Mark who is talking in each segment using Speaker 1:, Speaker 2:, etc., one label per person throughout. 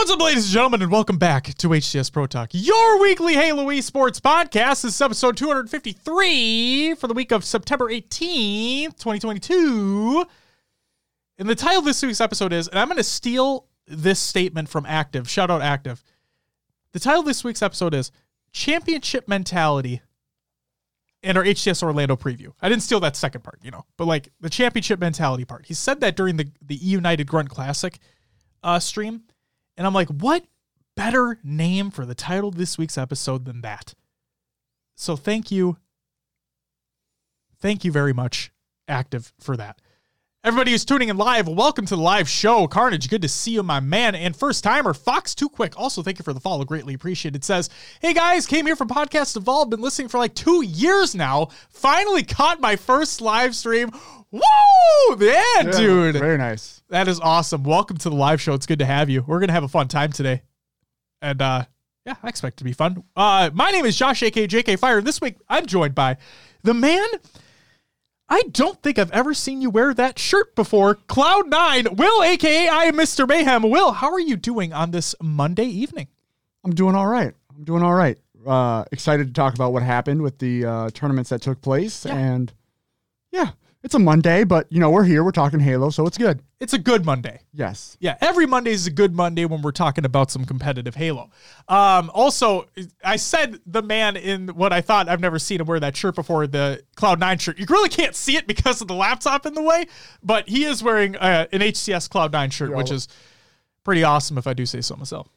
Speaker 1: What's up, ladies and gentlemen, and welcome back to HCS Pro Talk, your weekly Halo Esports podcast. This is episode 253 for the week of September 18th, 2022. And the title of this week's episode is, and I'm going to steal this statement from Active. Shout out Active. The title of this week's episode is Championship Mentality and our HCS Orlando preview. I didn't steal that second part, you know, but like the championship mentality part. He said that during the, the United Grunt Classic uh, stream. And I'm like, what better name for the title of this week's episode than that? So thank you. Thank you very much, Active, for that. Everybody who's tuning in live, welcome to the live show. Carnage, good to see you, my man. And first timer, Fox Too Quick, also thank you for the follow. Greatly appreciated. Says, Hey guys, came here from Podcast Evolve, been listening for like two years now. Finally caught my first live stream. Woo! Yeah, dude.
Speaker 2: Very nice.
Speaker 1: That is awesome. Welcome to the live show. It's good to have you. We're gonna have a fun time today. And uh yeah, I expect it to be fun. Uh my name is Josh AK JK Fire. This week I'm joined by the man I don't think I've ever seen you wear that shirt before. Cloud9, Will, aka I am Mr. Mayhem. Will, how are you doing on this Monday evening?
Speaker 2: I'm doing all right. I'm doing all right. Uh, excited to talk about what happened with the uh, tournaments that took place.
Speaker 1: Yeah.
Speaker 2: And yeah, it's a Monday, but you know, we're here. We're talking Halo, so it's good.
Speaker 1: It's a good Monday.
Speaker 2: Yes.
Speaker 1: Yeah, every Monday is a good Monday when we're talking about some competitive Halo. Um, also, I said the man in what I thought I've never seen him wear that shirt before, the Cloud9 shirt. You really can't see it because of the laptop in the way, but he is wearing uh, an HCS Cloud9 shirt, which is pretty awesome if I do say so myself.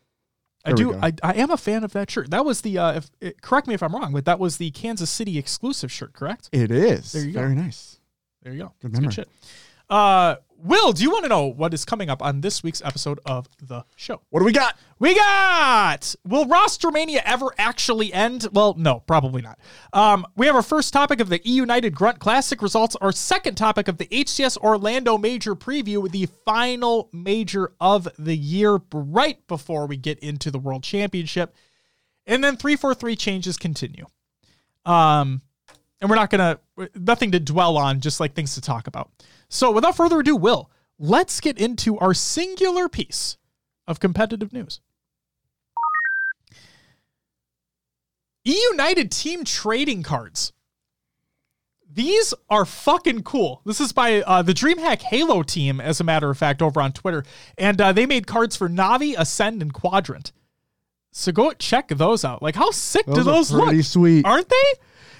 Speaker 1: I
Speaker 2: There we
Speaker 1: do. I, I am a fan of that shirt. That was the. Uh, if, correct me if I'm wrong, but that was the Kansas City exclusive shirt. Correct.
Speaker 2: It is.
Speaker 1: There you go.
Speaker 2: Very nice.
Speaker 1: There you go.
Speaker 2: Good
Speaker 1: That's
Speaker 2: memory.
Speaker 1: shit. Uh, Will, do you want to know what is coming up on this week's episode of the show?
Speaker 2: What do we got?
Speaker 1: We got. Will Rostermania ever actually end? Well, no, probably not. Um, we have our first topic of the E United Grunt Classic results. Our second topic of the HCS Orlando Major preview, the final major of the year, right before we get into the World Championship, and then three four three changes continue. Um, and we're not gonna nothing to dwell on, just like things to talk about. So, without further ado, Will, let's get into our singular piece of competitive news. E United team trading cards. These are fucking cool. This is by uh, the DreamHack Halo team, as a matter of fact, over on Twitter. And uh, they made cards for Navi, Ascend, and Quadrant. So go check those out. Like, how sick do
Speaker 2: Those are
Speaker 1: those look?
Speaker 2: pretty sweet.
Speaker 1: Aren't they?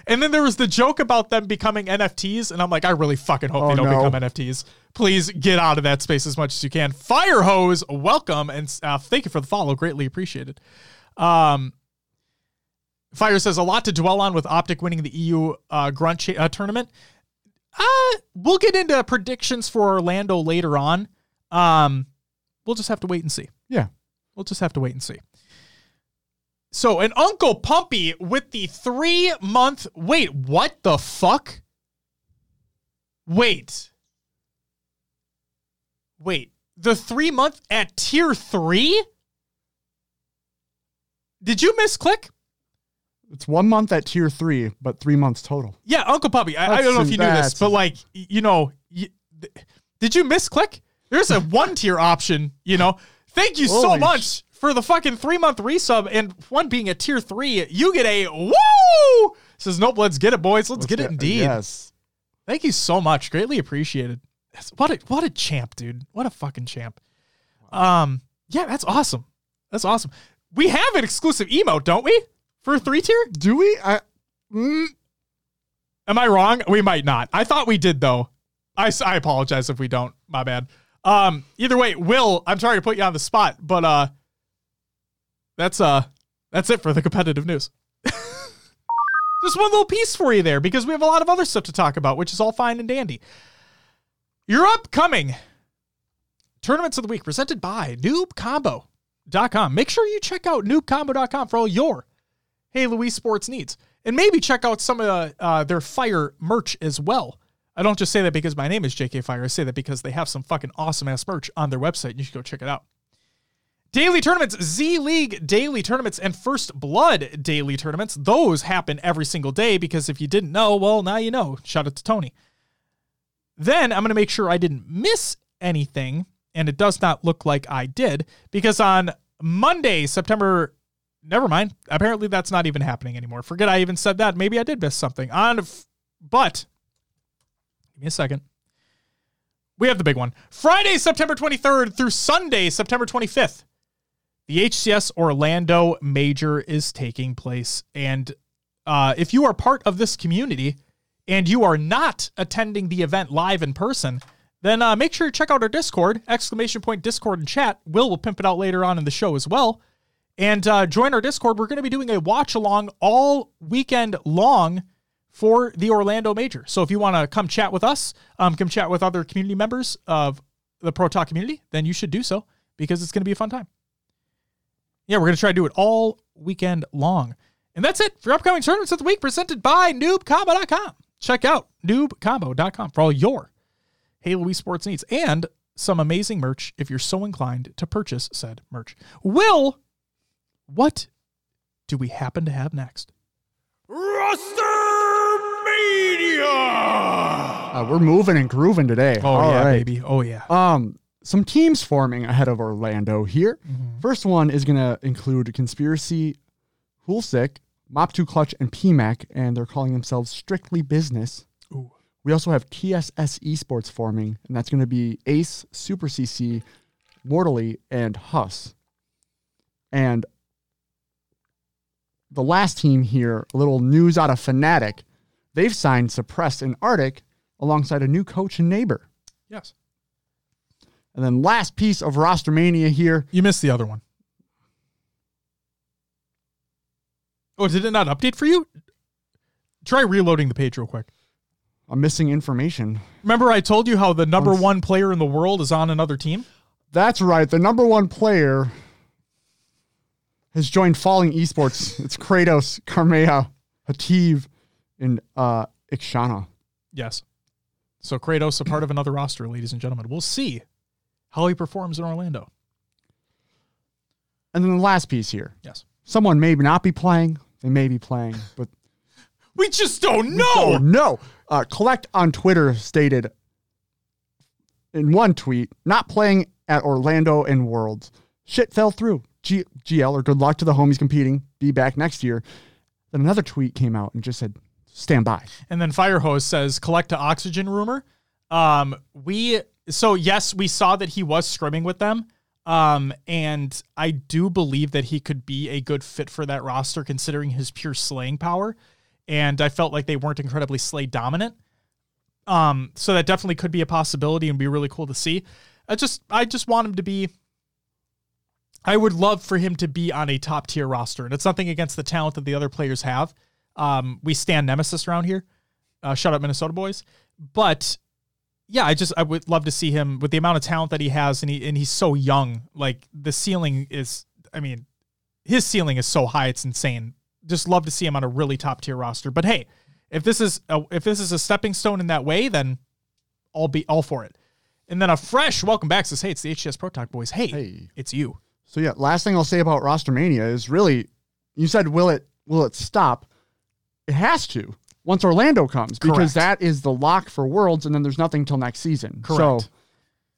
Speaker 1: And then there was the joke about them becoming NFTs, and I'm like, I really fucking hope they
Speaker 2: Oh,
Speaker 1: don't
Speaker 2: no.
Speaker 1: become NFTs. Please get out of that space as much as you can. Fire hose, welcome, and uh, thank you for the follow. Greatly appreciated. Um, Fire says a lot to dwell on with Optic winning the EU uh, Grunt cha- uh, tournament. Uh, we'll get into predictions for Orlando later on. Um, we'll just have to wait and see.
Speaker 2: Yeah.
Speaker 1: We'll just have to wait and see. So, an Uncle Pumpy with the three month. Wait, what the fuck? Wait. Wait. The three month at tier three? Did you misclick?
Speaker 2: It's one month at tier three, but three months total.
Speaker 1: Yeah, Uncle Puppy. I, I don't know if you knew this, but like, you know, y- th- did you misclick? There's a one tier option, you know. Thank you so
Speaker 2: Holy
Speaker 1: much for the fucking three month resub and one being a tier three. You get a woo! Says, nope, let's get it, boys. Let's, get it indeed.
Speaker 2: Yes.
Speaker 1: Thank you so much. Greatly appreciated. That's, what a what a champ, dude. What a fucking champ. Um, yeah, that's awesome. That's awesome. We have an exclusive emote, don't we? For a three tier?
Speaker 2: Do we? I. Mm,
Speaker 1: Am I wrong? We might not. I thought we did though. I, I apologize if we don't. My bad. Um, either way, Will, I'm sorry to put you on the spot, but uh, that's uh, that's it for the competitive news. Just one little piece for you there because we have a lot of other stuff to talk about, which is all fine and dandy. Your upcoming tournaments of the week presented by NoobCombo.com. Make sure you check out NoobCombo.com for all your Halo esports needs. And maybe check out some of uh, uh, their Fire merch as well. I don't just say that because my name is JK Fire. I say that because they have some fucking awesome ass merch on their website. You should go check it out. Daily tournaments, Z League daily tournaments, and First Blood daily tournaments. Those happen every single day because if you didn't know, well, now you know. Shout out to Tony. Then I'm going to make sure I didn't miss anything, and it does not look like I did because on Monday, September. Never mind. Apparently, that's not even happening anymore. Forget I even said that. Maybe I did miss something. On, but give me a second. We have the big one. Friday, September 23rd through Sunday, September 25th. The HCS Orlando Major is taking place. And uh, if you are part of this community and you are not attending the event live in person, then uh, make sure to check out our Discord, exclamation point Discord and chat. Will will pimp it out later on in the show as well. And uh, join our Discord. We're going to be doing a watch along all weekend long for the Orlando Major. So if you want to come chat with us, um, come chat with other community members of the Pro Talk community, then you should do so because it's going to be a fun time. Yeah, we're going to try to do it all weekend long. And that's it for upcoming tournaments of the week presented by noobcombo.com. Check out noobcombo.com for all your Halo esports needs and some amazing merch if you're so inclined to purchase said merch. Will, what do we happen to have next?
Speaker 3: Roster Media!
Speaker 2: Uh, we're moving and grooving today.
Speaker 1: Oh,
Speaker 2: All
Speaker 1: yeah,
Speaker 2: right.
Speaker 1: baby. Oh, yeah.
Speaker 2: Um, some teams forming ahead of Orlando here.
Speaker 1: Mm-hmm.
Speaker 2: First one is going to include Conspiracy, Hulsick, Mop2 Clutch, and PMAC, and they're calling themselves Strictly Business.
Speaker 1: Ooh.
Speaker 2: We also have TSS Esports forming, and that's going to be Ace, Super CC, Mortally, and Huss. And the last team here, a little news out of Fnatic. They've signed Suppress and Arctic alongside a new coach and neighbor.
Speaker 1: Yes.
Speaker 2: And then last piece of Rostermania here.
Speaker 1: You missed the other one. Oh, did it not update for you? Try reloading the page real quick.
Speaker 2: I'm missing information.
Speaker 1: Remember, I told you how the number
Speaker 2: Let's-
Speaker 1: one player in the world is on another team?
Speaker 2: That's right. The number one player has joined Falling Esports. It's Kratos, Carmea, Hativ, and uh, Ikshana.
Speaker 1: Yes. So Kratos, a part of another roster, ladies and gentlemen. We'll see how he performs in Orlando.
Speaker 2: And then the last piece here.
Speaker 1: Yes.
Speaker 2: Someone may not be playing. They may be playing, but
Speaker 1: We just don't know.
Speaker 2: no. Uh, Collect on Twitter stated in one tweet, not playing at Orlando and Worlds. Shit fell through. G- GL or good luck to the homies competing. Be back next year. Then another tweet came out and just said, stand by.
Speaker 1: And then Firehose says collect to oxygen rumor. Um, we so yes, we saw that he was scrimming with them. Um, and I do believe that he could be a good fit for that roster considering his pure slaying power. And I felt like they weren't incredibly slay dominant. Um, so that definitely could be a possibility and be really cool to see. I just I just want him to be I would love for him to be on a top tier roster. And it's nothing against the talent that the other players have. Um, we stand Nemesis around here. Uh, shut up, Minnesota boys. But yeah, I just I would love to see him with the amount of talent that he has, and he and he's so young. Like the ceiling is, I mean, his ceiling is so high, it's insane. Just love to see him on a really top tier roster. But hey, if this is a, if this is a stepping stone in that way, then I'll be all for it. And then a fresh welcome back says, "Hey, it's the HCS Pro Talk boys. Hey,
Speaker 2: Hey.
Speaker 1: it's you."
Speaker 2: So yeah, last thing I'll say about Rostermania is really, you said will it will it stop? It has to once Orlando comes because
Speaker 1: Correct.
Speaker 2: that is the lock for Worlds, and then there's nothing till next season.
Speaker 1: Correct.
Speaker 2: So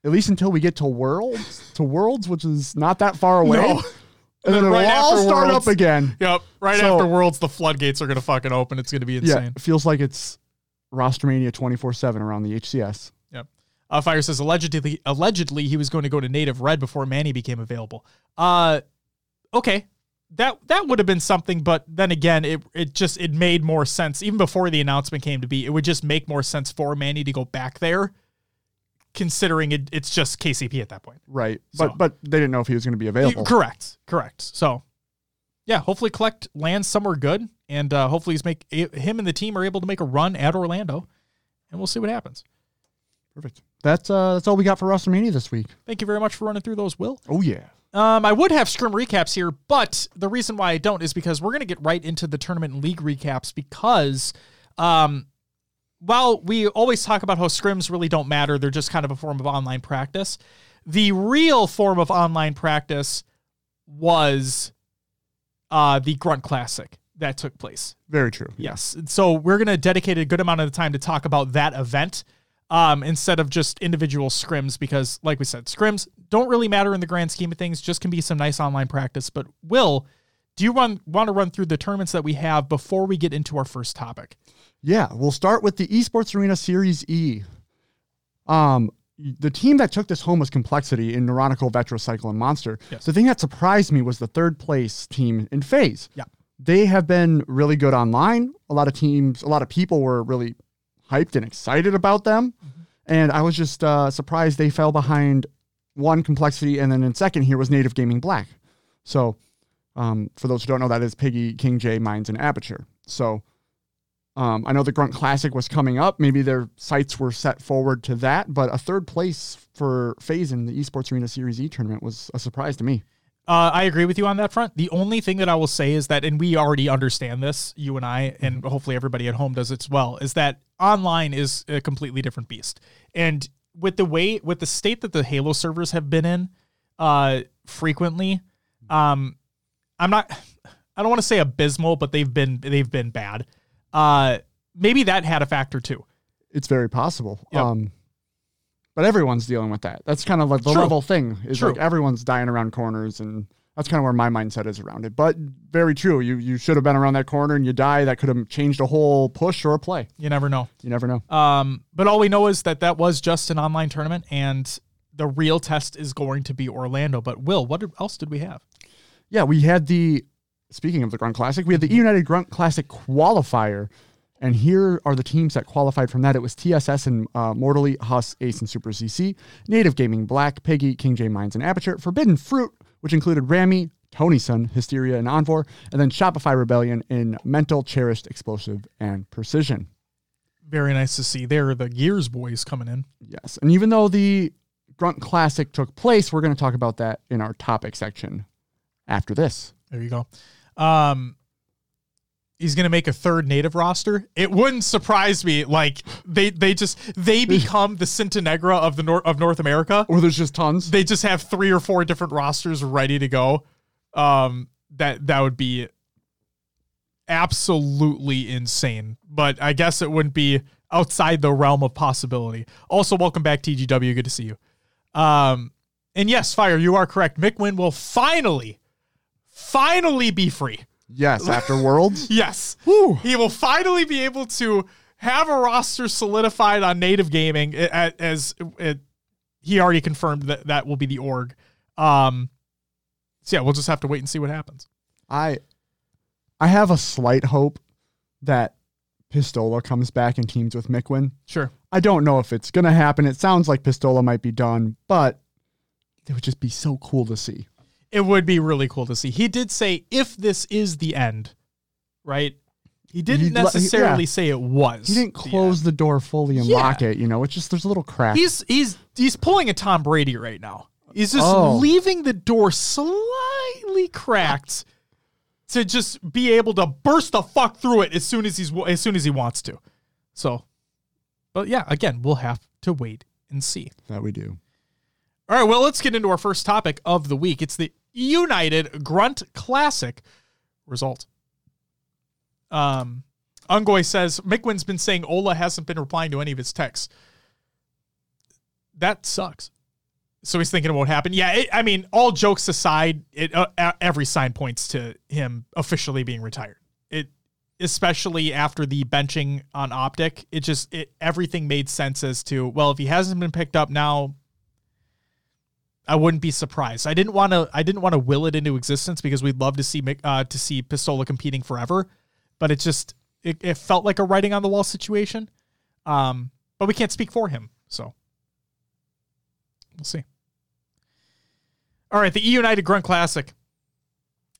Speaker 2: at least until we get to Worlds, to Worlds, which is not that far away,
Speaker 1: No.
Speaker 2: and then
Speaker 1: then
Speaker 2: it'll
Speaker 1: right
Speaker 2: all start
Speaker 1: Worlds-
Speaker 2: up again.
Speaker 1: Yep. Right
Speaker 2: So-
Speaker 1: after Worlds, the floodgates are gonna fucking open. It's gonna be insane.
Speaker 2: Yeah, it feels like it's Rostermania twenty four seven around the HCS.
Speaker 1: Yep. Uh, Fire says allegedly, allegedly he was going to go to Native Red before Manny became available. Uh, okay, that that would have been something, but then again, it it just it made more sense even before the announcement came to be. It would just make more sense for Manny to go back there, considering it, it's just KCP at that point.
Speaker 2: Right, but
Speaker 1: So-
Speaker 2: but they didn't know if he was going to be available.
Speaker 1: Correct, correct. So, yeah, hopefully collect lands somewhere good, and uh, hopefully he's make him and the team are able to make a run at Orlando, and we'll see what happens.
Speaker 2: Perfect. That's uh that's all we got for Rostermania this week.
Speaker 1: Thank you very much for running through those, Will.
Speaker 2: Oh yeah.
Speaker 1: Um, I would have scrim recaps here, but the reason why I don't is because we're going to get right into the tournament and league recaps because, um, while we always talk about how scrims really don't matter, they're just kind of a form of online practice. The real form of online practice was uh, the Grunt Classic that took place.
Speaker 2: Very true.
Speaker 1: Yes. So we're going to dedicate a good amount of the time to talk about that event. Um, instead of just individual scrims because, like we said, scrims don't really matter in the grand scheme of things. Just can be some nice online practice. But Will, do you run, want to run through the tournaments that we have before we get into our first topic?
Speaker 2: Yeah, we'll start with the Esports Arena Series E. Um, the team that took this home was Complexity in Neurotical, Vetrocycle, and Monster.
Speaker 1: Yes.
Speaker 2: The thing that surprised me was the third place team in FaZe.
Speaker 1: Yeah.
Speaker 2: They have been really good online. A lot of teams, a lot of people were really hyped and excited about them. And I was just uh, surprised they fell behind one Complexity, and then in second here was Native Gaming Black. So, um, for those who don't know, that is Piggy, King J, Mines, and Aperture. So, um, I know the Grunt Classic was coming up. Maybe their sights were set forward to that, but a third place for FaZe in the Esports Arena Series E tournament was a surprise to me.
Speaker 1: Uh, I agree with you on that front. The only thing that I will say is that, and we already understand this, you and I, and hopefully everybody at home does as well, is that online is a completely different beast. And with the way, with the state that the Halo servers have been in, uh, frequently, um, I'm not, I don't want to say abysmal, but they've been they've been bad. Uh, maybe that had a factor too.
Speaker 2: It's very possible.
Speaker 1: Yep.
Speaker 2: Um, but everyone's dealing with that. That's kind of like the
Speaker 1: True.
Speaker 2: level thing. Is
Speaker 1: True.
Speaker 2: like everyone's dying around corners, and that's kind of where my mindset is around it. But very true. You you should have been around that corner, and you die. That could have changed a whole push or a play.
Speaker 1: You never know.
Speaker 2: You never know.
Speaker 1: Um, but all we know is that that was just an online tournament, and the real test is going to be Orlando. But Will, what else did we have?
Speaker 2: Yeah, we had the speaking of the Grunt Classic, we had the E United Grunt Classic qualifier, and here are the teams that qualified from that. It was TSS and uh, Mortally, Huss, Ace, and Super CC, Native Gaming, Black, Piggy, King J Mines, and Aperture, Forbidden Fruit, which included Rami, Tony Sun, Hysteria, and Envor, and then Shopify Rebellion in Mental, Cherished, Explosive, and Precision.
Speaker 1: Very nice to see. There are the Gears boys coming in.
Speaker 2: Yes, and even though the Grunt Classic took place, we're going to talk about that in our topic section after this.
Speaker 1: There you go. Um, he's gonna make a third native roster. It wouldn't surprise me. Like they they just they become the Centenegra of the North of North America.
Speaker 2: Or there's just tons.
Speaker 1: They just have three or four different rosters ready to go. Um, that that would be absolutely insane. But I guess it wouldn't be outside the realm of possibility. Also, welcome back, TGW. Good to see you. Um, and yes, Fire, you are correct. Mikwen will finally, finally be free.
Speaker 2: Yes, after Worlds.
Speaker 1: Yes.
Speaker 2: Whew.
Speaker 1: He will finally be able to have a roster solidified on native gaming as it, he already confirmed that that will be the org. Um, so yeah, we'll just have to wait and see what happens.
Speaker 2: I I have a slight hope that Pistola comes back and teams with Mikwen.
Speaker 1: Sure.
Speaker 2: I don't know if it's gonna happen. It sounds like Pistola might be done, but it would just be so cool to see.
Speaker 1: It would be really cool to see. He did say if this is the end, right? He didn't
Speaker 2: He le- he-
Speaker 1: necessarily
Speaker 2: yeah.
Speaker 1: say it was.
Speaker 2: He didn't close
Speaker 1: end.
Speaker 2: the door fully and
Speaker 1: Yeah.
Speaker 2: lock it. You know, it's just there's a little crack.
Speaker 1: He's he's he's pulling a Tom Brady right now. He's just
Speaker 2: Oh.
Speaker 1: leaving the door slightly cracked to just be able to burst the fuck through it as soon as he's as soon as he wants to. So, but yeah, again, we'll have to wait and see.
Speaker 2: that we do.
Speaker 1: All right, well, let's get into our first topic of the week. It's the United Grunt Classic result. Um, Ungoy says Mikwen's been saying Ola hasn't been replying to any of his texts. That sucks. So he's thinking of what happened. Yeah, it, I mean, all jokes aside, it uh, every sign points to him officially being retired. It, especially after the benching on Optic, it just it everything made sense as to well, if he hasn't been picked up now, I wouldn't be surprised. I didn't want to. I didn't want to will it into existence because we'd love to see uh, to see Pistola competing forever, but it just it, it felt like a writing on the wall situation. Um, but we can't speak for him, so we'll see. All right, the E United Grunt Classic.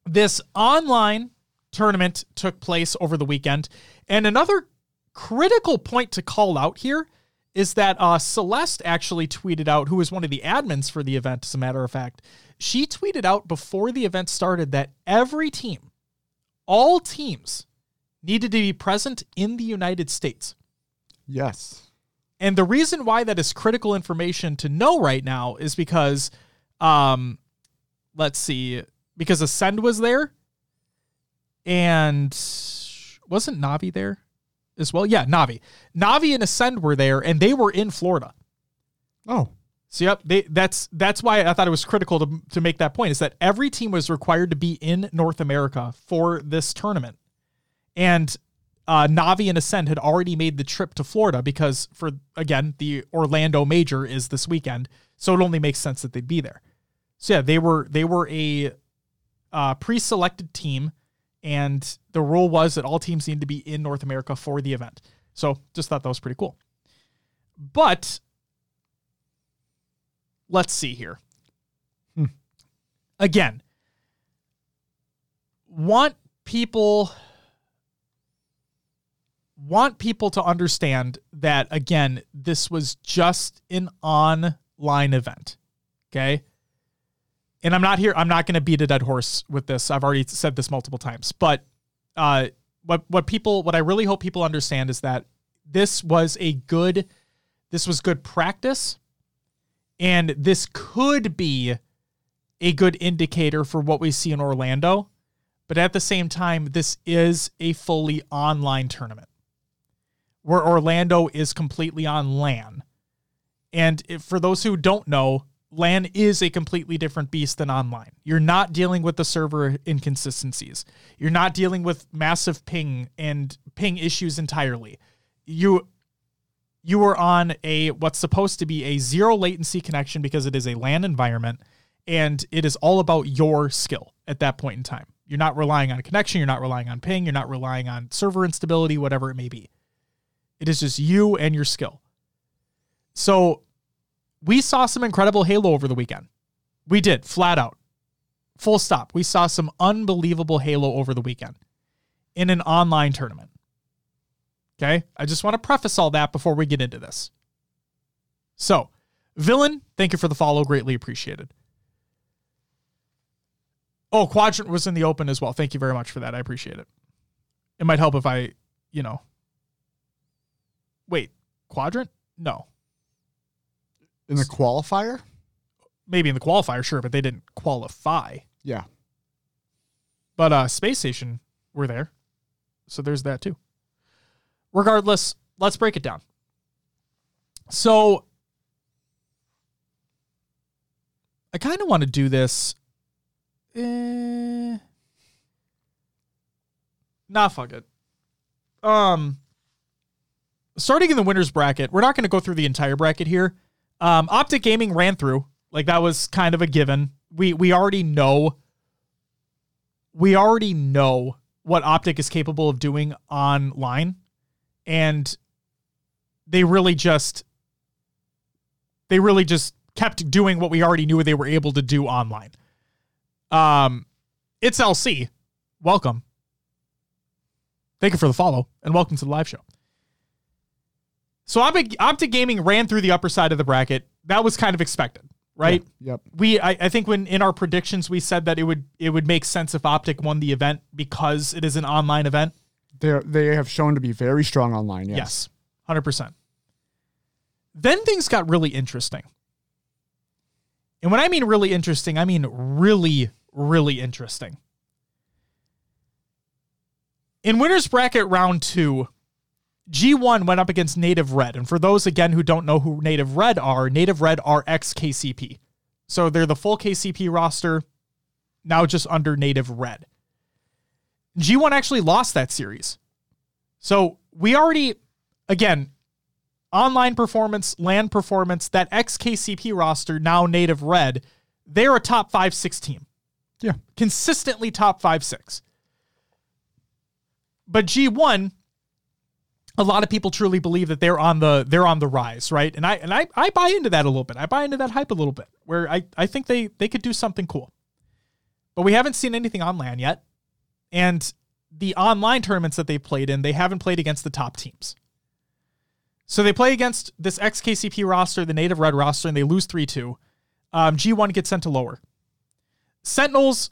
Speaker 1: This online tournament took place over the weekend, and another critical point to call out here is that uh, Celeste actually tweeted out, who was one of the admins for the event, as a matter of fact. She tweeted out before the event started that every team, all teams, needed to be present in the United States.
Speaker 2: Yes.
Speaker 1: And the reason why that is critical information to know right now is because, um, let's see, because Ascend was there, and wasn't Navi there? As well. Yeah, Navi. Navi and Ascend were there, and they were in Florida.
Speaker 2: Oh,
Speaker 1: So yep, they, that's that's why I thought it was critical to to make that point is that every team was required to be in North America for this tournament, and uh, Navi and Ascend had already made the trip to Florida because for again the Orlando Major is this weekend, so it only makes sense that they'd be there. So yeah, they were they were a uh, pre-selected team, and the rule was that all teams needed to be in North America for the event. So just thought that was pretty cool. But let's see here.
Speaker 2: Hmm.
Speaker 1: Again, want people want people to understand that again, this was just an online event. Okay? And I'm not here I'm not going to beat a dead horse with this. I've already said this multiple times. But uh what what people what I really hope people understand is that this was a good this was good practice and this could be a good indicator for what we see in Orlando. But at the same time, this is a fully online tournament where Orlando is completely on LAN. And if, for those who don't know, LAN is a completely different beast than online. You're not dealing with the server inconsistencies. You're not dealing with massive ping and ping issues entirely. You you are on a what's supposed to be a zero latency connection because it is a LAN environment and it is all about your skill at that point in time. You're not relying on a connection, you're not relying on ping, you're not relying on server instability, whatever it may be. It is just you and your skill. So we saw some incredible Halo over the weekend. We did, flat out. Full stop. We saw some unbelievable Halo over the weekend in an online tournament. Okay. I just want to preface all that before we get into this. So, Villain, thank you for the follow. Greatly appreciated. Oh, Quadrant was in the open as well. Thank you very much for that. I appreciate it. It might help if I, you know. Wait, Quadrant? No.
Speaker 2: In the qualifier?
Speaker 1: Maybe in the qualifier, sure, but they didn't qualify.
Speaker 2: Yeah.
Speaker 1: But uh Space Station were there. So there's that too. Regardless, let's break it down. So I kind of want to do this. Eh, nah, fuck it. Um starting in the winners bracket, we're not going to go through the entire bracket here. Um Optic Gaming ran through. Like that was kind of a given. We we already know we already know what Optic is capable of doing online and they really just they really just kept doing what we already knew they were able to do online. Um it's LC. Welcome. Thank you for the follow and welcome to the live show. So Optic, Optic Gaming ran through the upper side of the bracket. That was kind of expected, right?
Speaker 2: Yep.
Speaker 1: we I, I think when in our predictions we said that it would it would make sense if Optic won the event because it is an online event.
Speaker 2: They they have shown to be very strong online. Yes.
Speaker 1: Yes, hundred percent. Then things got really interesting, and when I mean really interesting, I mean really really interesting. In winners bracket round two, G1 went up against Native Red, and for those again who don't know who Native Red are, Native Red are ex KCP, so they're the full KCP roster, now just under Native Red. G1 actually lost that series. So we already, again, online performance, LAN performance, that ex KCP roster, now native red, they're a top five, six team.
Speaker 2: Yeah.
Speaker 1: Consistently top five, six. But G1, a lot of people truly believe that they're on the they're on the rise, right? And I and I, I buy into that a little bit. I buy into that hype a little bit, where I, I think they they could do something cool. But we haven't seen anything on LAN yet. And the online tournaments that they've played in, they haven't played against the top teams. So they play against this XKCP roster, the Native Red roster, and they lose 3 2. Um, G1 gets sent to lower. Sentinels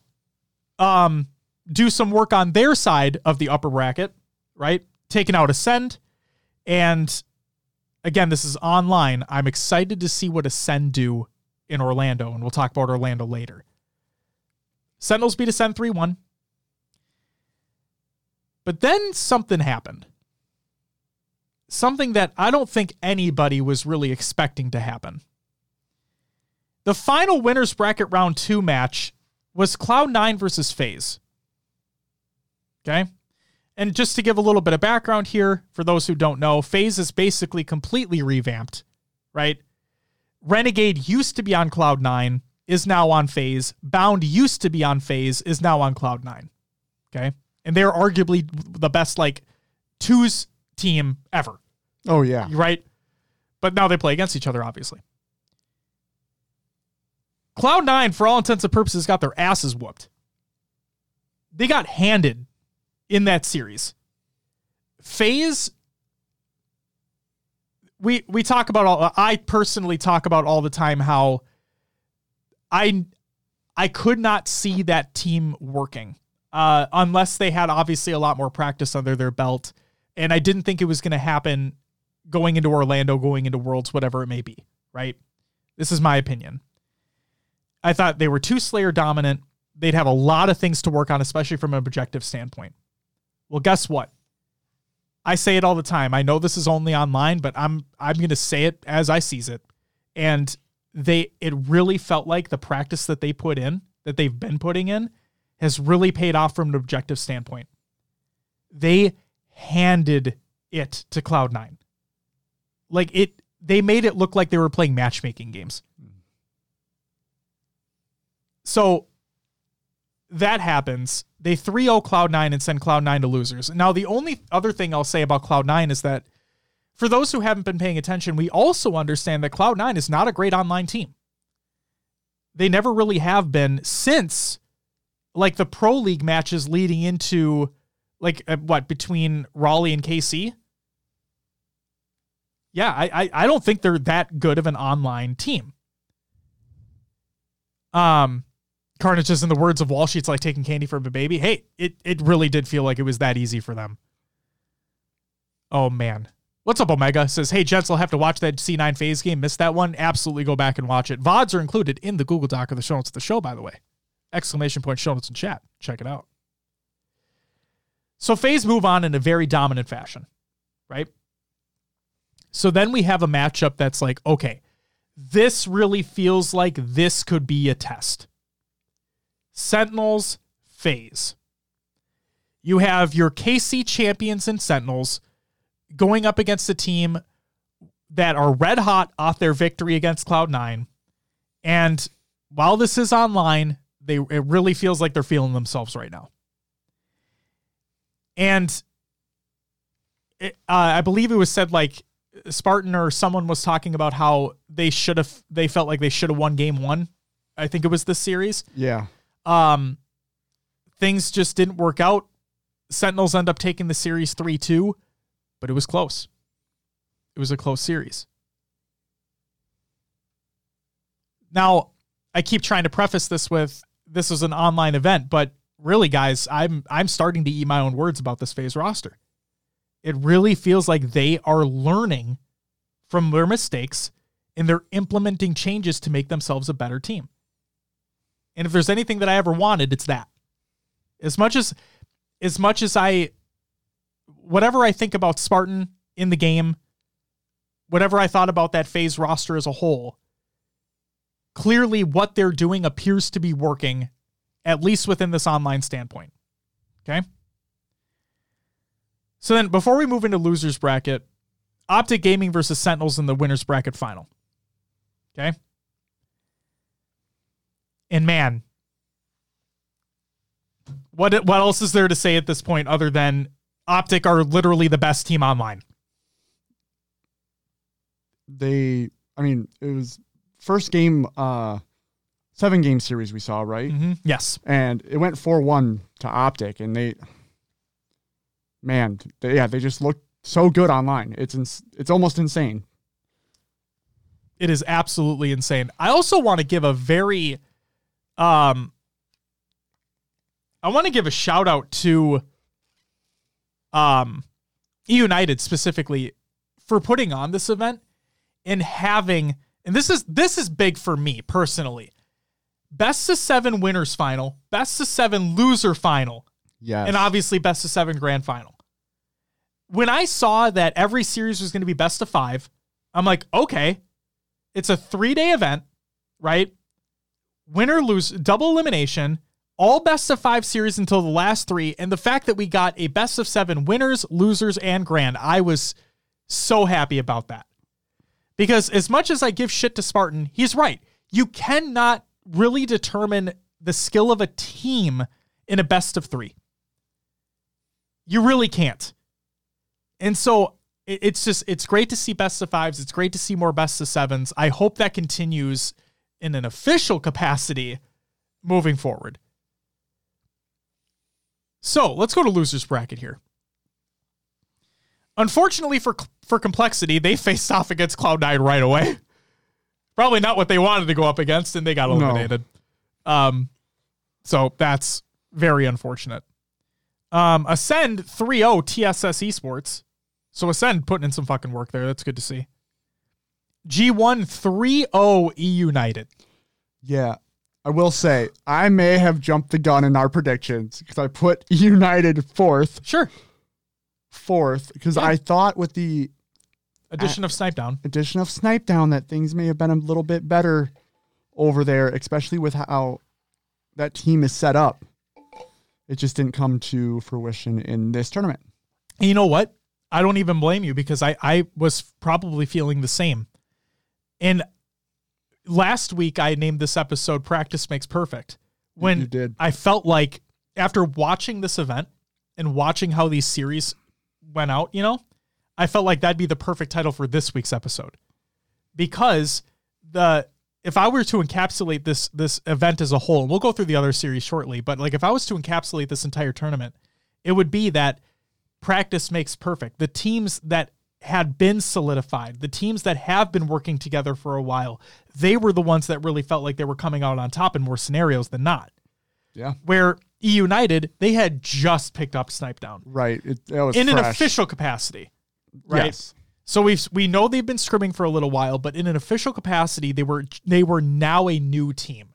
Speaker 1: um, do some work on their side of the upper bracket, right? Taking out Ascend. And again, this is online. I'm excited to see what Ascend do in Orlando, and we'll talk about Orlando later. Sentinels beat Ascend 3 1. But then something happened. something that I don't think anybody was really expecting to happen. The final winners bracket round two match was Cloud9 versus FaZe. Okay. And just to give a little bit of background here, for those who don't know, FaZe is basically completely revamped, right? Renegade used to be on Cloud9, is now on FaZe. Bound used to be on FaZe, is now on Cloud9. Okay. And they're arguably the best, like, twos team ever.
Speaker 2: Oh yeah.
Speaker 1: Right? But now they play against each other, obviously. Cloud9, for all intents and purposes, got their asses whooped. They got handed in that series. FaZe we we talk about all I personally talk about all the time how I I could not see that team working uh, unless they had obviously a lot more practice under their belt and I didn't think it was going to happen going into Orlando, going into Worlds, whatever it may be, right? This is my opinion. I thought they were too Slayer dominant. They'd have a lot of things to work on, especially from an objective standpoint. Well, guess what? I say it all the time. I know this is only online, but I'm I'm going to say it as I sees it. And they it really felt like the practice that they put in, that they've been putting in, has really paid off from an objective standpoint. They handed it to Cloud9. Like it they made it look like they were playing matchmaking games. Mm-hmm. So that happens. They 3 0 Cloud9 and send Cloud9 to losers. Now, the only other thing I'll say about Cloud9 is that for those who haven't been paying attention, we also understand that Cloud9 is not a great online team. They never really have been since like the Pro League matches leading into like uh, what between Raleigh and KC. Yeah, I, I I don't think they're that good of an online team. Um, Carnage is in the words of Wall Sheets like taking candy from a baby. Hey, it it really did feel like it was that easy for them. Oh man. What's up, Omega? Says, hey, Jets will have to watch that C9 FaZe game. Missed that one? Absolutely go back and watch it. VODs are included in the Google Doc of the show notes of the show, by the way. Exclamation point show notes in chat. Check it out. So FaZe move on in a very dominant fashion, right? So then we have a matchup that's like, okay, this really feels like this could be a test. Sentinels, FaZe. You have your KC champions and Sentinels going up against a team that are red hot off their victory against Cloud9. And while this is online, they it really feels like they're feeling themselves right now. And it, uh, I believe it was said like Spartan or someone was talking about how they should have they felt like they should have won game 1. I think it was this series.
Speaker 2: Yeah.
Speaker 1: Um, things just didn't work out. Sentinels end up taking the series 3 2, but it was close. It was a close series. Now, I keep trying to preface this with this is an online event, but really, guys, I'm I'm starting to eat my own words about this FaZe roster. It really feels like they are learning from their mistakes and they're implementing changes to make themselves a better team. And if there's anything that I ever wanted, it's that. As much as as much as I whatever I think about Spartan in the game, whatever I thought about that FaZe roster as a whole, clearly what they're doing appears to be working, at least within this online standpoint. Okay. So then before we move into losers bracket, Optic Gaming versus Sentinels in the winners bracket final. Okay. And man, what what else is there to say at this point other than Optic are literally the best team online?
Speaker 2: They, I mean, it was first game, uh, seven game series we saw, right?
Speaker 1: Mm-hmm. Yes.
Speaker 2: And it went 4 1 to Optic, and they, man, they, yeah, they just looked so good online. It's ins- it's almost insane.
Speaker 1: It is absolutely insane. I also want to give a very um I want to give a shout out to um e United specifically for putting on this event and having and this is this is big for me personally. Best of 7 winners final, best of 7 loser final,
Speaker 2: Yes.
Speaker 1: and obviously best of 7 grand final. when I saw that every series was going to be best of five, I'm like, okay, it's a three day event, right? Winner lose double elimination, all best of five series until the last three. And the fact that we got a best of seven winners, losers, and grand, I was so happy about that. Because as much as I give shit to Spartan, he's right. You cannot really determine the skill of a team in a best of three. You really can't. And so it's just it's great to see best of fives. It's great to see more best of sevens. I hope that continues in an official capacity moving forward. So let's go to losers bracket here. Unfortunately for for complexity, they faced off against Cloud9 right away. Probably not what they wanted to go up against, and they got eliminated. No. Um, so that's very unfortunate. Um, Ascend 3-0 TSS Esports. So Ascend putting in some fucking work there. That's good to see. G1 3-0 E United.
Speaker 2: Yeah. I will say, I may have jumped the gun in our predictions because I put United fourth.
Speaker 1: Sure.
Speaker 2: Fourth, because yeah. I thought with the
Speaker 1: addition of Snipe Down,
Speaker 2: addition of Snipe Down, that things may have been a little bit better over there, especially with how that team is set up. It just didn't come to fruition in this tournament.
Speaker 1: And you know what? I don't even blame you because I, I was probably feeling the same. And last week I named this episode Practice Makes Perfect. When. I felt like after watching this event and watching how these series went out, you know, I felt like that'd be the perfect title for this week's episode. Because the if I were to encapsulate this this event as a whole, and we'll go through the other series shortly, but like if I was to encapsulate this entire tournament, it would be that practice makes perfect. The teams that had been solidified, the teams that have been working together for a while, they were the ones that really felt like they were coming out on top in more scenarios than not.
Speaker 2: Yeah.
Speaker 1: Where E United, they had just picked up Snipe Down.
Speaker 2: Right.
Speaker 1: It,
Speaker 2: was
Speaker 1: in
Speaker 2: fresh.
Speaker 1: an official capacity. Right.
Speaker 2: Yes.
Speaker 1: So we've we know they've been scrimming for a little while, but in an official capacity, they were they were now a new team.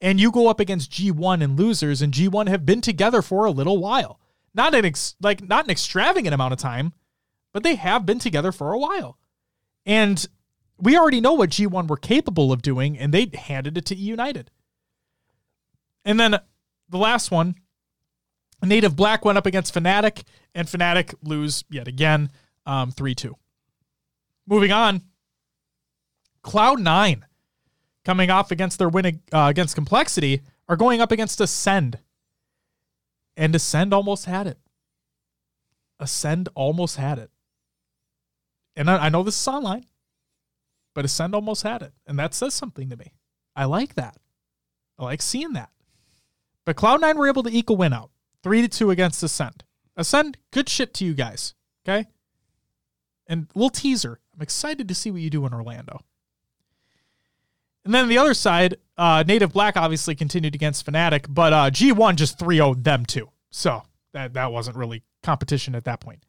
Speaker 1: And you go up against G1 and losers, and G1 have been together for a little while. Not an ex, like not an extravagant amount of time, but they have been together for a while. And we already know what G1 were capable of doing, and they handed it to United. And then the last one, Native Black went up against Fnatic, and Fnatic lose yet again, um, 3 2. Moving on, Cloud9 coming off against their win uh, against Complexity are going up against Ascend. And Ascend almost had it. Ascend almost had it. And I, I know this is online, but Ascend almost had it. And that says something to me. I like that. I like seeing that. But Cloud9 were able to eke a win out. 3 to 2 against Ascend. Ascend, good shit to you guys. Okay? And little teaser. I'm excited to see what you do in Orlando. And then the other side, uh, Native Black obviously continued against Fnatic, but uh, G1 just 3 0 them too. So that, that wasn't really competition at that point.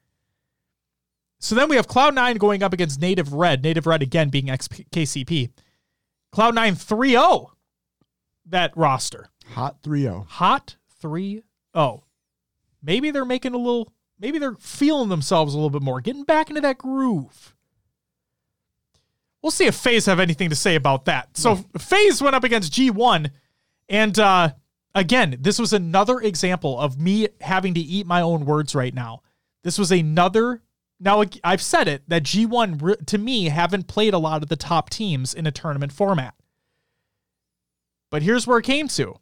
Speaker 1: So then we have Cloud9 going up against Native Red. Native Red again being XKCP. Cloud9 3 0 that roster.
Speaker 2: Hot 3 0.
Speaker 1: Hot 3 0. Maybe they're making a little, maybe they're feeling themselves a little bit more, getting back into that groove. We'll see if FaZe have anything to say about that. So FaZe went up against G1, and uh, again, this was another example of me having to eat my own words right now. This was another. Now I've said it that G1 to me haven't played a lot of the top teams in a tournament format. But here's where it came to.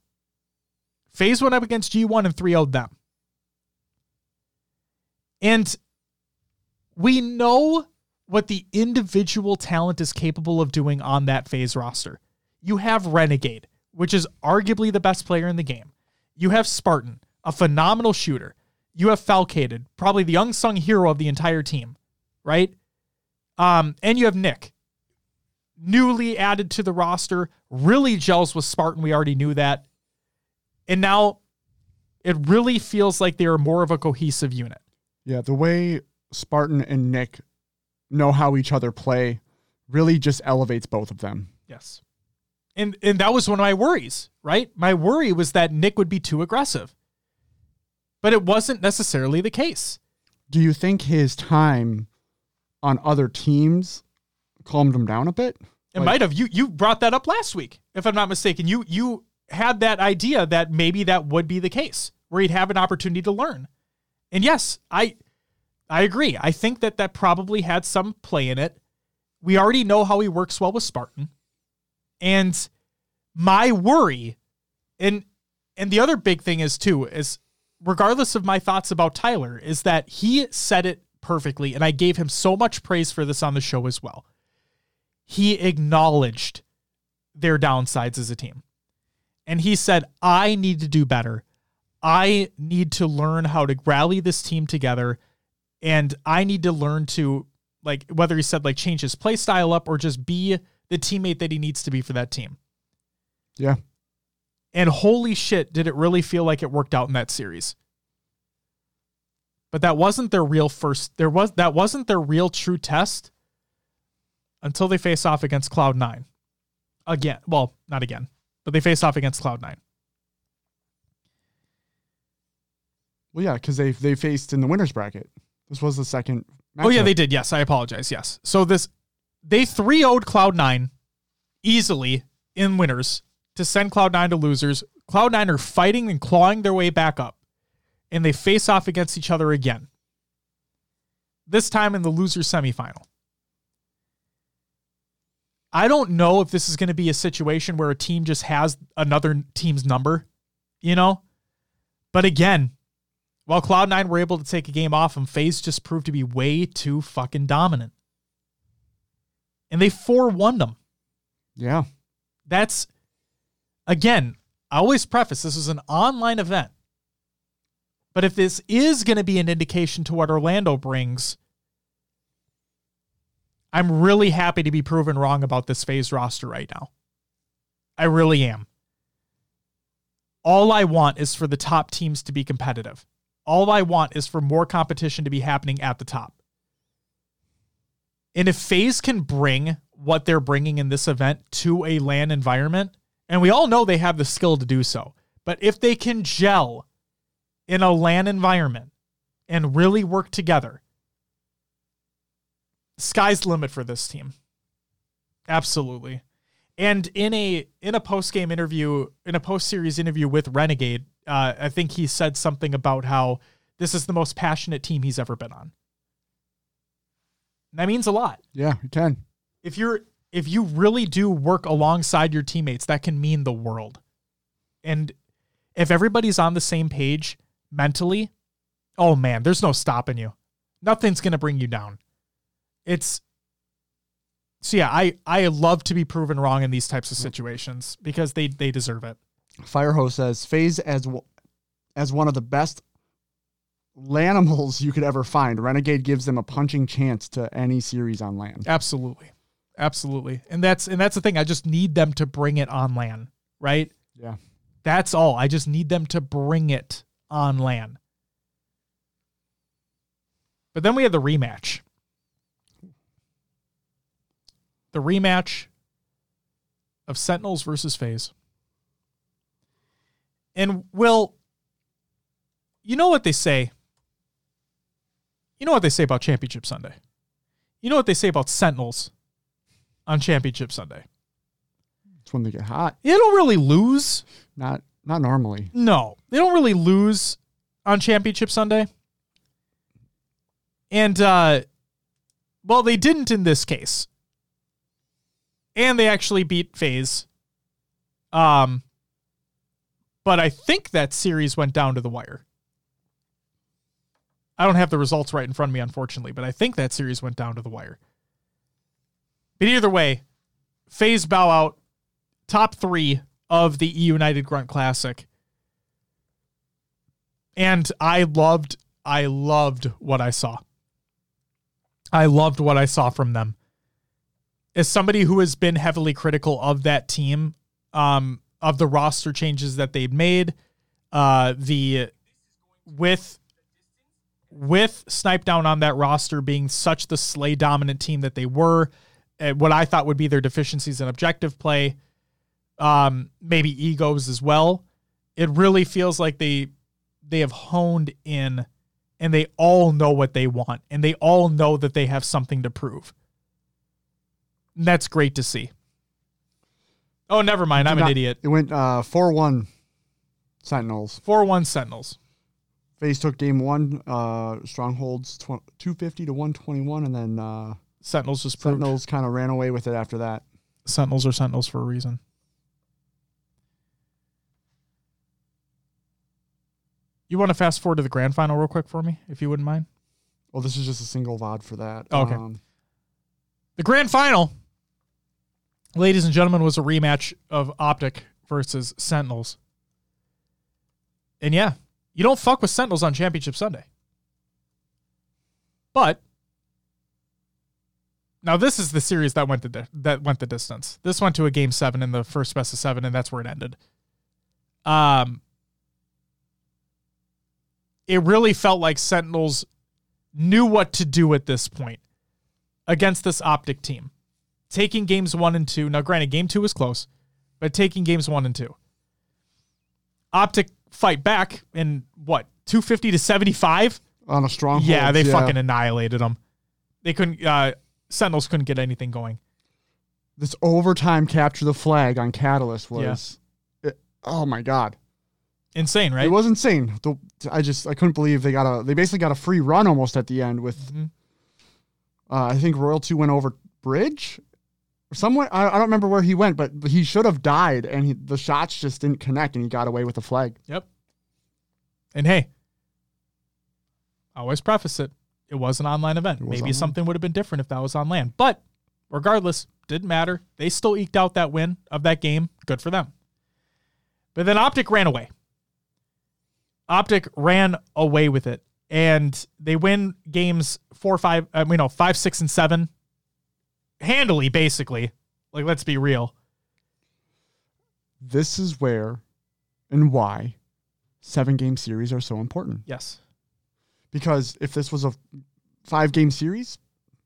Speaker 1: FaZe went up against G1 and 3 0'd them. And we know what the individual talent is capable of doing on that FaZe roster. You have Renegade, which is arguably the best player in the game. You have Spartan, a phenomenal shooter. You have Falcated, probably the unsung hero of the entire team, right? Um, and you have Nick, newly added to the roster, really gels with Spartan. We already knew that. And now it really feels like they are more of a cohesive unit.
Speaker 2: Yeah, the way Spartan and Nick know how each other play really just elevates both of them.
Speaker 1: Yes. And and that was one of my worries, right? My worry was that Nick would be too aggressive. But it wasn't necessarily the case.
Speaker 2: Do you think his time on other teams calmed him down a bit?
Speaker 1: It
Speaker 2: Like-
Speaker 1: might have. You you brought that up last week, if I'm not mistaken. You you had that idea that maybe that would be the case, where he'd have an opportunity to learn. And yes, I I agree. I think that that probably had some play in it. We already know how he works well with Spartan. And my worry and and the other big thing is too is regardless of my thoughts about Tyler is that he said it perfectly and I gave him so much praise for this on the show as well he acknowledged their downsides as a team. And he said, I need to do better. I need to learn how to rally this team together. And I need to learn to, like, whether he said, like, change his play style up or just be the teammate that he needs to be for that team.
Speaker 2: Yeah.
Speaker 1: And holy shit, did it really feel like it worked out in that series? But that wasn't their real first. There was that wasn't their real true test until they face off against Cloud Nine again. Well, not again, but they face off against Cloud Nine.
Speaker 2: Well, yeah, because they they faced in the winners bracket. This was the second.
Speaker 1: Oh yeah, they did. Yes, I apologize. Yes, so this they three would Cloud Nine easily in winners to send Cloud Nine to losers. Cloud Nine are fighting and clawing their way back up, and they face off against each other again. This time in the loser semifinal. I don't know if this is going to be a situation where a team just has another team's number, you know? But again, while Cloud9 were able to take a game off them, FaZe just proved to be way too fucking dominant. And they 4 1 them.
Speaker 2: Yeah.
Speaker 1: That's, again, I always preface this is an online event. But if this is going to be an indication to what Orlando brings, I'm really happy to be proven wrong about this FaZe roster right now. I really am. All I want is for the top teams to be competitive. All I want is for more competition to be happening at the top. And if FaZe can bring what they're bringing in this event to a LAN environment, and we all know they have the skill to do so, but if they can gel in a LAN environment and really work together, sky's the limit for this team. Absolutely. And in a in a post game interview, in a post series interview with Renegade, uh, I think he said something about how this is the most passionate team he's ever been on. And that means a lot.
Speaker 2: Yeah, you can.
Speaker 1: If you're if you really do work alongside your teammates, that can mean the world. And if everybody's on the same page mentally, oh man, there's no stopping you. Nothing's gonna bring you down. It's so yeah, I I love to be proven wrong in these types of situations because they they deserve it.
Speaker 2: Firehose says FaZe as as one of the best lanimals you could ever find. Renegade gives them a punching chance to any series on LAN.
Speaker 1: Absolutely. Absolutely. And that's and that's the thing. I just need them to bring it on LAN, right?
Speaker 2: Yeah.
Speaker 1: That's all. I just need them to bring it on LAN. But then we had the rematch. The rematch of Sentinels versus FaZe. And Will, you know what they say? You know what they say about Championship Sunday? You know what they say about Sentinels on Championship Sunday?
Speaker 2: It's when they get hot.
Speaker 1: They don't really lose.
Speaker 2: Not not normally.
Speaker 1: No, they don't really lose on Championship Sunday. And, uh, well, they didn't in this case. And they actually beat FaZe. Um, but I think that series went down to the wire. I don't have the results right in front of me, unfortunately, but I think that series went down to the wire. But either way, FaZe bow out, top three of the E United Grunt Classic. And I loved, I loved what I saw. I loved what I saw from them. As somebody who has been heavily critical of that team, um, of the roster changes that they've made, uh, the with with Snip3down on that roster being such the slay dominant team that they were, what I thought would be their deficiencies in objective play, um, maybe egos as well. It really feels like they they have honed in and they all know what they want and they all know that they have something to prove. And that's great to see. Oh, never mind. I'm an idiot.
Speaker 2: It went uh, 4 1 Sentinels.
Speaker 1: 4 1 Sentinels.
Speaker 2: FaZe took game one, uh, Strongholds tw- 250 to 121, and then uh,
Speaker 1: Sentinels just proved.
Speaker 2: Sentinels kind of ran away with it after that.
Speaker 1: Sentinels are Sentinels for a reason. You want to fast forward to the grand final real quick for me, if you wouldn't mind?
Speaker 2: Well, this is just a single VOD for that.
Speaker 1: Oh, okay.
Speaker 2: Um,
Speaker 1: The grand final, ladies and gentlemen, was a rematch of Optic versus Sentinels. And yeah, you don't fuck with Sentinels on Championship Sunday. But now this is the series that went the di- that went the distance. This went to a game seven in the first best of seven, and that's where it ended. Um, it really felt like Sentinels knew what to do at this point against this optic team. Taking games one and two. Now, granted, game two was close, but taking games one and two. Optic fight back in what, 250 to 75?
Speaker 2: on a strong.
Speaker 1: Yeah, they fucking annihilated them. They couldn't, uh, Sentinels couldn't get anything going.
Speaker 2: This overtime capture the flag on Catalyst was. it- oh my God.
Speaker 1: Insane, right?
Speaker 2: It was insane. The, I just I couldn't believe they got a they basically got a free run almost at the end with
Speaker 1: Mhm.
Speaker 2: uh, I think Royal2 went over bridge somewhere I, I don't remember where he went but he should have died and he, the shots just didn't connect and he got away with the flag.
Speaker 1: Yep. And hey, I always preface it. It was an online event. Maybe
Speaker 2: online.
Speaker 1: something would have been different if that was on LAN. But regardless, didn't matter. They still eked out that win of that game. Good for them. But then Optic ran away. Optic ran away with it. And they win games four, five, uh, you know, five, six, and seven handily, basically. Like, let's be real.
Speaker 2: This is where and why seven game series are so important
Speaker 1: Yes.
Speaker 2: Because if this was a five game series,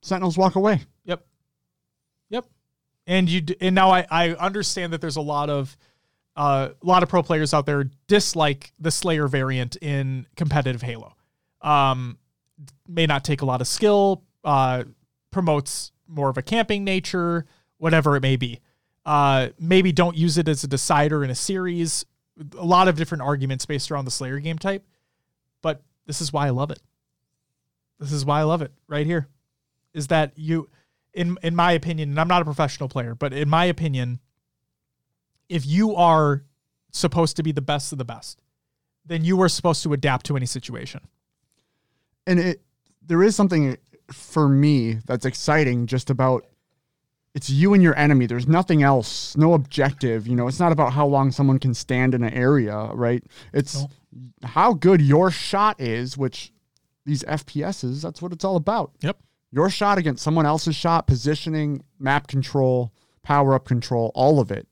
Speaker 2: Sentinels walk away.
Speaker 1: Yep. Yep. And you d- and now I, I understand that there's a lot of uh, a lot of pro players out there dislike the Slayer variant in competitive Halo. Um, may not take a lot of skill, uh, promotes more of a camping nature, whatever it may be. Uh, maybe don't use it as a decider in a series. A lot of different arguments based around the Slayer game type, but this is why I love it. This is why I love it right here. Is that you, in in my opinion, and I'm not a professional player, but in my opinion, if you are supposed to be the best of the best, then you are supposed to adapt to any situation.
Speaker 2: and it there is something for me that's exciting just about it's you and your enemy. There's nothing else no objective you know? It's not about how long someone can stand in an area right? It's
Speaker 1: No.
Speaker 2: how good your shot is which these fps's that's what it's all about.
Speaker 1: Yep.
Speaker 2: your shot against someone else's shot positioning map control power up control all of it.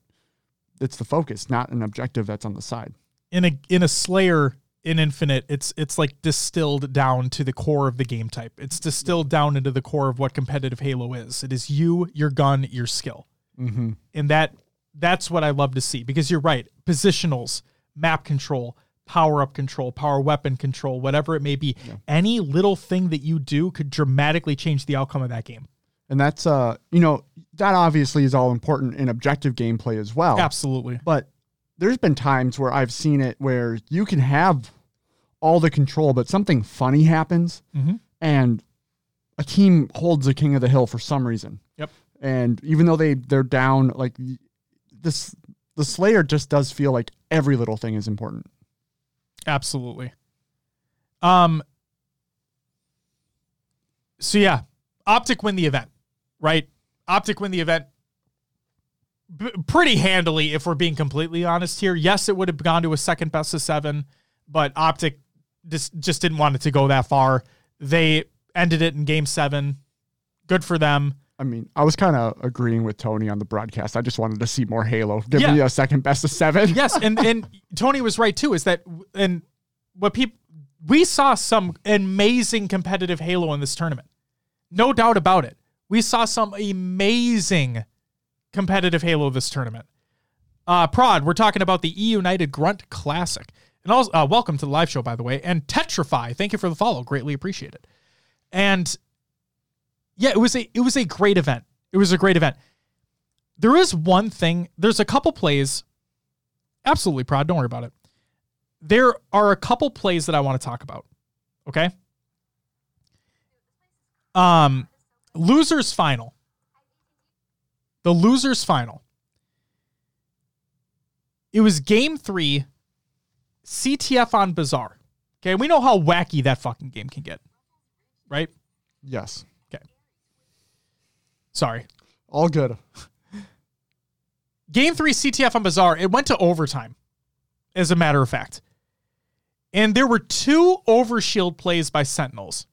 Speaker 2: It's the focus not an objective that's on the side.
Speaker 1: In a in a Slayer in Infinite, it's it's like distilled down to the core of the game type. It's distilled down into the core of what competitive Halo is. It is you, your gun, your skill.
Speaker 2: mm-hmm.
Speaker 1: and that that's what I love to see because you're right. Positionals, map control, power up control, power weapon control, whatever it may be. Any little thing that you do could dramatically change the outcome of that game.
Speaker 2: and that's uh you know that obviously is all important in objective gameplay as well
Speaker 1: Absolutely.
Speaker 2: but there's been times where I've seen it where you can have all the control, but something funny happens
Speaker 1: Mhm.
Speaker 2: and a team holds the king of the hill for some reason.
Speaker 1: Yep.
Speaker 2: And even though they they're down, like this, the Slayer just does feel like every little thing is important.
Speaker 1: Absolutely. Um so yeah, Optic win the event, right? Optic win the event b- pretty handily if we're being completely honest here. Yes, it would have gone to a second best of 7, but Optic just just didn't want it to go that far. They ended it in game 7. Good for them.
Speaker 2: I mean, I was kind of agreeing with Tony on the broadcast. I just wanted to see more Halo. Give
Speaker 1: Yeah.
Speaker 2: me a second best of seven.
Speaker 1: yes, and and Tony was right too. Is that and what people we saw some amazing competitive Halo in this tournament, no doubt about it. We saw some amazing competitive Halo this tournament. Uh, Prod, we're talking about the E United Grunt Classic, And also, uh, welcome to the live show, by the way. And Tetrify, thank you for the follow. Greatly appreciate it. And yeah, it was a it was a great event. It was a great event. There is one thing. There's a couple plays. Absolutely Prod. Don't worry about it. There are a couple plays that I want to talk about. Okay. Um, losers final. The losers final. It was game three, CTF on Bazaar. Okay, we know how wacky that fucking game can get, right?
Speaker 2: Yes. Okay.
Speaker 1: Sorry.
Speaker 2: All good.
Speaker 1: Game three CTF on Bazaar, it went to overtime, as a matter of fact. And there were two overshield plays by Sentinels.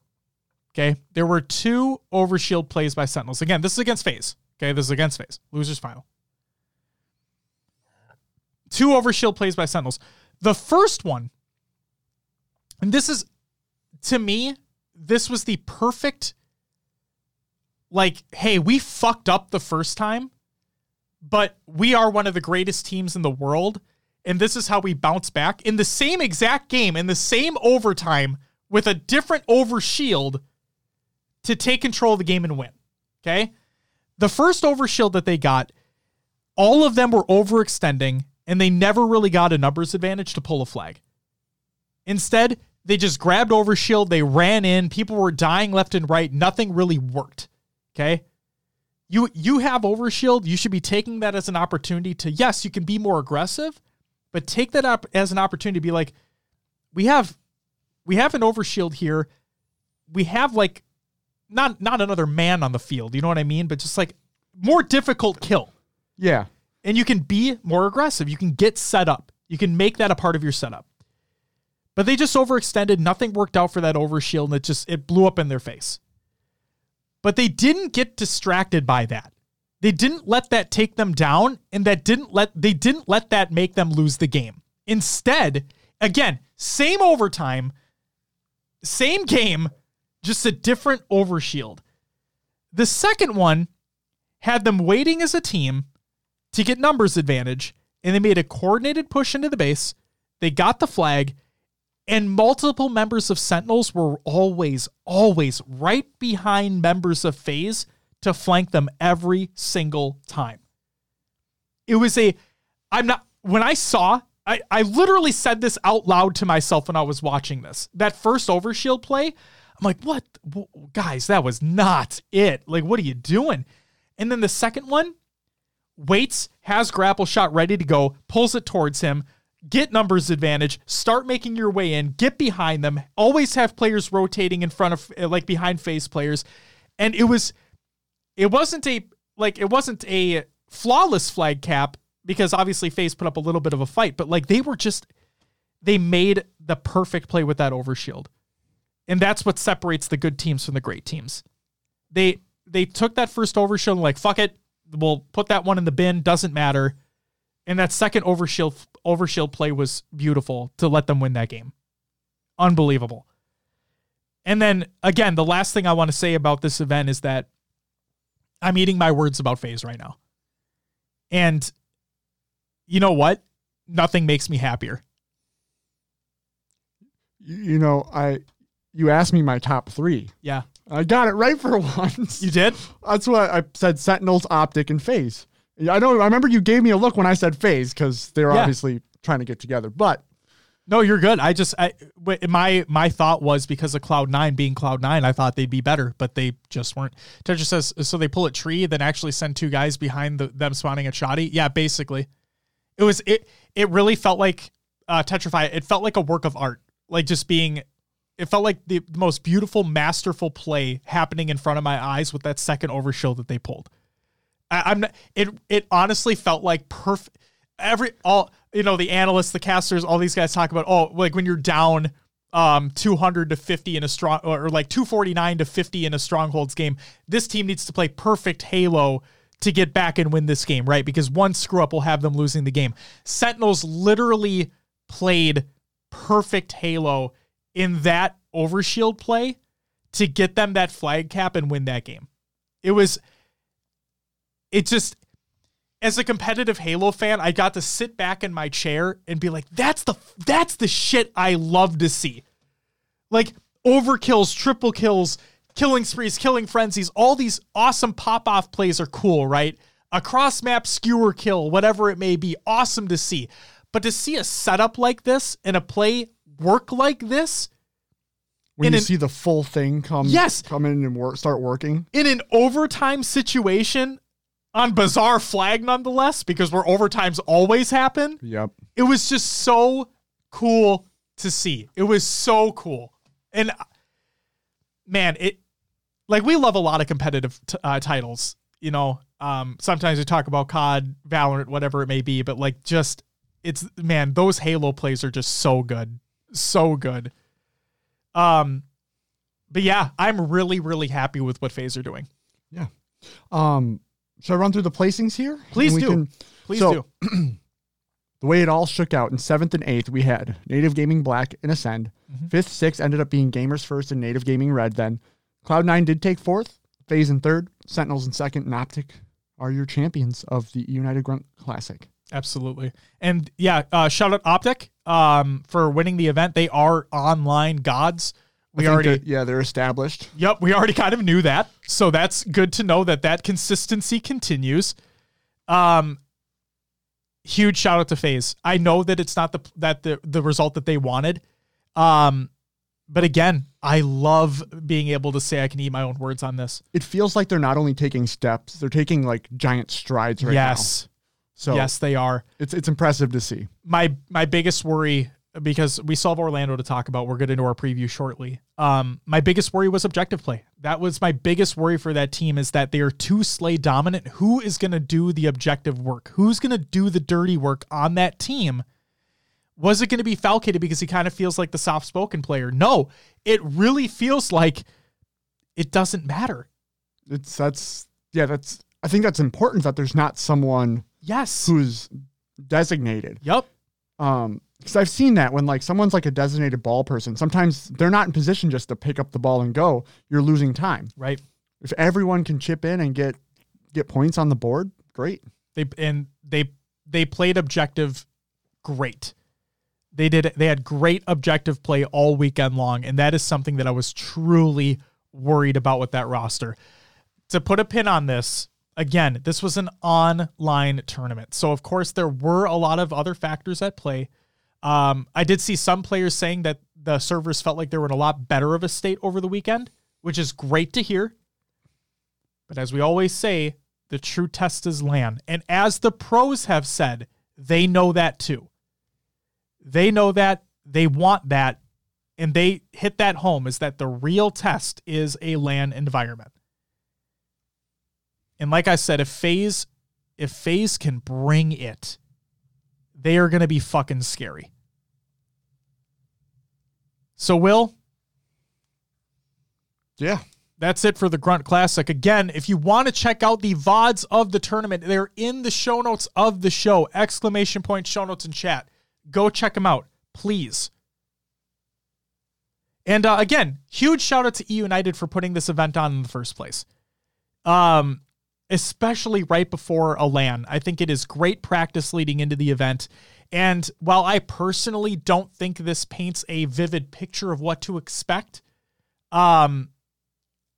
Speaker 1: Okay. There were two overshield plays by Sentinels. Again, this is against FaZe. Okay. This is against FaZe. Losers final. Two overshield plays by Sentinels. The first one, and this is, to me, this was the perfect, like, hey, we fucked up the first time, but we are one of the greatest teams in the world. And this is how we bounce back in the same exact game, in the same overtime, with a different overshield to take control of the game and win. Okay. The first overshield that they got, all of them were overextending and they never really got a numbers advantage to pull a flag. Instead, they just grabbed overshield, they ran in, people were dying left and right, nothing really worked. Okay? You you have overshield, you should be taking that as an opportunity to yes, you can be more aggressive, but take that up as an opportunity to be like we have we have an overshield here. We have like not not another man on the field, you know what I mean, but just like more difficult kill
Speaker 2: Yeah.
Speaker 1: and you can be more aggressive. You can get set up. You can make that a part of your setup. But they just overextended. Nothing worked out for that overshield, and it just it blew up in their face. But they didn't get distracted by that. They didn't let that take them down, and that didn't let they didn't let that make them lose the game. Instead, again, same overtime, same game, just a different overshield. The second one had them waiting as a team to get numbers advantage, and they made a coordinated push into the base. They got the flag, and multiple members of Sentinels were always, always right behind members of FaZe to flank them every single time. It was a, I'm not, when I saw, I, I literally said this out loud to myself when I was watching this. That first overshield play, I'm like, what? Guys, that was not it. Like, what are you doing? And then the second one, waits, has grapple shot ready to go, pulls it towards him, get numbers advantage, start making your way in, get behind them, always have players rotating in front of uh, like behind FaZe players. And it was it wasn't a like it wasn't a flawless flag cap because obviously FaZe put up a little bit of a fight, but like they were just they made the perfect play with that overshield. And that's what separates the good teams from the great teams. They they took that first overshield and like fuck it, we'll put that one in the bin, doesn't matter. And that second overshield overshield play was beautiful to let them win that game. Unbelievable. And then again, the last thing I want to say about this event is that I'm eating my words about FaZe right now. And you know what? Nothing makes me happier.
Speaker 2: You, you know, I you asked me my top three.
Speaker 1: Yeah.
Speaker 2: I got it right for once.
Speaker 1: You did?
Speaker 2: That's what I said Sentinels, Optic, and FaZe. I don't I remember you gave me a look when I said FaZe because they're
Speaker 1: Yeah.
Speaker 2: obviously trying to get together. But
Speaker 1: No, you're good. I just I my my thought was because of Cloud Nine being Cloud Nine, I thought they'd be better, but they just weren't. Tetra says so they pull a tree, then actually send two guys behind the, them spawning a Shoddy. Yeah, basically, it was it. It really felt like uh, Tetrify. It felt like a work of art, like just being. It felt like the, most beautiful, masterful play happening in front of my eyes with that second overshield that they pulled. I, I'm not, it. It honestly felt like perfect. Every all you know, the analysts, the casters, all these guys talk about. Oh, like when you're down um 200 to 50 in a strong or like 249 to 50 in a strongholds game. This team needs to play perfect Halo to get back and win this game, right? Because one screw up will have them losing the game. Sentinels literally played perfect Halo in that overshield play to get them that flag cap and win that game. It was it just as a competitive Halo fan, I got to sit back in my chair and be like, that's the that's the shit I love to see. Like overkills, triple kills, killing sprees, killing frenzies, all these awesome pop-off plays are cool, right? A cross map skewer kill, whatever it may be, awesome to see. But to see a setup like this and a play work like this
Speaker 2: When you
Speaker 1: an-
Speaker 2: see the full thing come,
Speaker 1: Yes.
Speaker 2: come in and work, start working.
Speaker 1: in an overtime situation on Bazaar flag nonetheless, because where overtimes always happen,
Speaker 2: Yep.
Speaker 1: it was just so cool to see. It was so cool. And uh, man, it like we love a lot of competitive t- uh, titles, you know. Um sometimes we talk about COD, Valorant, whatever it may be, but like just it's man, those Halo plays are just so good. So good. Um but yeah, I'm really really happy with what FaZe are doing.
Speaker 2: Yeah. Um, should I run through the placings here?
Speaker 1: Please do.
Speaker 2: can-
Speaker 1: Please
Speaker 2: So-
Speaker 1: do.
Speaker 2: the way it all shook out in seventh and eighth, we had Native Gaming Black and Ascend.
Speaker 1: Mm-hmm.
Speaker 2: Fifth, sixth ended up being Gamers First and Native Gaming Red. Then Cloud9 did take fourth, FaZe in third, Sentinels in second, and Optic are your champions of the United Grunt Classic.
Speaker 1: Absolutely. And yeah, uh, shout out Optic um, for winning the event. They are online gods. We already,
Speaker 2: yeah, they're established.
Speaker 1: yep, we already kind of knew that. So that's good to know that that consistency continues. Um, huge shout out to FaZe. I know that it's not the that the the result that they wanted. Um, but again, I love being able to say I can eat my own words on this.
Speaker 2: It feels like they're not only taking steps, they're taking like giant strides right now.
Speaker 1: yes,
Speaker 2: So
Speaker 1: yes, they are.
Speaker 2: it's it's impressive to see.
Speaker 1: my my biggest worry because we still have Orlando to talk about. We're getting into our preview shortly. Um, my biggest worry was objective play. That was my biggest worry for that team is that they are too slay dominant. Who is going to do the objective work? Who's going to do the dirty work on that team? Was it going to be Falcated because he kind of feels like the soft spoken player? No, it really feels like it doesn't matter.
Speaker 2: It's that's yeah, that's I think that's important that there's not someone
Speaker 1: Yes.
Speaker 2: who's designated.
Speaker 1: Yep.
Speaker 2: Um, because I've seen that when like someone's like a designated ball person, sometimes they're not in position just to pick up the ball and go. You're losing time.
Speaker 1: Right.
Speaker 2: If everyone can chip in and get get points on the board, great.
Speaker 1: They and they they played objective great. They did they had great objective play all weekend long, and that is something that I was truly worried about with that roster. To put a pin on this, again, this was an online tournament. So of course there were a lot of other factors at play. Um, I did see some players saying that the servers felt like they were in a lot better of a state over the weekend, which is great to hear. But as we always say, the true test is LAN. And as the pros have said, they know that too. They know that, they want that, and they hit that home is that the real test is a LAN environment. And like I said, if FaZe if FaZe can bring it, they are going to be fucking scary. So Will,
Speaker 2: Yeah.
Speaker 1: that's it for the Grunt Classic. Again, if you want to check out the VODs of the tournament, they're in the show notes of the show. Exclamation point show notes in chat. Go check them out, please. And uh, again, huge shout out to E United for putting this event on in the first place. Um, especially right before a LAN. I think it is great practice leading into the event. And while I personally don't think this paints a vivid picture of what to expect, um,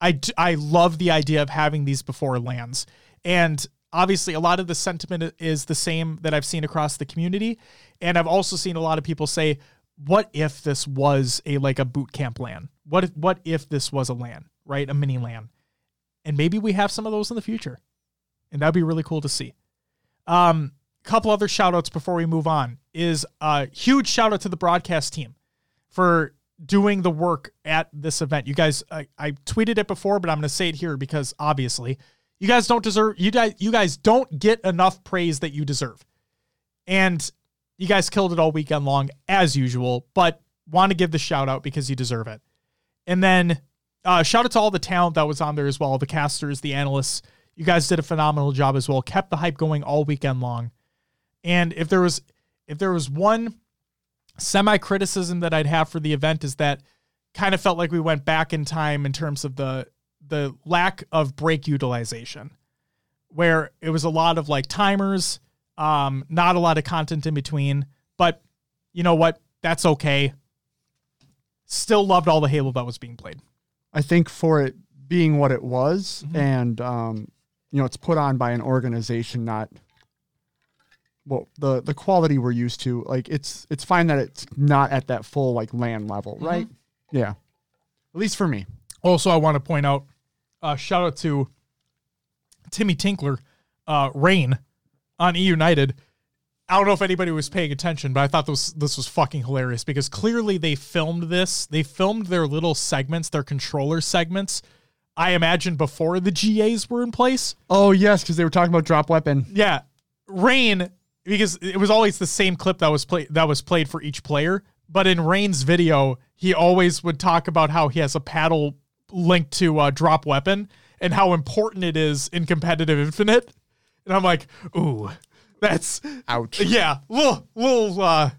Speaker 1: I, I love the idea of having these before LANs. And obviously, a lot of the sentiment is the same that I've seen across the community. And I've also seen a lot of people say, what if this was a like a boot camp LAN? What if, what if this was a LAN, right? A mini LAN. And maybe we have some of those in the future. And that'd be really cool to see. Um, a couple other shout outs before we move on is a huge shout out to the broadcast team for doing the work at this event. You guys, I, I tweeted it before, but I'm going to say it here because obviously you guys don't deserve, you guys, you guys don't get enough praise that you deserve. And you guys killed it all weekend long as usual, but want to give the shout out because you deserve it. And then uh, shout out to all the talent that was on there as well the casters, the analysts. You guys did a phenomenal job as well. Kept the hype going all weekend long. And if there was if there was one semi criticism that I'd have for the event is that kind of felt like we went back in time in terms of the the lack of break utilization. where it was a lot of like timers, um, not a lot of content in between. But you know what? That's okay. Still loved all the Halo that was being played.
Speaker 2: I think for it being what it was,
Speaker 1: Mhm.
Speaker 2: and um, you know, it's put on by an organization, not well the the quality we're used to. Like it's it's fine that it's not at that full like LAN level,
Speaker 1: Mm-hmm.
Speaker 2: right? Yeah, at least for me.
Speaker 1: Also, I want to point out, uh, shout out to Timmy Tinkler, uh, Rain on E United. I don't know if anybody was paying attention, but I thought this this was fucking hilarious because clearly they filmed this. They filmed their little segments, their controller segments. I imagine before the GAs were in place.
Speaker 2: Oh yes, because they were talking about drop weapon.
Speaker 1: Yeah, Rain because it was always the same clip that was played that was played for each player. But in Rain's video, he always would talk about how he has a paddle linked to uh, drop weapon and how important it is in competitive infinite. And I'm like, ooh, that's
Speaker 2: Ouch.
Speaker 1: yeah, little little uh,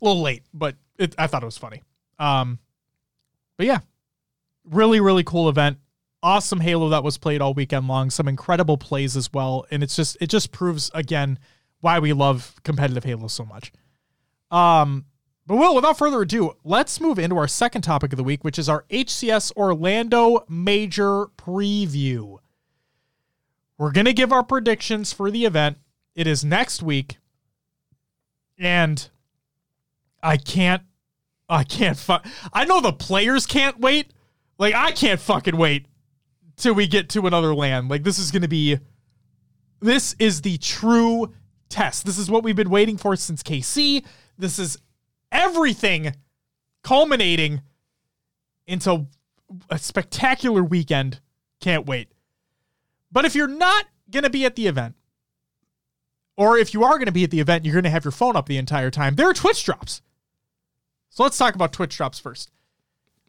Speaker 1: little late, but it, I thought it was funny. Um, but yeah, really really cool event. Awesome Halo that was played all weekend long. Some incredible plays as well, and it's just it just proves again why we love competitive Halo so much. Um, but well, without further ado, let's move into our second topic of the week, which is our HCS Orlando Major preview. We're gonna give our predictions for the event. It is next week, and I can't, I can't. Fu- I know the players can't wait. Like I can't fucking wait till we get to another LAN. Like this is gonna be, this is the true test. This is what we've been waiting for since KC. This is everything culminating into a spectacular weekend. Can't wait. But if you're not going to be at the event, or if you are going to be at the event, you're going to have your phone up the entire time. There are Twitch drops. So let's talk about Twitch drops first.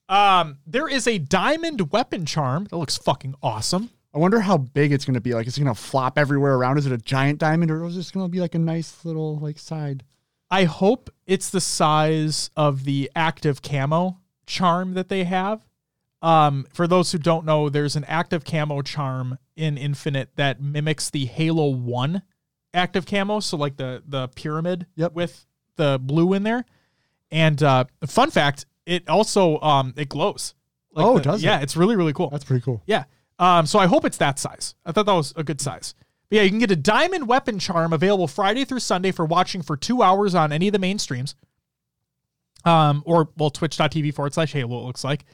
Speaker 1: Um, there is a diamond weapon charm that looks fucking awesome.
Speaker 2: I wonder how big it's gonna be. Like, is it gonna flop everywhere around? Is it a giant diamond, or is it just gonna be like a nice little like side?
Speaker 1: I hope it's the size of the active camo charm that they have. Um, for those who don't know, there's an active camo charm in Infinite that mimics the Halo One active camo. So like the the pyramid
Speaker 2: Yep.
Speaker 1: with the blue in there. And uh, fun fact, it also um it glows. Like
Speaker 2: Oh,
Speaker 1: the-
Speaker 2: does it?
Speaker 1: Yeah, it's really really cool.
Speaker 2: That's pretty cool.
Speaker 1: Yeah. Um, so I hope it's that size. I thought that was a good size. But yeah, you can get a diamond weapon charm available Friday through Sunday for watching for two hours on any of the main streams. Um, or well, twitch.tv forward slash halo, it looks like.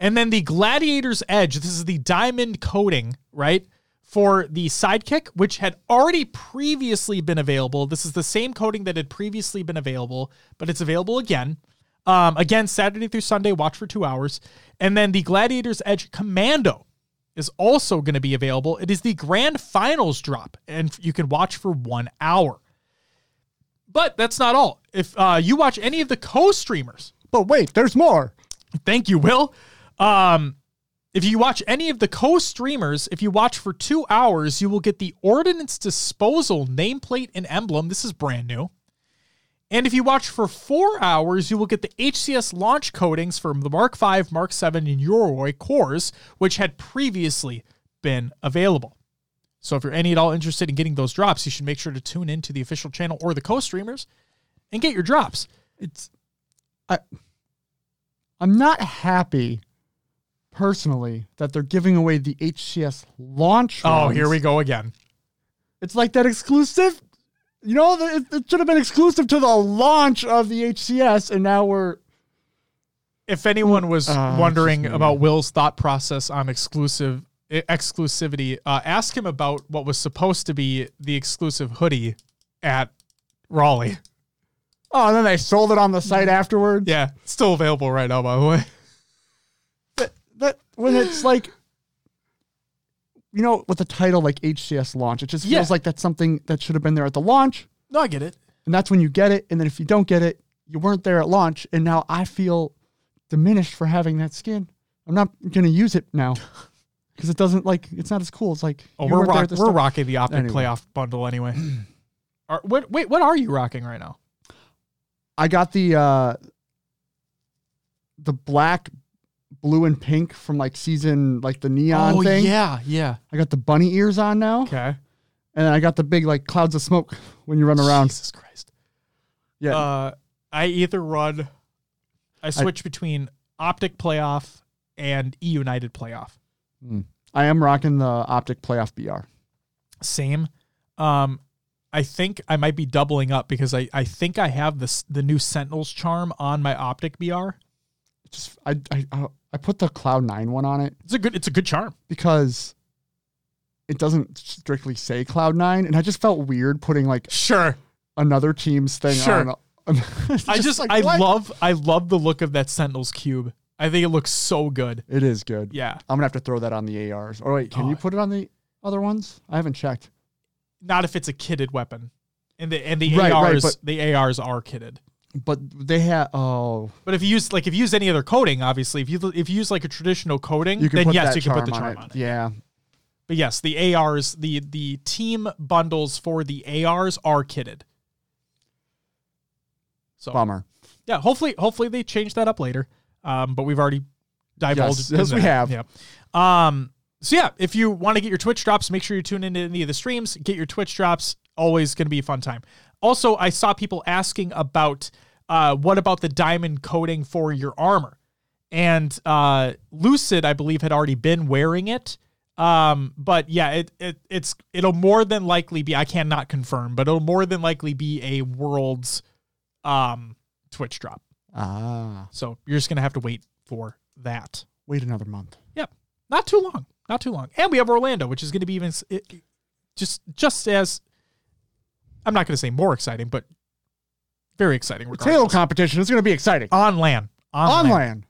Speaker 1: And then the Gladiator's Edge, this is the diamond coating, right? For the sidekick, which had already previously been available. This is the same coding that had previously been available, but it's available again. Um, again, Saturday through Sunday, watch for two hours. And then the Gladiator's Edge Commando is also going to be available. It is the grand finals drop, and you can watch for one hour. But that's not all. If uh, you watch any of the co-streamers,
Speaker 2: But wait, there's more.
Speaker 1: thank you, Will. Um, if you watch any of the co-streamers, if you watch for two hours, you will get the Ordnance Disposal nameplate and emblem. This is brand new. And if you watch for four hours, you will get the HCS launch coatings from the Mark V, Mark 7, and Yoroi cores, which had previously been available. So if you're any at all interested in getting those drops, you should make sure to tune into the official channel or the co-streamers and get your drops.
Speaker 2: It's I I'm not happy personally that they're giving away the HCS launch.
Speaker 1: Oh,
Speaker 2: runs.
Speaker 1: here we go again.
Speaker 2: It's like that exclusive. You know, it, it should have been exclusive to the launch of the HCS, and now we're
Speaker 1: if anyone was
Speaker 2: Uh,
Speaker 1: wondering about Will's thought process on exclusive exclusivity, uh, ask him about what was supposed to be the exclusive hoodie at Raleigh.
Speaker 2: oh, and then they sold it on the site afterwards.
Speaker 1: Yeah, it's still available right now, by the way.
Speaker 2: That, when it's like, you know, with the title like HCS launch, it just feels
Speaker 1: Yeah.
Speaker 2: like that's something that should have been there at the launch.
Speaker 1: No, I get it.
Speaker 2: and that's when you get it. And then if you don't get it, you weren't there at launch, and now I feel diminished for having that skin. I'm not gonna use it now because it doesn't like it's not as cool. It's like
Speaker 1: Oh, we're rock,
Speaker 2: the
Speaker 1: we're rocking the Optic
Speaker 2: Anyway.
Speaker 1: playoff bundle anyway. Are, what, wait, what are you rocking right now?
Speaker 2: I got the uh the black blue and pink from like season like the neon
Speaker 1: oh
Speaker 2: thing.
Speaker 1: yeah, yeah.
Speaker 2: I got the bunny ears on now,
Speaker 1: Okay.
Speaker 2: and then I got the big like clouds of smoke when you run around.
Speaker 1: Jesus Christ.
Speaker 2: Yeah,
Speaker 1: Uh, I either run, I switch between Optic Playoff and E United Playoff.
Speaker 2: I am rocking the Optic Playoff BR.
Speaker 1: Same. Um, I think I might be doubling up because I, I think I have this the new Sentinels charm on my Optic BR.
Speaker 2: Just I I I- put the Cloud Nine one on it
Speaker 1: It's a good it's a good charm.
Speaker 2: because it doesn't strictly say Cloud Nine, and I just felt weird putting like
Speaker 1: Sure.
Speaker 2: another team's thing
Speaker 1: Sure.
Speaker 2: on. It's
Speaker 1: I just
Speaker 2: like,
Speaker 1: I
Speaker 2: what?
Speaker 1: love I love the look of that Sentinels cube. I think it looks so good.
Speaker 2: It is good.
Speaker 1: Yeah.
Speaker 2: I'm gonna have to throw that on the ARs. Or wait, can
Speaker 1: Oh.
Speaker 2: you put it on the other ones? I haven't checked.
Speaker 1: Not if it's a kitted weapon. And the and the
Speaker 2: Right, right,
Speaker 1: ARs
Speaker 2: but-
Speaker 1: the ARs are kitted.
Speaker 2: But they have oh,
Speaker 1: But if you use like if you use any other coating, obviously, if you if you use like a traditional coating,
Speaker 2: you can
Speaker 1: then
Speaker 2: put
Speaker 1: yes,
Speaker 2: that
Speaker 1: you can put the
Speaker 2: charm on it.
Speaker 1: it.
Speaker 2: Yeah,
Speaker 1: But yes, the ARs, the the team bundles for the ARs are kitted. So
Speaker 2: bummer.
Speaker 1: yeah, hopefully hopefully they change that up later. Um, but we've already divulged.
Speaker 2: Yes,
Speaker 1: in
Speaker 2: yes, we
Speaker 1: that.
Speaker 2: have.
Speaker 1: Yeah. Um. So yeah, if you want to get your Twitch drops, make sure you tune into any of the streams. Get your Twitch drops. Always going to be a fun time. Also, I saw people asking about uh, what about the diamond coating for your armor, and uh, Lucid, I believe, had already been wearing it. Um, but yeah, it, it it's it'll more than likely be. I cannot confirm, but it'll more than likely be a world's um Twitch drop.
Speaker 2: Ah,
Speaker 1: So you're just gonna have to wait for that.
Speaker 2: wait another month.
Speaker 1: Yep, not too long, not too long. And we have Orlando, which is gonna be even it, just just as I'm not gonna say more exciting, but very exciting.
Speaker 2: It's Halo
Speaker 1: regardless.
Speaker 2: competition. It's gonna be exciting.
Speaker 1: on LAN. On,
Speaker 2: On
Speaker 1: LAN.
Speaker 2: LAN.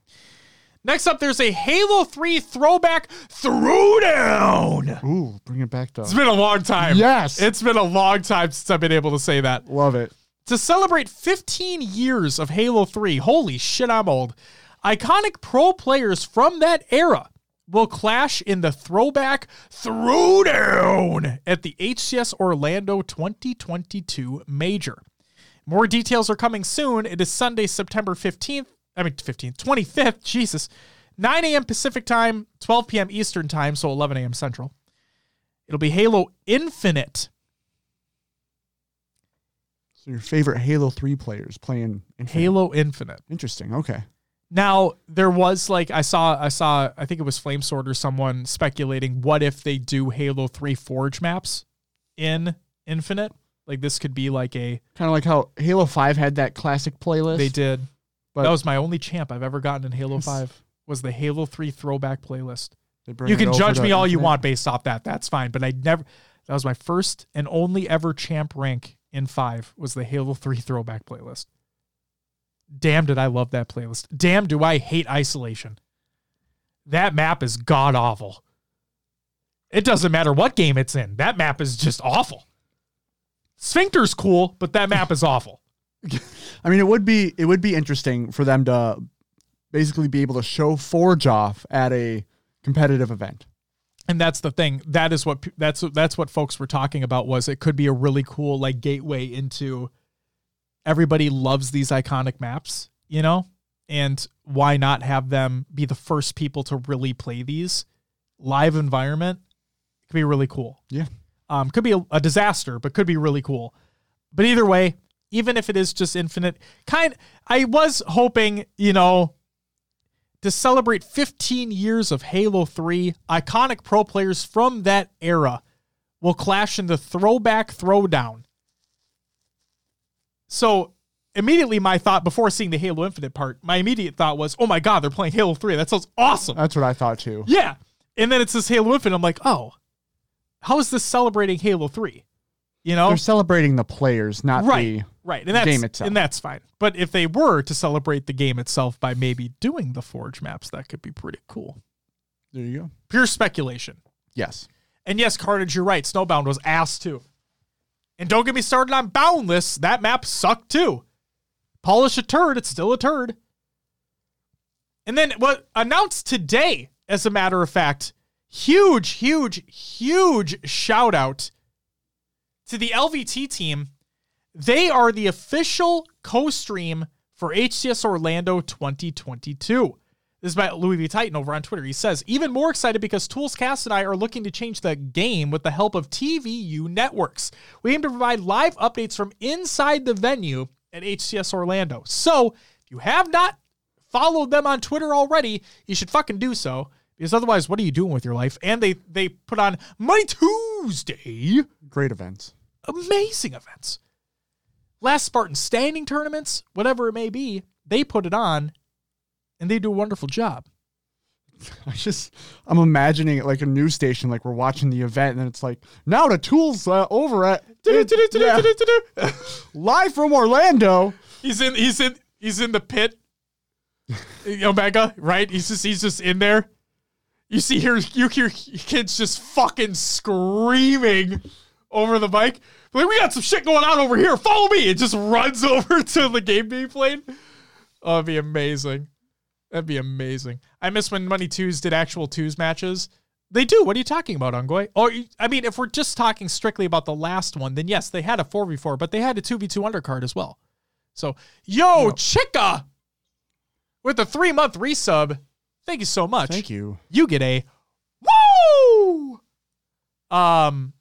Speaker 1: Next up, there's a Halo 3 throwback throwdown.
Speaker 2: Ooh, bring it back
Speaker 1: It's been a long time.
Speaker 2: Yes.
Speaker 1: It's been a long time since I've been able to say that.
Speaker 2: Love it.
Speaker 1: To celebrate 15 years of Halo 3, holy shit, I'm old. Iconic pro players from that era will clash in the throwback throwdown at the HCS Orlando 2022 Major. More details are coming soon. It is Sunday, September 15th. I mean, 15th, 25th. Jesus. 9 a.m. Pacific time, 12 p.m. Eastern time, so 11 a.m. Central. It'll be Halo Infinite.
Speaker 2: So your favorite Halo Three players playing Infinite.
Speaker 1: Halo Infinite.
Speaker 2: Interesting. Okay.
Speaker 1: Now there was like I saw I saw I think it was Flamesword or someone speculating what if they do Halo 3 Forge maps in Infinite? Like this could be like a
Speaker 2: Kind of like how Halo Five had that classic playlist.
Speaker 1: they did.
Speaker 2: But-
Speaker 1: that was my only champ I've ever gotten in Halo 5 was the Halo 3 throwback playlist. You can judge me all you want based off that. That's fine, but I never that was my first and only ever champ rank in 5 was the Halo 3 throwback playlist. Damn, did I love that playlist. Damn, do I hate isolation. That map is god awful. It doesn't matter what game it's in. That map is just awful. Sphincter's cool, but that map is awful.
Speaker 2: I mean, it would be it would be interesting for them to basically be able to show Forge off at a competitive event.
Speaker 1: And that's the thing. That is what that's that's what folks were talking about was it could be a really cool like gateway into everybody loves these iconic maps, you know? And why not have them be the first people to really play these live environment? It could be really cool.
Speaker 2: Yeah.
Speaker 1: Um, could be a, a disaster, but could be really cool. But either way, even if it is just infinite, kind I was hoping, you know, to celebrate 15 years of Halo 3, iconic pro players from that era will clash in the throwback throwdown. So immediately my thought before seeing the Halo Infinite part, my immediate thought was, "Oh my god, they're playing Halo 3. That sounds awesome."
Speaker 2: That's what I thought too.
Speaker 1: Yeah. And then it's this Halo Infinite. I'm like, "Oh. How is this celebrating Halo 3?" You know?
Speaker 2: They're celebrating the players, not
Speaker 1: right
Speaker 2: the
Speaker 1: right and that's
Speaker 2: game itself.
Speaker 1: and that's fine but if they were to celebrate the game itself by maybe doing the forge maps that could be pretty cool
Speaker 2: There you go.
Speaker 1: pure speculation
Speaker 2: Yes.
Speaker 1: and yes carnage you're right snowbound was ass too and don't get me started on boundless that map sucked too polish a turd it's still a turd and then what announced today as a matter of fact huge huge huge shout out to the lvt team they are the official co stream for HCS Orlando 2022. This is by Louis V. Titan over on Twitter. He says, even more excited because Tools Cast and I are looking to change the game with the help of TVU networks. We aim to provide live updates from inside the venue at HCS Orlando. So if you have not followed them on Twitter already, you should fucking do so. Because otherwise, what are you doing with your life? And they they put on Money Twos.
Speaker 2: Great events.
Speaker 1: Amazing events. Last Spartan standing tournaments, whatever it may be, they put it on and they do a wonderful job.
Speaker 2: I just, I'm imagining it like a news station, like we're watching the event, and it's like, now the tools uh, over at Yeah. live from Orlando.
Speaker 1: He's in he's in he's in the pit. Omega, right? He's just he's just in there. You see here you hear kids just fucking screaming over the mic. Like, we got some shit going on over here. Follow me. It just runs over to the game being played. Oh, it'd be amazing. That'd be amazing. I miss when Money Twos did actual twos matches. They do. What are you talking about, Ungoy? Oh, I mean, if we're just talking strictly about the last one, then yes, they had a 4v4, but they had a 2v2 undercard as well. So, yo, Chica with a three month resub. Thank you so much.
Speaker 2: Thank you.
Speaker 1: You get a woo. Um.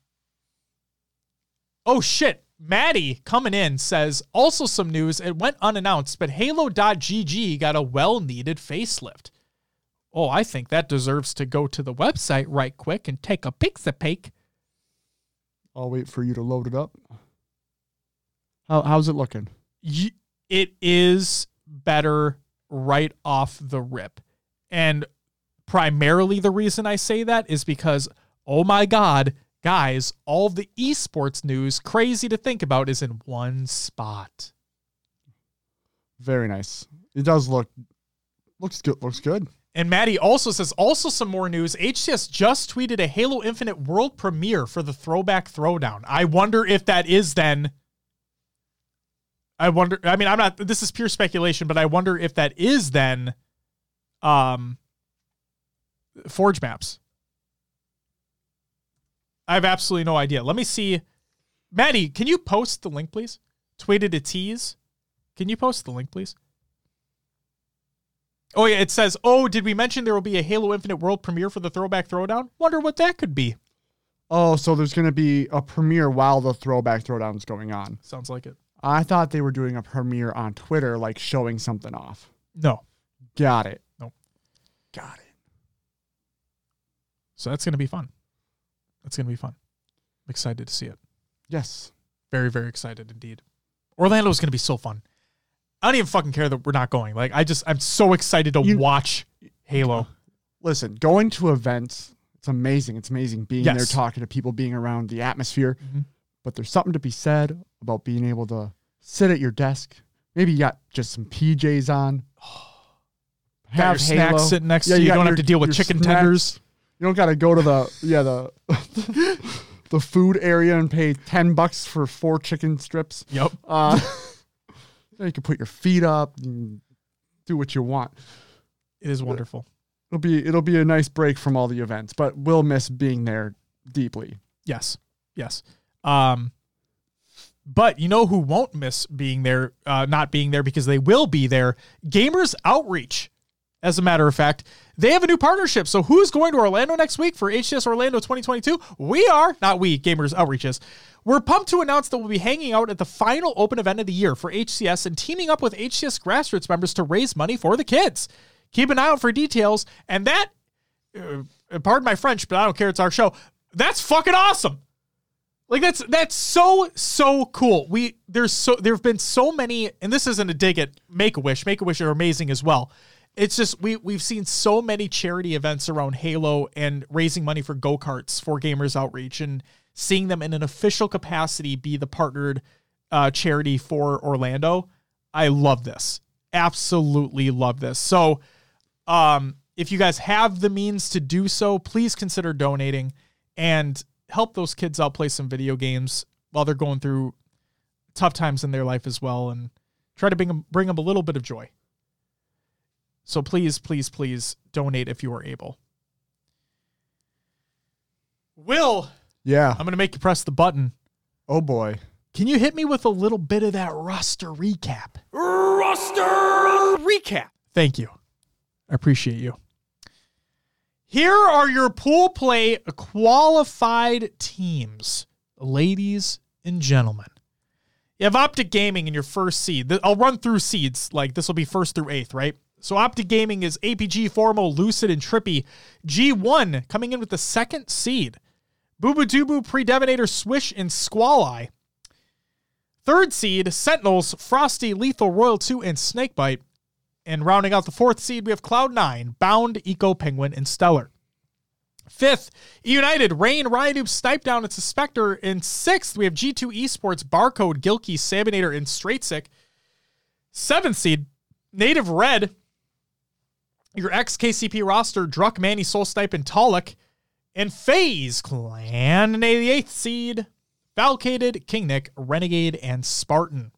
Speaker 1: Oh shit. Maddie coming in says also some news. It went unannounced, but Halo.gg got a well needed facelift. Oh, I think that deserves to go to the website right quick and take a pizza peek.
Speaker 2: I'll wait for you to load it up. How, how's it looking?
Speaker 1: It is better right off the rip. And primarily the reason I say that is because, oh my God, guys, all the esports news, crazy to think about, is in one spot.
Speaker 2: Very nice. It does look looks good. Looks good.
Speaker 1: And Maddie also says, also some more news. HCS just tweeted a Halo Infinite world premiere for the Throwback Throwdown. I wonder if that is then. I wonder. I mean, I'm not. This is pure speculation, but I wonder if that is then, um, Forge maps. I have absolutely no idea. Let me see. Maddie, can you post the link, please? Tweeted a tease. Can you post the link, please? Oh yeah, it says, "Oh, did we mention there will be a Halo Infinite world premiere for the Throwback Throwdown? Wonder what that could be."
Speaker 2: Oh, so there's going to be a premiere while the throwback Throwdown is going on.
Speaker 1: Sounds like it.
Speaker 2: I thought they were doing a premiere on Twitter, like showing something off.
Speaker 1: No.
Speaker 2: Got it. Got it.
Speaker 1: So that's going to be fun. That's going to be fun. I'm excited to see it.
Speaker 2: Yes.
Speaker 1: Very, very excited indeed. Orlando's going to be so fun. I don't even fucking care that we're not going. Like, I just, I'm so excited to
Speaker 2: You-
Speaker 1: watch Halo.
Speaker 2: Listen, going to events, it's amazing. It's amazing being there, talking to people, being around the atmosphere.
Speaker 1: Mhm.
Speaker 2: But there's something to be said about being able to sit at your desk. Maybe you got just some PJs on.
Speaker 1: Got your snacks sitting next
Speaker 2: Yeah,
Speaker 1: to you. You don't have to deal with chicken
Speaker 2: snacks.
Speaker 1: tenders.
Speaker 2: You don't got to go to the yeah the the food area and pay ten bucks for four chicken strips.
Speaker 1: Yep.
Speaker 2: Uh, you can put your feet up and do what you want.
Speaker 1: It is wonderful.
Speaker 2: It'll be it'll be a nice break from all the events, but we'll miss being there deeply.
Speaker 1: Yes. Yes. Um, but you know who won't miss being there, uh, not being there because they will be there? Gamers Outreach. As a matter of fact, they have a new partnership. So who's going to Orlando next week for HCS Orlando 2022? We are, not we, Gamers Outreaches. We're pumped to announce that we'll be hanging out at the final open event of the year for HCS and teaming up with HCS grassroots members to raise money for the kids. Keep an eye out for details. And that, uh, pardon my French, but I don't care. It's our show. That's fucking awesome. Like that's that's so so cool. We there's so there've been so many, and this isn't a dig at Make a Wish. Make a Wish are amazing as well. It's just we we've seen so many charity events around Halo and raising money for go karts for Gamers Outreach and seeing them in an official capacity be the partnered uh, charity for Orlando. I love this. Absolutely love this. So, um, if you guys have the means to do so, please consider donating and help those kids out play some video games while they're going through tough times in their life as well and try to bring them, bring them a little bit of joy. So please, please, please donate if you are able. Will,
Speaker 2: Yeah.
Speaker 1: I'm going to make you press the button.
Speaker 2: Oh boy.
Speaker 1: Can you hit me with a little bit of that roster recap? Roster recap. Thank you. I appreciate you. Here are your pool play qualified teams, ladies and gentlemen. You have Optic Gaming in your first seed. I'll run through seeds. Like this will be first through eighth, right? So Optic Gaming is APG, Formal, Lucid, and Trippy. G1 coming in with the second seed. Bubu Dubu, Predevinator, Swish, and Squall Third seed, Sentinels, Frosty, Lethul, Royal 2, and Snakebite. And rounding out the fourth seed, we have Cloud9, Bound, Eco, Penguin, and Stellar. Fifth, United, Rayne, Ryanoob, Snip3down, and Suspector. In sixth, we have G2 Esports, Barcode, Gilkey, Sabinator, and Str8 Sick. Seventh seed, Native Red, your ex KCP roster, Druck, Manny, Soul Snipe, and Talik. And FaZe Clan, the eighth seed, Falcated, King Nick, Renegade, and Spartan.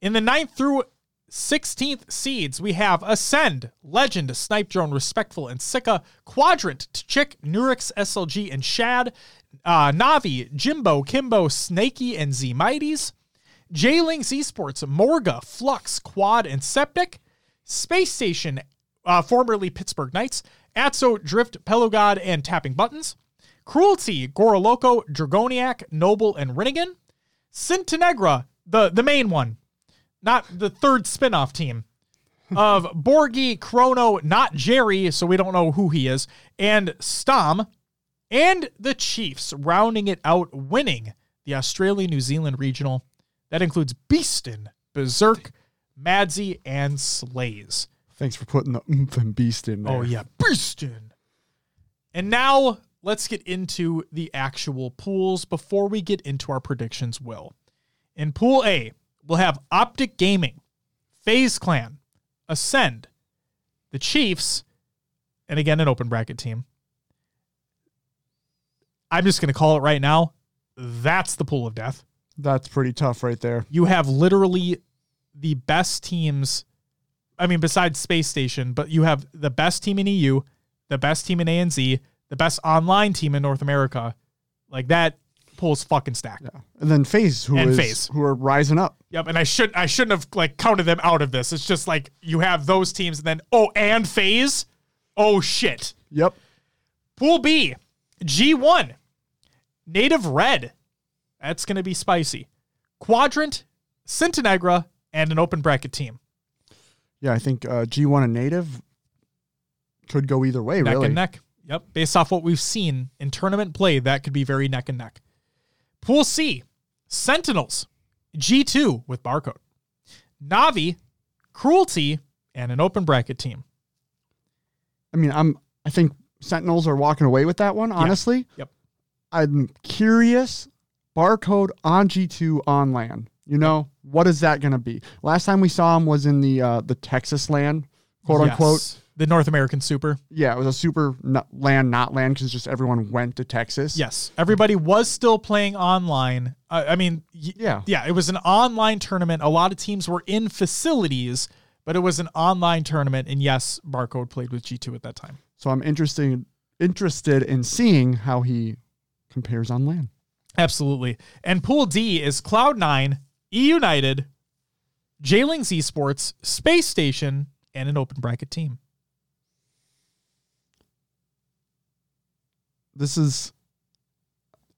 Speaker 1: In the ninth through 16th seeds, we have Ascend, Legend, Snipe Drone, Respectful, and Sika, Quadrant, Chick, Nurix, SLG, and Shad, uh, Navi, Jimbo, Kimbo, Snaky, and Z Mighties, Jlingz Esports, Morga, Flux, Quad, and Septic, Space Station, uh, formerly Pittsburgh Knights, Atso, Drift, Pelogod, and Tapping Buttons, Cruelty, Goroloco, Dragoniac, Noble, and Rinnigan, Sintenegra, the, the main one, not the third spinoff team of Borgie, Chrono, not Jerry, so we don't know who he is, and Stom, and the Chiefs rounding it out, winning the Australia New Zealand regional. That includes Beaston, Berserk, Madsy, and Slays.
Speaker 2: Thanks for putting the oomph and beast in oh, there.
Speaker 1: Oh, yeah, beast in. And now let's get into the actual pools before we get into our predictions, Will. In Pool A, we'll have Optic Gaming, FaZe Clan, Ascend, the Chiefs, and again, an open bracket team. I'm just going to call it right now. That's the pool of death.
Speaker 2: That's pretty tough right there.
Speaker 1: You have literally the best teams. I mean, besides Space Station, but you have the best team in EU, the best team in ANZ, the best online team in North America. Like that pulls fucking stacked.
Speaker 2: Yeah. And then FaZe, who
Speaker 1: And
Speaker 2: is- who are rising up.
Speaker 1: Yep, and I should I shouldn't have like counted them out of this. It's just like you have those teams and then oh and FaZe. Oh shit.
Speaker 2: Yep.
Speaker 1: Pool B, G1, Native Red. That's gonna be spicy. Quadrant, Centenegra, and an open bracket team.
Speaker 2: Yeah, I think uh, G1 and Native could go either way,
Speaker 1: Neck
Speaker 2: really.
Speaker 1: and neck. Yep. Based off what we've seen in tournament play, that could be very neck and neck. Pool C, Sentinels, G2 with barcode, Navi, Cruelty, and an open bracket team.
Speaker 2: I mean, I'm I think Sentinels are walking away with that one, honestly.
Speaker 1: Yep.
Speaker 2: I'm curious barcode on G2 on LAN. You know, what is that going to be? Last time we saw him was in the uh, the Texas LAN, quote unquote.
Speaker 1: The North American Super.
Speaker 2: Yeah, it was a super not LAN, not LAN, because just everyone went to Texas.
Speaker 1: Yes. Everybody was still playing online. Uh, I mean, y-
Speaker 2: Yeah.
Speaker 1: yeah, it was an online tournament. A lot of teams were in facilities, but it was an online tournament. And yes, Barcode played with G2 at that time.
Speaker 2: So I'm interested interested in seeing how he compares on LAN.
Speaker 1: Absolutely. And Pool D is Cloud9, E United, Jlingz Esports, Space Station, and an open bracket team.
Speaker 2: This is.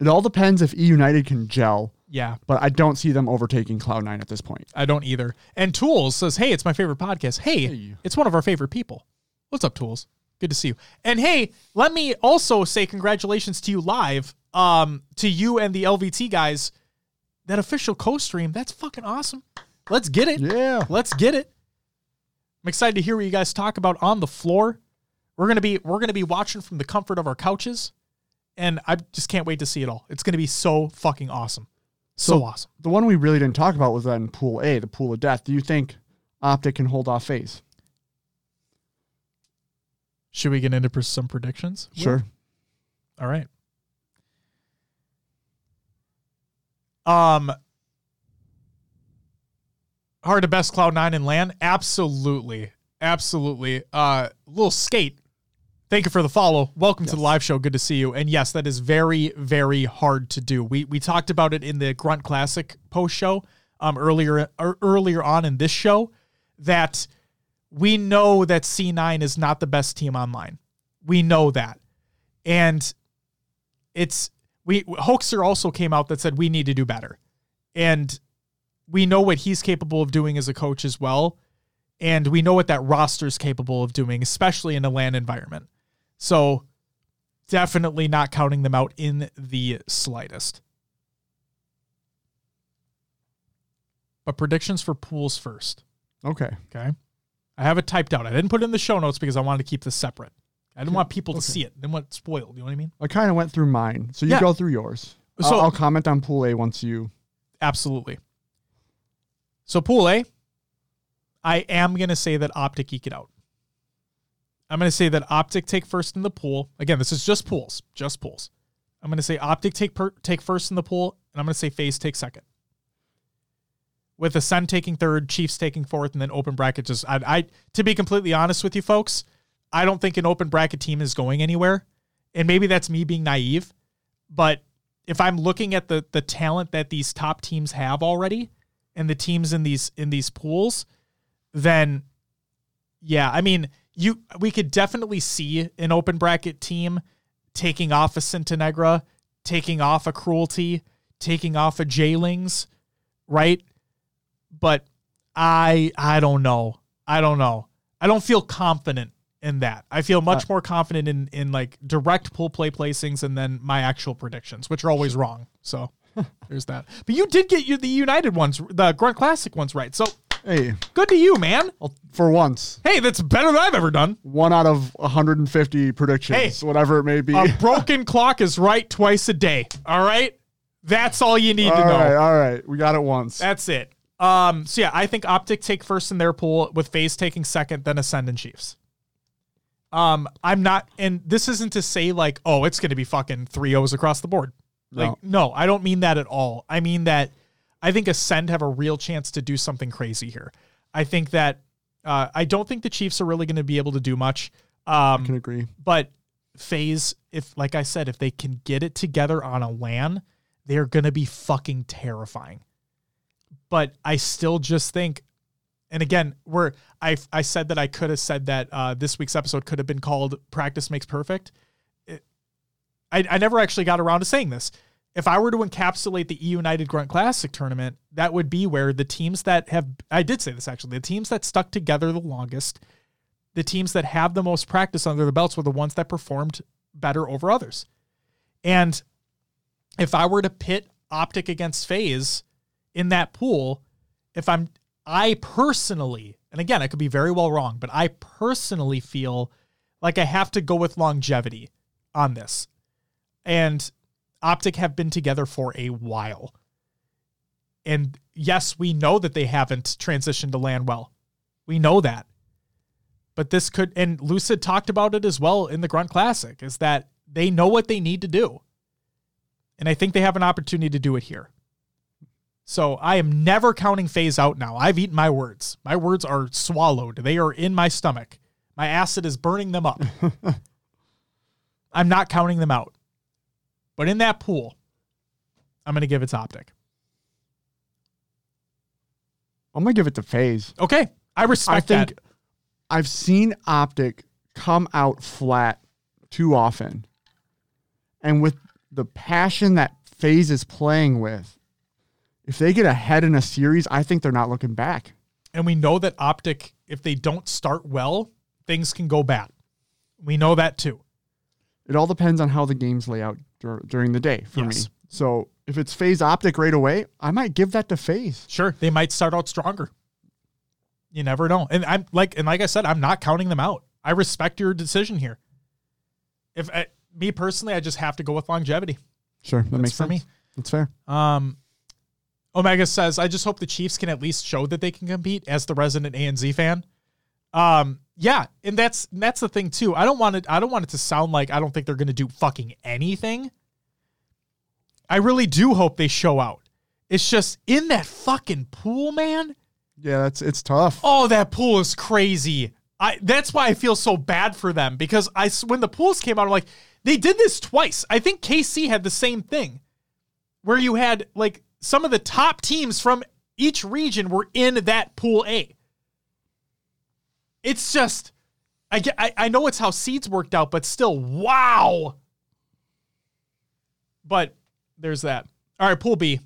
Speaker 2: It all depends if E United can gel,
Speaker 1: Yeah,
Speaker 2: but I don't see them overtaking Cloud9 at this point.
Speaker 1: I don't either. And Tools says, "Hey, it's my favorite podcast. Hey,
Speaker 2: Hey.
Speaker 1: it's one of our favorite people. What's up, Tools? Good to see you. And hey, let me also say congratulations to you live, um, to you and the LVT guys. That official co-stream, that's fucking awesome. Let's get it.
Speaker 2: Yeah.
Speaker 1: Let's get it. I'm excited to hear what you guys talk about on the floor. We're gonna be we're gonna be watching from the comfort of our couches, and I just can't wait to see it all. It's gonna be so fucking awesome, so,
Speaker 2: So-
Speaker 1: awesome.
Speaker 2: The one we really didn't talk about was then Pool A, the Pool of Death. Do you think Optic can hold off FaZe?
Speaker 1: Should we get into some predictions?
Speaker 2: Sure.
Speaker 1: All right. Um, hard to best Cloud Nine in LAN. Absolutely, absolutely. Uh, little skate. Thank you for the follow. Welcome to the live show. Good to see you. And yes, that is very, very hard to do. We we talked about it in the Grunt Classic post show um earlier er, earlier on in this show that we know that C9 is not the best team online. We know that. And it's we Hoaxer also came out that said we need to do better. And we know what he's capable of doing as a coach as well. And we know what that roster is capable of doing, especially in a LAN environment. So definitely not counting them out in the slightest. But predictions for pools first.
Speaker 2: Okay.
Speaker 1: Okay. I have it typed out. I didn't put it in the show notes because I wanted to keep this separate. I didn't want people to
Speaker 2: Okay.
Speaker 1: see it. Didn't want it spoiled. You know what I mean?
Speaker 2: I kind of went through mine. So you
Speaker 1: Yeah.
Speaker 2: go through yours.
Speaker 1: So-
Speaker 2: I'll, I'll comment on pool A once you.
Speaker 1: Absolutely. So pool A, I am gonna say that Optic eke it out. I'm gonna say that Optic take first in the pool. Again, this is just pools, just pools. I'm gonna say Optic take per, take first in the pool, and I'm gonna say FaZe take second. With Ascend taking third, Chiefs taking fourth, and then open bracket just I, I to be completely honest with you folks, I don't think an open bracket team is going anywhere. And maybe that's me being naive, but if I'm looking at the the talent that these top teams have already and the teams in these in these pools, then yeah, I mean, you we could definitely see an open bracket team taking off a Centenegra, taking off a Cruelty, taking off a Jlingz, right? But I I don't know. I don't know. I don't feel confident in that. I feel much more confident in in like direct pull play placings and then my actual predictions, which are always wrong. So there's that. But you did get you the United ones, the Grunt Classic ones right. So
Speaker 2: Hey,
Speaker 1: good to you, man.
Speaker 2: For once,
Speaker 1: Hey, that's better than I've ever done.
Speaker 2: one out of 150 predictions,
Speaker 1: Hey,
Speaker 2: whatever it may be.
Speaker 1: A broken clock is right twice a day. All right? That's all you need
Speaker 2: all
Speaker 1: to know.
Speaker 2: right, all right. We got it once.
Speaker 1: That's it. Um, so yeah, I think Optic take first in their pool, with FaZe taking second, then Ascend and Chiefs. Um, I'm not, and this isn't to say like, oh, it's going to be fucking three O's across the board. Like, no, I don't mean that at all. I mean that I think Ascend have a real chance to do something crazy here. I think that uh, I don't think the Chiefs are really going to be able to do much. Um,
Speaker 2: I can agree.
Speaker 1: but FaZe if like i said if they can get it together on a lan they're going to be fucking terrifying but i still just think and again we're i i said that i could have said that uh, this week's episode could have been called practice makes perfect It- I, I never actually got around to saying this if i were to encapsulate the e united grunt classic tournament that would be where the teams that have i did say this actually the teams that stuck together the longest the teams that have the most practice under the belts were the ones that performed better over others. And if I were to pit Optic against FaZe in that pool, if I'm I personally, and again, I could be very well wrong, but I personally feel like I have to go with longevity on this. And Optic have been together for a while. And yes, we know that they haven't transitioned to LAN well. We know that but this could and lucid talked about it as well in the grunt classic is that they know what they need to do and i think they have an opportunity to do it here so i am never counting FaZe out now. I've eaten my words. My words are swallowed. They are in my stomach. My acid is burning them up. I'm not counting them out. But in that pool i'm going to give it to optic.
Speaker 2: I'm gonna give it to FaZe.
Speaker 1: okay. I respect I
Speaker 2: think
Speaker 1: that.
Speaker 2: I've seen Optic come out flat too often, and with the passion that FaZe is playing with, if they get ahead in a series, I think they're not looking back.
Speaker 1: And we know that Optic, if they don't start well, things can go bad. We know that too.
Speaker 2: It all depends on how the games lay out dur- during the day for
Speaker 1: Yes.
Speaker 2: me. So if it's FaZe Optic right away, I might give that to FaZe.
Speaker 1: Sure, they might start out stronger. You never know. And I'm like, and like I said, I'm not counting them out. I respect your decision here. If I, me personally, I just have to go with longevity.
Speaker 2: Sure, that
Speaker 1: That's
Speaker 2: makes
Speaker 1: for
Speaker 2: sense.
Speaker 1: me.
Speaker 2: That's fair.
Speaker 1: Um, Omega says, I just hope the Chiefs can at least show that they can compete as the resident ANZ fan. Um, yeah, and that's that's the thing too. I don't want it. I don't want it to sound like I don't think they're going to do fucking anything. I really do hope they show out. It's just in that fucking pool, man.
Speaker 2: Yeah, that's it's tough.
Speaker 1: Oh, that pool is crazy. I that's why I feel so bad for them because I when the pools came out, I'm like, they did this twice. I think KC had the same thing, where you had like some of the top teams from each region were in that pool A. It's just, I get, I, I know it's how seeds worked out, but still, wow. But there's that. All right, Pool B.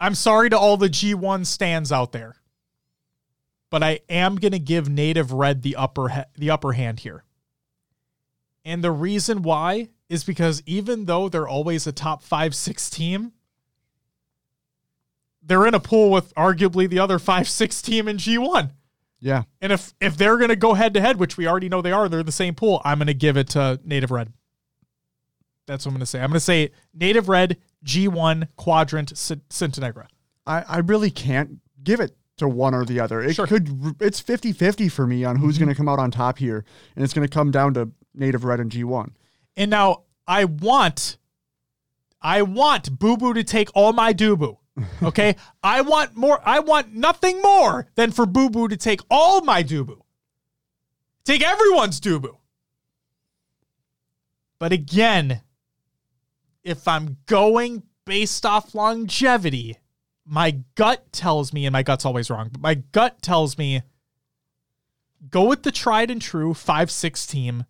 Speaker 1: I'm sorry to all the G1 stands out there, but I am going to give Native Red the upper he- the upper hand here. And the reason why is because even though they're always a top 5 6 team, they're in a pool with arguably the other 5 6 team in G1.
Speaker 2: Yeah.
Speaker 1: And if if they're going to go head to head, which we already know they are, they're in the same pool, I'm going to give it to Native Red. That's what I'm going to say. I'm going to say Native Red, G1, Quadrant, Cintanegra.
Speaker 2: I, I really can't give it to one or the other. It
Speaker 1: Sure.
Speaker 2: could it's 50-50 for me on who's mm-hmm. going to come out on top here and it's going to come down to Native Red and G1.
Speaker 1: And now I want, I want Boo Boo to take all my doo boo. Okay, I want more. I want nothing more than for Boo Boo to take all my doo boo. Take everyone's doo boo. But again, if I'm going based off longevity, my gut tells me, and my gut's always wrong, but my gut tells me go with the tried and true 5 6 team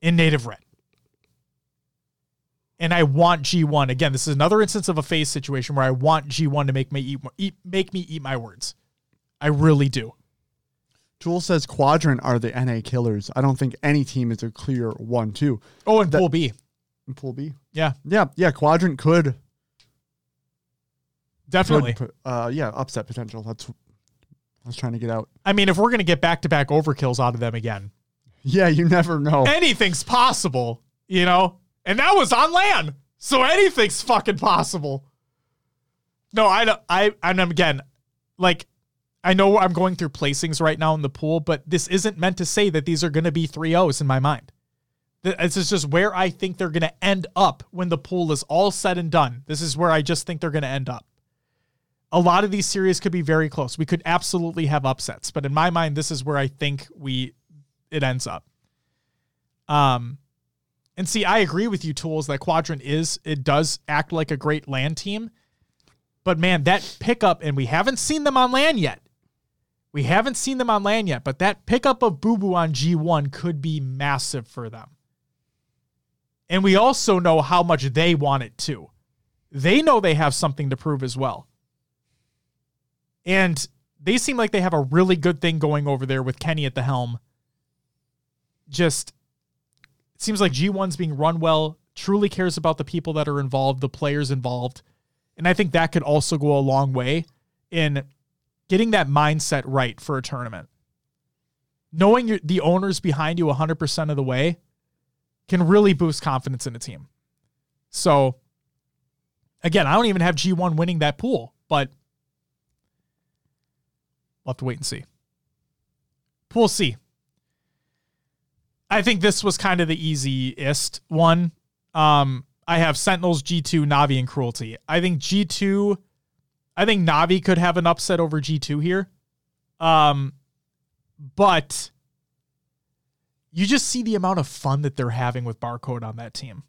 Speaker 1: in native red. And I want G1 again. This is another instance of a FaZe situation where I want G1 to make me eat, eat make me eat my words. I really do.
Speaker 2: Tool says Quadrant are the NA killers. I don't think any team is a clear 1-2
Speaker 1: Oh, and
Speaker 2: That-
Speaker 1: Pool B.
Speaker 2: in Pool B.
Speaker 1: Yeah,
Speaker 2: Yeah, yeah, Quadrant could
Speaker 1: definitely.
Speaker 2: could, uh yeah, upset potential. That's what I was trying to get out.
Speaker 1: I mean, if we're gonna get back to back overkills out of them again,
Speaker 2: Yeah, you never know.
Speaker 1: anything's possible, you know? And that was on LAN. So anything's fucking possible. No, I don't I and again, like I know I'm going through placings right now in the pool, but this isn't meant to say that these are going to be 3-0s in my mind. This is just where I think they're going to end up when the pool is all said and done. This is where I just think they're going to end up. A lot of these series could be very close. We could absolutely have upsets, but in my mind, this is where I think we it ends up. Um, and see, I agree with you, Tools, that Quadrant is, it does act like a great LAN team. But man, that pickup, and we haven't seen them on LAN yet. We haven't seen them on LAN yet, but that pickup of Boo Boo on G1 could be massive for them. And we also know how much they want it too. They know they have something to prove as well. And they seem like they have a really good thing going over there with Kenny at the helm. Just it seems like G1's being run well, truly cares about the people that are involved, the players involved. And I think that could also go a long way in getting that mindset right for a tournament. Knowing your, the owners behind you 100% of the way can really boost confidence in a team. So, again, I don't even have G1 winning that pool, but we'll have to wait and see. Pool C. I think this was kind of the easiest one. Um, I have Sentinels, G2, Navi, and Cruelty. I think G2, I think Navi could have an upset over G2 here. Um, but you just see the amount of fun that they're having with Barcode on that team.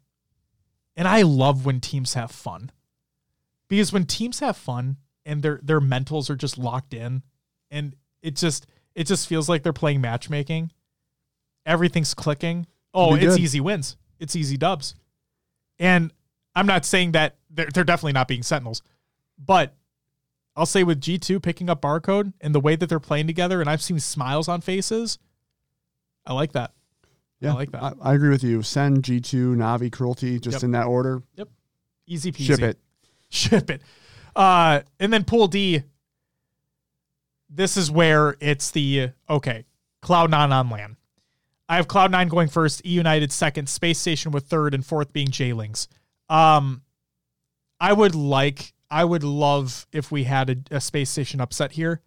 Speaker 1: And I love when teams have fun. Because when teams have fun and their their mentals are just locked in and it just it just feels like they're playing matchmaking. Everything's clicking. Oh, it's
Speaker 2: good.
Speaker 1: easy wins. It's easy dubs. And I'm not saying that they're, they're definitely not being Sentinels, but I'll say with G2 picking up barcode and the way that they're playing together, and I've seen smiles on faces, I like that.
Speaker 2: Yeah,
Speaker 1: I like that.
Speaker 2: I, I agree with you. Send G2, Navi, Cruelty, just
Speaker 1: Yep.
Speaker 2: in that order. Yep.
Speaker 1: Easy peasy.
Speaker 2: Ship it.
Speaker 1: Ship it. Uh, and then pool D. This is where it's the okay. Cloud9 on LAN. I have Cloud9 going first, E United second, Space Station with third, and fourth being Jlingz. Um, I would like, I would love if we had a, a Space Station upset here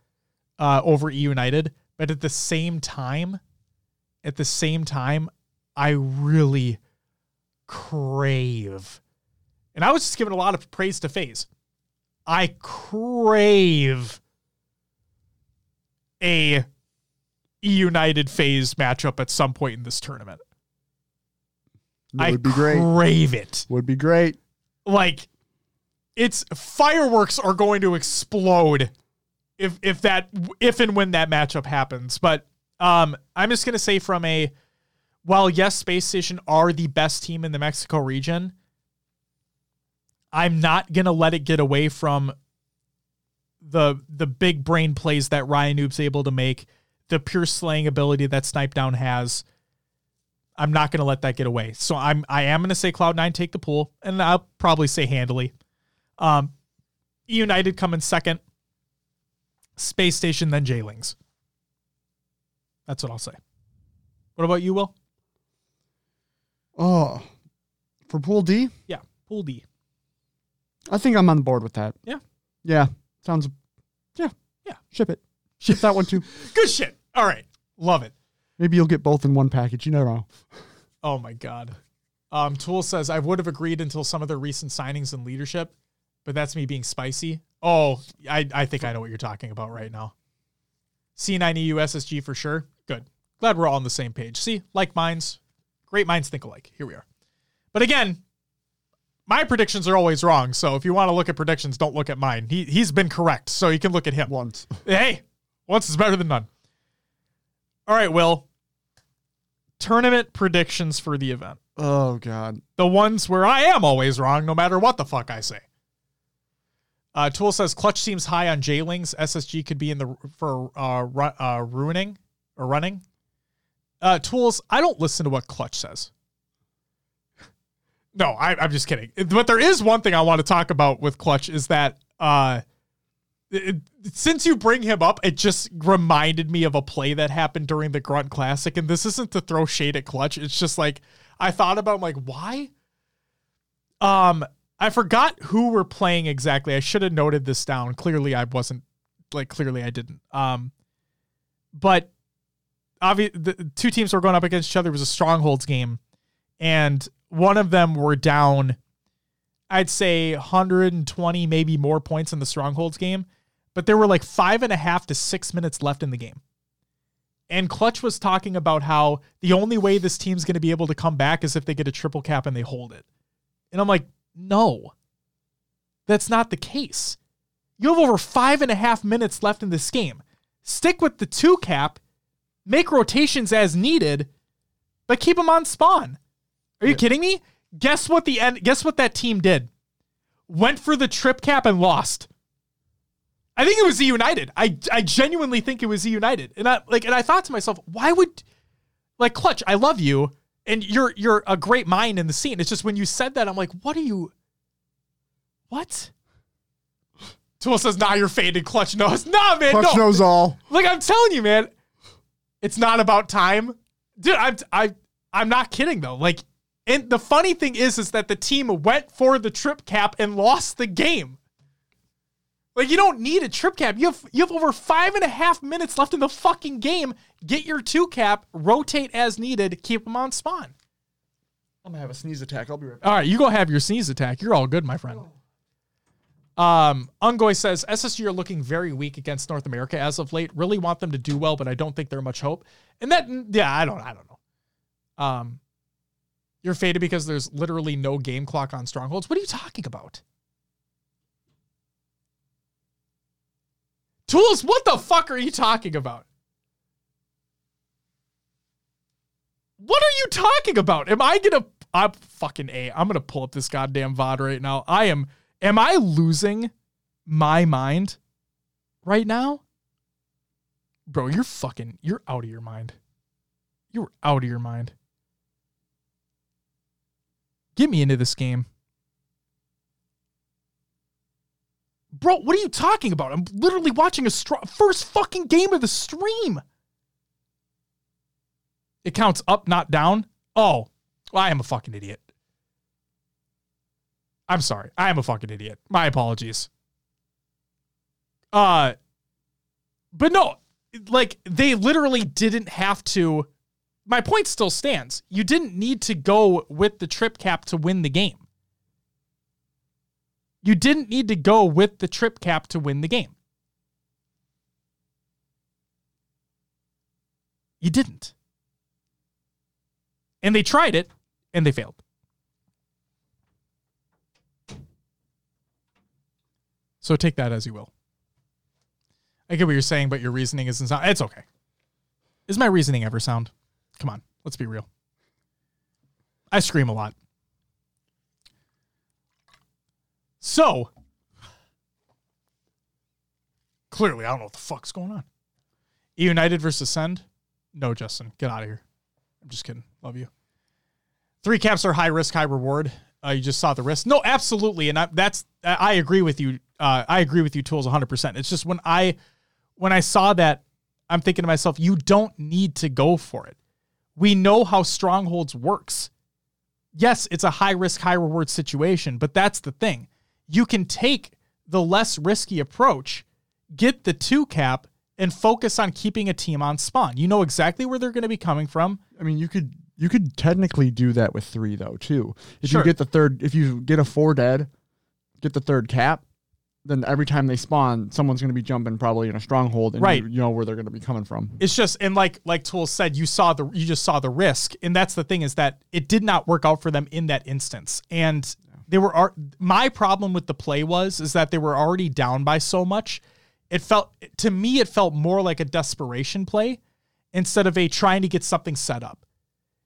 Speaker 1: uh, over E United, but at the same time, at the same time, I really crave, and I was just giving a lot of praise to FaZe. I crave a United FaZe matchup at some point in this tournament.
Speaker 2: That
Speaker 1: I
Speaker 2: would be great.
Speaker 1: crave it.
Speaker 2: Would be great.
Speaker 1: Like it's fireworks are going to explode if if that if and when that matchup happens. But um, I'm just gonna say from a while yes, Space Station are the best team in the Mexico region. I'm not gonna let it get away from the the big brain plays that Ryanoob's able to make, the pure slaying ability that Snip3down has. I'm not gonna let that get away. So I'm I am gonna say Cloud9 take the pool, and I'll probably say handily. Um United come in second. Space Station, then Jlingz. That's what I'll say. What about you, Will?
Speaker 2: Oh, for Pool D,
Speaker 1: Yeah, Pool D.
Speaker 2: I think I'm on board with that.
Speaker 1: Yeah.
Speaker 2: Yeah. Sounds. Yeah.
Speaker 1: Yeah.
Speaker 2: Ship it. Ship that one too.
Speaker 1: Good shit. All right. Love it.
Speaker 2: Maybe you'll get both in one package. You never know.
Speaker 1: Oh my god. Um, Tool says I would have agreed until some of the recent signings and leadership, but that's me being spicy. Oh, I, I think I know what you're talking about right now. C9EU SSG for sure. Good. Glad we're all on the same page. See, like minds, great minds think alike. Here we are. But again, my predictions are always wrong. So if you want to look at predictions, don't look at mine. He he's been correct, so you can look at him.
Speaker 2: Once.
Speaker 1: Hey, once is better than none. All right, Will. Tournament predictions for the event.
Speaker 2: Oh God.
Speaker 1: The ones where I am always wrong, no matter what the fuck I say. Uh, Tool says clutch seems high on Jlingz. SSG could be in the for uh, ru- uh ruining or running. Uh, Tools, I don't listen to what Clutch says. No, I, I'm just kidding. But there is one thing I want to talk about with Clutch is that uh, since you bring him up, it just reminded me of a play that happened during the Grunt Classic. And this isn't to throw shade at Clutch. It's just like I thought about like why. Um, I forgot who we're playing exactly. I should have noted this down. Clearly, I wasn't like clearly I didn't. Um, but obviously, the two teams were going up against each other. It was a strongholds game, and one of them were down. I'd say 120, maybe more points in the strongholds game, but there were like five and a half to six minutes left in the game. And Clutch was talking about how the only way this team's going to be able to come back is if they get a triple cap and they hold it. And I'm like, no, that's not the case. You have over five and a half minutes left in this game. Stick with the two cap, make rotations as needed, but keep them on spawn. Are you kidding me? Guess what the end? Guess what that team did? Went for the trip cap and lost. I think it was the United. I I genuinely think it was the United. And I like and I thought to myself, why would like Clutch, I love you and you're you're a great mind in the scene. It's just when you said that I'm like, what are you What? Tool says, nah, you're faded. Clutch knows. Nah, man,
Speaker 2: Clutch
Speaker 1: no.
Speaker 2: knows all.
Speaker 1: Like I'm telling you, man, it's not about time, dude. I'm I I'm not kidding though. Like, and the funny thing is, is that the team went for the trip cap and lost the game. Like, you don't need a trip cap. You have you have over five and a half minutes left in the fucking game. Get your two cap, rotate as needed, keep them on spawn.
Speaker 2: I'm gonna have a sneeze attack. I'll be right back.
Speaker 1: All right, you go have your sneeze attack. You're all good, my friend. Um, Ungoy says SSU are looking very weak against North America as of late. Really want them to do well, but I don't think they're much hope. And that, yeah, I don't, I don't know. Um, you're faded because there's literally no game clock on strongholds. What are you talking about? Tools, what the fuck are you talking about? What are you talking about? Am I gonna? I'm fucking a. I'm gonna pull up this goddamn VOD right now. I am. Am I losing my mind right now? Bro, you're fucking. You're out of your mind. You're out of your mind. Get me into this game. Bro, what are you talking about? I'm literally watching a str- first fucking game of the stream. It counts up, not down. Oh, well, I am a fucking idiot. I'm sorry. I am a fucking idiot. My apologies. Uh but no, like they literally didn't have to my point still stands. You didn't need to go with the trip cap to win the game. You didn't need to go with the trip cap to win the game. You didn't. And they tried it and they failed. So take that as you will. I get what you're saying, but your reasoning isn't sound. It's okay. Is my reasoning ever sound? Come on, let's be real. I scream a lot. So, clearly, I don't know what the fuck's going on. United versus Send? No, Justin, get out of here. I'm just kidding. Love you. Three caps are high risk, high reward. Uh, you just saw the risk. No, absolutely, and I, that's I agree with you. Uh, I agree with you, tools, 100. percent It's just when I when I saw that, I'm thinking to myself, you don't need to go for it. We know how strongholds works. Yes, it's a high risk, high reward situation, but that's the thing. You can take the less risky approach, get the two cap, and focus on keeping a team on spawn. You know exactly where they're going to be coming from.
Speaker 2: I mean, you could you could technically do that with three though too. If
Speaker 1: Sure.
Speaker 2: you get the third, if you get a four dead, get the third cap, then every time they spawn, someone's going to be jumping probably in a stronghold, and
Speaker 1: Right.
Speaker 2: you, you know where they're going to be coming from.
Speaker 1: It's just and like like Tool said, you saw the you just saw the risk, and that's the thing is that it did not work out for them in that instance, and they were my problem with the play was is that they were already down by so much. It felt to me it felt more like a desperation play instead of a trying to get something set up.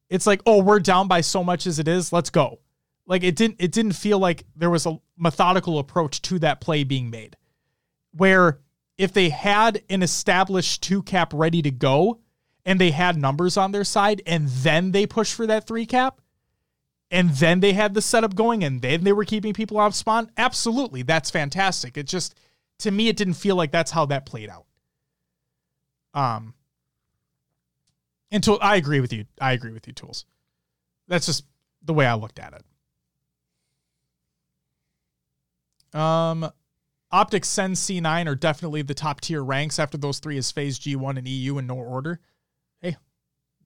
Speaker 1: It's like oh we're down by so much as it is, let's go. Like it didn't it didn't feel like there was a methodical approach to that play being made where if they had an established two cap ready to go and they had numbers on their side and then they pushed for that three cap and then they had the setup going and then they were keeping people off spawn, absolutely, that's fantastic. It just to me it didn't feel like that's how that played out. Um until I agree with you. I agree with you, tools. That's just the way I looked at it. Um Optic Sen C9 are definitely the top tier ranks after those three is FaZe G1 and EU in no order. Hey,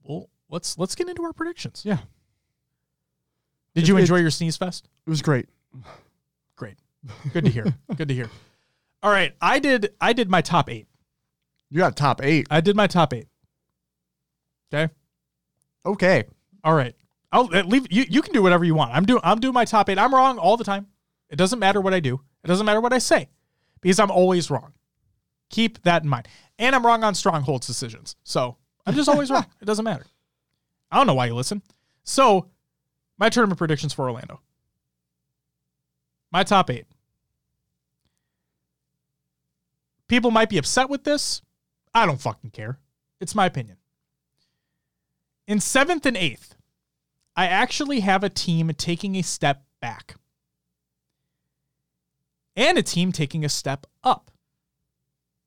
Speaker 1: well, let's let's get into our predictions.
Speaker 2: Yeah,
Speaker 1: Did you
Speaker 2: it-
Speaker 1: enjoy your sneeze fest?
Speaker 2: it was great.
Speaker 1: Great. Good to hear. Good to hear. All right, I did I did my top 8.
Speaker 2: You got top eight.
Speaker 1: I did my top 8. Okay?
Speaker 2: Okay,
Speaker 1: All right. I'll uh, leave you you can do whatever you want. I'm doing I'm doing my top 8. I'm wrong all the time. It doesn't matter what I do. It doesn't matter what I say because I'm always wrong. Keep that in mind. And I'm wrong on strongholds decisions. So, I'm just always wrong. It doesn't matter. I don't know why you listen. So, my tournament predictions for Orlando. My top 8. People might be upset with this. I don't fucking care. It's my opinion. In seventh and eighth, I actually have a team taking a step back and a team taking a step up.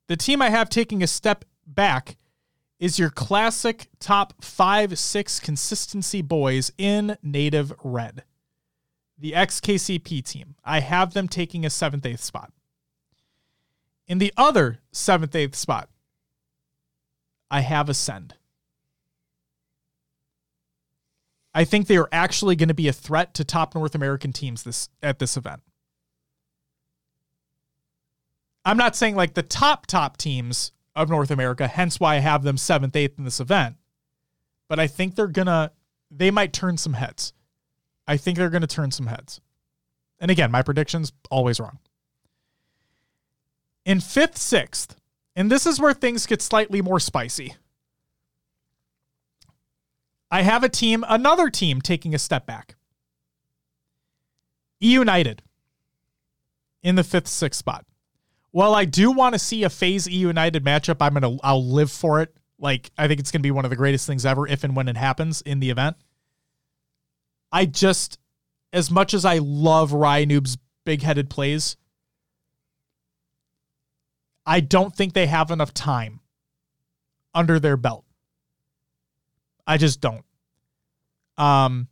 Speaker 1: The team I have taking a step back is your classic top five, six consistency boys in native red. The XKCP team. I have them taking a seventh, eighth spot. In the other seventh, eighth spot, I have Ascend. I think they are actually going to be a threat to top North American teams this at this event. I'm not saying like the top top teams of North America, hence why I have them seventh, eighth in this event. But I think they're gonna they might turn some heads. I think they're gonna turn some heads. And again, my predictions always wrong. In fifth, sixth, and this is where things get slightly more spicy. I have a team, another team taking a step back. E United in the fifth, sixth spot. While I do want to see a FaZe E United matchup, I'm gonna I'll live for it. Like I think it's gonna be one of the greatest things ever if and when it happens in the event. I just as much as I love Ryanoob's big headed plays, I don't think they have enough time under their belt. I just don't. Um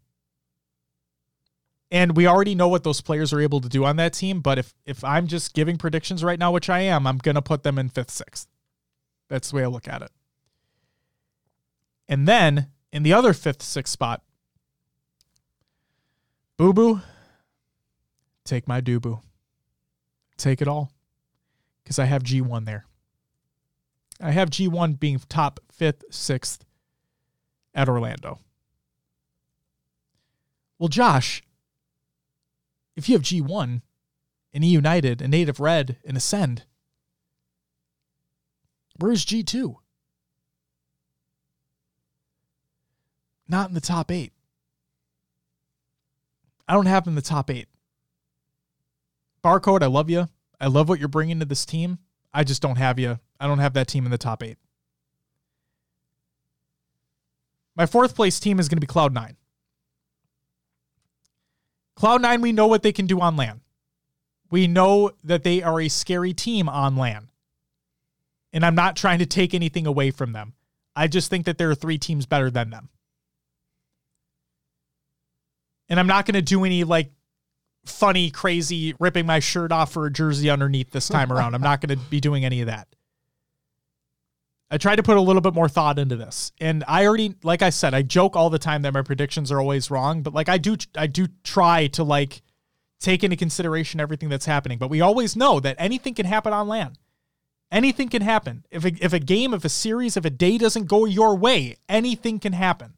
Speaker 1: and we already know what those players are able to do on that team, but if if I'm just giving predictions right now, which I am, I'm gonna put them in fifth, sixth. That's the way I look at it. And then in the other fifth, sixth spot, Boo Boo, take my doo boo. Take it all. Because I have G1 there. I have G1 being top fifth, sixth at Orlando. Well, Josh, if you have G1 and E United and Native Red and Ascend, Where's G2? Not in the top eight. I don't have in the top eight. Barcode, I love you. I love what you're bringing to this team. I just don't have you. I don't have that team in the top eight. My fourth place team is going to be Cloud9. Cloud9, we know what they can do on LAN. We know that they are a scary team on LAN. And I'm not trying to take anything away from them. I just think that there are three teams better than them. And I'm not going to do any like funny, crazy, ripping my shirt off for a jersey underneath this time around. I'm not going to be doing any of that. I tried to put a little bit more thought into this. And I already like I said, I joke all the time that my predictions are always wrong, but like I do I do try to like take into consideration everything that's happening. But we always know that anything can happen on LAN. Anything can happen. If a, if a game, if a series, if a day doesn't go your way, anything can happen.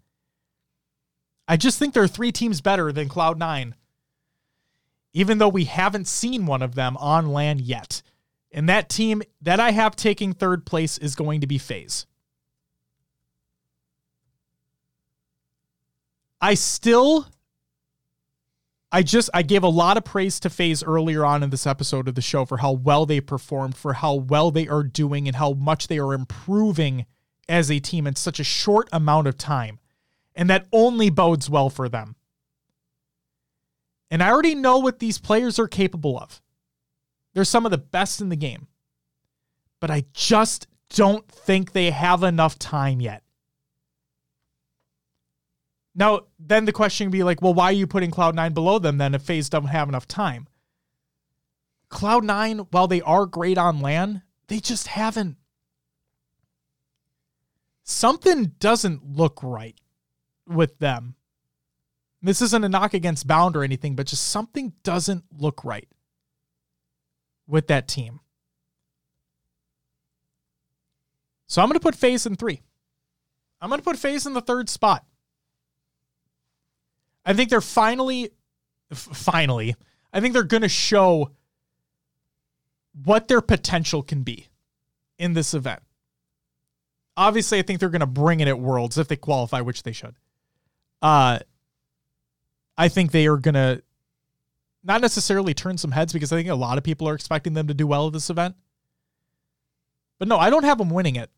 Speaker 1: I just think there are three teams better than Cloud9, even though we haven't seen one of them on LAN yet. And that team that I have taking third place is going to be FaZe. I still I just I gave a lot of praise to FaZe earlier on in this episode of the show for how well they performed, for how well they are doing and how much they are improving as a team in such a short amount of time. And that only bodes well for them. And I already know what these players are capable of. They're some of the best in the game. But I just don't think they have enough time yet. Now, then the question would be like, well, why are you putting Cloud9 below them then if FaZe don't have enough time? Cloud9, while they are great on LAN, they just haven't. Something doesn't look right with them. This isn't a knock against Bound or anything, but just something doesn't look right with that team. So I'm going to put FaZe in three. I'm going to put FaZe in the third spot. I think they're finally, f- finally, I think they're going to show what their potential can be in this event. Obviously, I think they're going to bring it at Worlds if they qualify, which they should. Uh, I think they are going to not necessarily turn some heads because I think a lot of people are expecting them to do well at this event. But no, I don't have them winning it.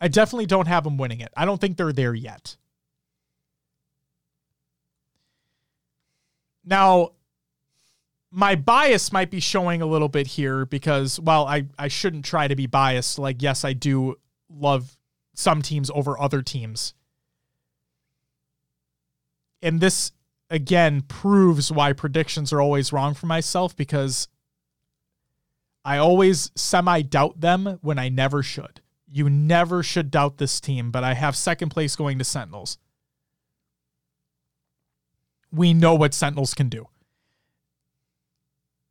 Speaker 1: I definitely don't have them winning it. I don't think they're there yet. Now, my bias might be showing a little bit here because while I, I shouldn't try to be biased, like, yes, I do love some teams over other teams. And this, again, proves why predictions are always wrong for myself because I always semi doubt them when I never should. You never should doubt this team, but I have second place going to Sentinels we know what Sentinels can do.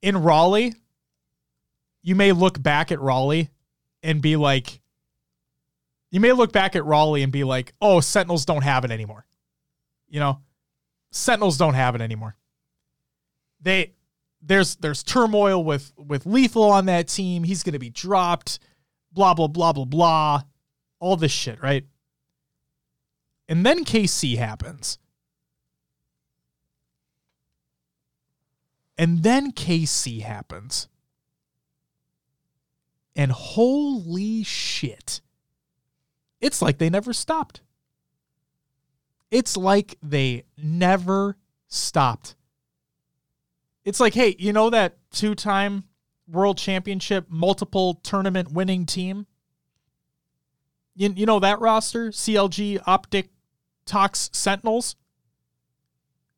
Speaker 1: In Raleigh, you may look back at Raleigh and be like, you may look back at Raleigh and be like, oh, Sentinels don't have it anymore. You know, Sentinels don't have it anymore. They there's there's turmoil with with Lethul on that team. He's gonna be dropped, blah, blah, blah, blah, blah. All this shit, right? And then KC happens. And then KC happens. And holy shit. It's like they never stopped. It's like they never stopped. It's like, hey, you know that two time world championship, multiple tournament winning team? You, you know that roster? CLG, Optic, Tox, Sentinels?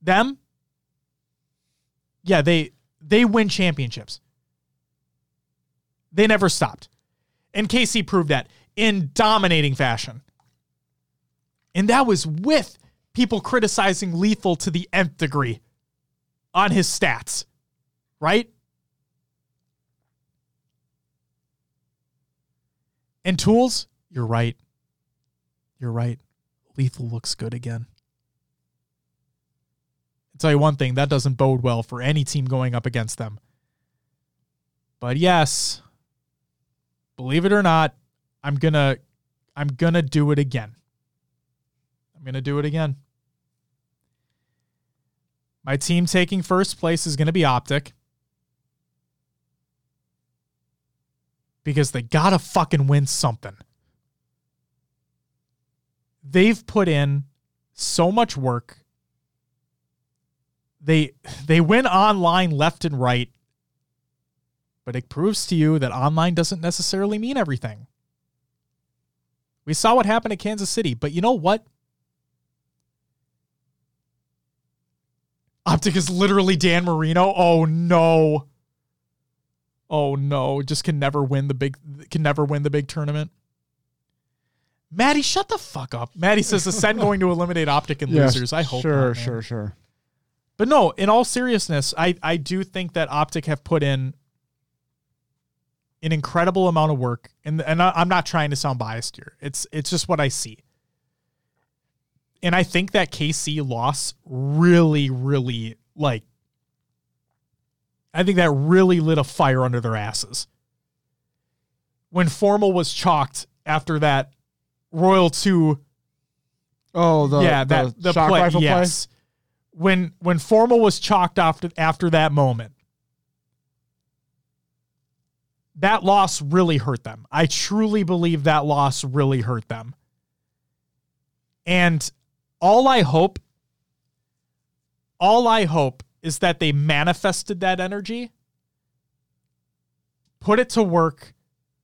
Speaker 1: Them? yeah, they they win championships. They never stopped. And KC proved that in dominating fashion. And that was with people criticizing Lethul to the nth degree on his stats, right? And tools, you're right. You're right. Lethul looks good again. I'll tell you one thing, that doesn't bode well for any team going up against them. But yes, believe it or not, I'm gonna I'm gonna do it again. I'm gonna do it again. My team taking first place is gonna be Optic. Because they gotta fucking win something. They've put in so much work. They they win online left and right but it proves to you that online doesn't necessarily mean everything. We saw what happened at Kansas City, but you know what? Optic is literally Dan Marino. Oh no. Oh no, just can never win the big can never win the big tournament. Maddie, shut the fuck up. Maddie says Ascend going to eliminate Optic and
Speaker 2: Yes,
Speaker 1: losers. I hope
Speaker 2: Sure,
Speaker 1: not,
Speaker 2: sure, sure.
Speaker 1: But no, in all seriousness, I, I do think that Optic have put in an incredible amount of work, and and I- I'm not trying to sound biased here. It's it's just what I see, and I think that KC loss really, really like. I think that really lit a fire under their asses. When Formal was chalked after that Royal Two
Speaker 2: Oh, the
Speaker 1: yeah, that the, play,
Speaker 2: rifle
Speaker 1: yes. When when Formal was chalked after after that moment, that loss really hurt them. I truly believe that loss really hurt them. And all I hope, all I hope is that they manifested that energy, put it to work,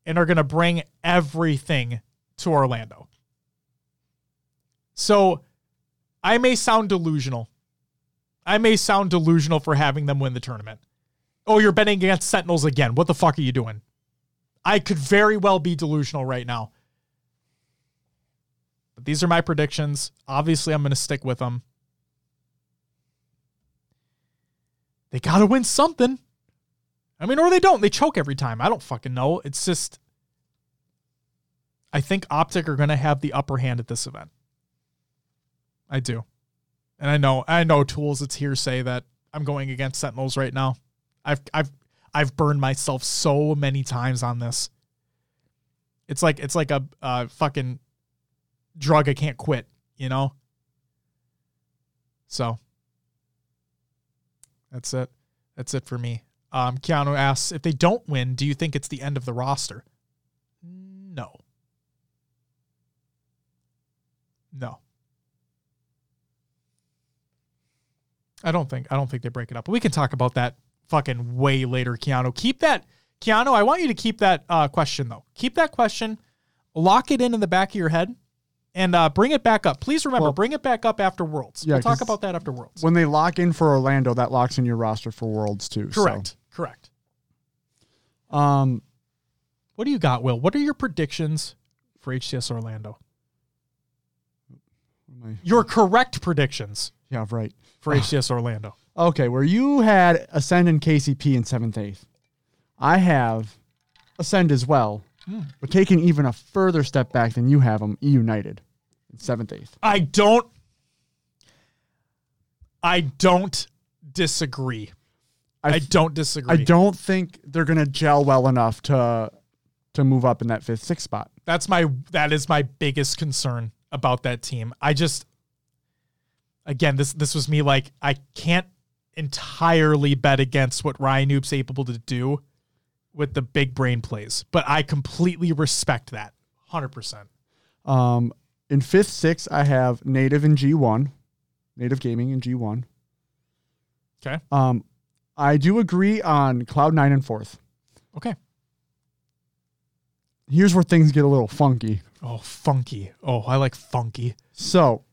Speaker 1: and are going to bring everything to Orlando. So I may sound delusional. I may sound delusional for having them win the tournament. Oh, you're betting against Sentinels again. What the fuck are you doing? I could very well be delusional right now. But these are my predictions. Obviously, I'm going to stick with them. They got to win something. I mean, or they don't. They choke every time. I don't fucking know. It's just. I think Optic are going to have the upper hand at this event. I do. And I know I know tools it's hearsay that I'm going against Sentinels right now. I've I've I've burned myself so many times on this. It's like it's like a uh, fucking drug I can't quit, you know? So that's it. That's it for me. Um, Keanu asks if they don't win, do you think it's the end of the roster? No. No. I don't think I don't think they break it up. But we can talk about that fucking way later, Keanu. Keep that Keanu, I want you to keep that uh, question though. Keep that question, lock it in in the back of your head, and uh, bring it back up. Please remember,
Speaker 2: Well-
Speaker 1: bring it back up after Worlds.
Speaker 2: Yeah,
Speaker 1: we'll talk about that after Worlds.
Speaker 2: When they lock in for Orlando, that locks in your roster for Worlds too. so.
Speaker 1: Correct. Correct.
Speaker 2: Um,
Speaker 1: What do you got, Will? What are your predictions for HCS Orlando?
Speaker 2: my-
Speaker 1: Your correct predictions
Speaker 2: yeah, right.
Speaker 1: for HCS Orlando.
Speaker 2: Okay, where you had Ascend and KCP in seventh, eighth, I have Ascend as well,
Speaker 1: Hmm.
Speaker 2: but taking even a further step back than you have them, E United seventh, eighth.
Speaker 1: I don't I don't disagree.
Speaker 2: I
Speaker 1: don't disagree.
Speaker 2: I don't think they're gonna gel well enough to to move up in that fifth, sixth spot.
Speaker 1: That's my that is my biggest concern about that team. I just again this this was me like I can't entirely bet against what Ryanoob's able to do with the big brain plays, but I completely respect that. 100%.
Speaker 2: Um, in fifth, sixth, I have Native and G one, Native Gaming and G one.
Speaker 1: Okay.
Speaker 2: Um, I do agree on Cloud9 and fourth.
Speaker 1: Okay.
Speaker 2: Here's where things get a little funky.
Speaker 1: Oh, funky. Oh, I like funky.
Speaker 2: So,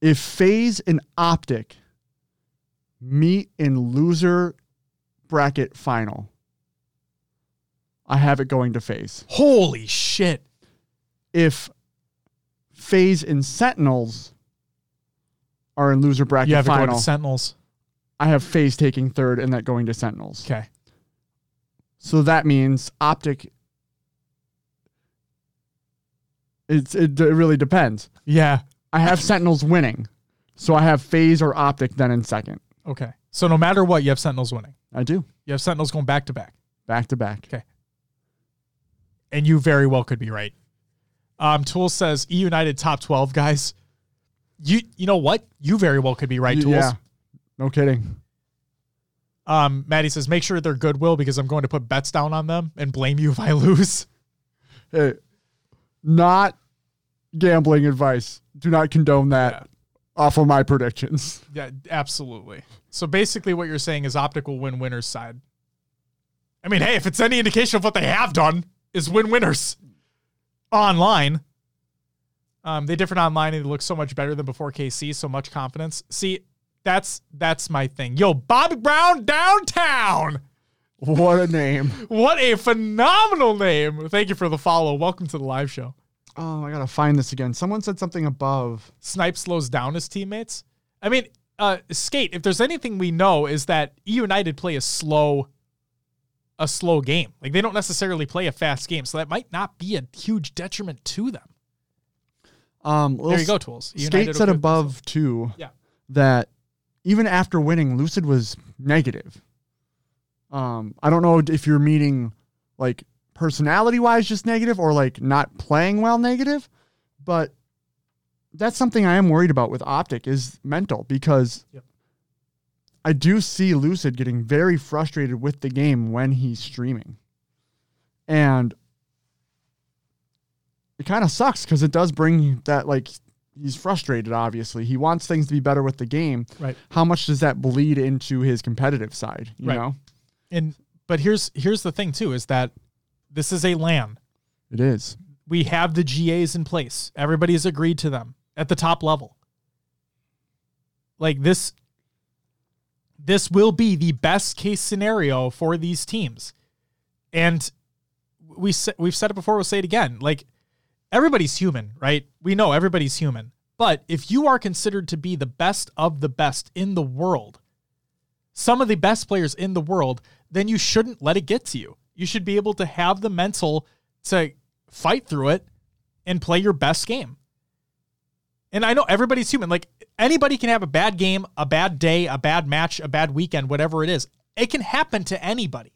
Speaker 2: if FaZe and Optic meet in loser bracket final, I have it going to FaZe.
Speaker 1: Holy shit.
Speaker 2: If FaZe and Sentinels are in loser bracket
Speaker 1: You have it going
Speaker 2: final,
Speaker 1: to Sentinels.
Speaker 2: I have FaZe taking third and that going to Sentinels.
Speaker 1: Okay.
Speaker 2: So that means Optic. It's it, it really depends.
Speaker 1: Yeah.
Speaker 2: I have Sentinels winning, so I have FaZe or Optic then in second.
Speaker 1: Okay. So no matter what, you have Sentinels winning.
Speaker 2: I do
Speaker 1: You have Sentinels going back to back.
Speaker 2: back to back. Okay.
Speaker 1: And you very well could be right. Um, Tool says E United top twelve guys. You you know what? You very well could be right, Tools.
Speaker 2: Yeah. No kidding.
Speaker 1: Um, Maddie says make sure they're goodwill because I'm going to put bets down on them and blame you if I lose.
Speaker 2: Hey, not gambling advice. Do not condone that
Speaker 1: Yeah.
Speaker 2: Off of my predictions.
Speaker 1: Yeah, absolutely. So basically, what you're saying is Optic will win winners side. I mean, hey, if it's any indication of what they have done, is win winners online. Um, they different online and they look so much better than before KC. So much confidence. See, that's that's my thing. Yo, Bobby Brown downtown.
Speaker 2: What a name.
Speaker 1: What a phenomenal name. Thank you for the follow. Welcome to the live show.
Speaker 2: Oh, I gotta find this again. Someone said something above.
Speaker 1: Snipe slows down his teammates. I mean, uh, skate. If there's anything we know is that E United play a slow, a slow game. Like they don't necessarily play a fast game, so that might not be a huge detriment to them.
Speaker 2: Um,
Speaker 1: There you go, tools. E
Speaker 2: Skate said above too.
Speaker 1: Yeah.
Speaker 2: That even after winning, Lucid was negative. Um, I don't know if you're meaning like personality wise, just negative, or like not playing well, negative. But that's something I am worried about with Optic is mental because
Speaker 1: Yep.
Speaker 2: I do see Lucid getting very frustrated with the game when he's streaming, and it kind of sucks because it does bring that like he's frustrated obviously he wants things to be better with the game
Speaker 1: Right.
Speaker 2: how much does that bleed into his competitive side you
Speaker 1: Right.
Speaker 2: know
Speaker 1: And but here's here's the thing too is that this is a LAN.
Speaker 2: it is
Speaker 1: We have the GAs in place. Everybody's agreed to them at the top level. Like this this will be the best case scenario for these teams. And we we've said it before, we'll say it again. Like everybody's human, right? We know everybody's human. But if you are considered to be the best of the best in the world, some of the best players in the world, then you shouldn't let it get to you. You should be able to have the mental to fight through it and play your best game. And I know everybody's human. Like anybody can have a bad game, a bad day, a bad match, a bad weekend, whatever it is. It can happen to anybody.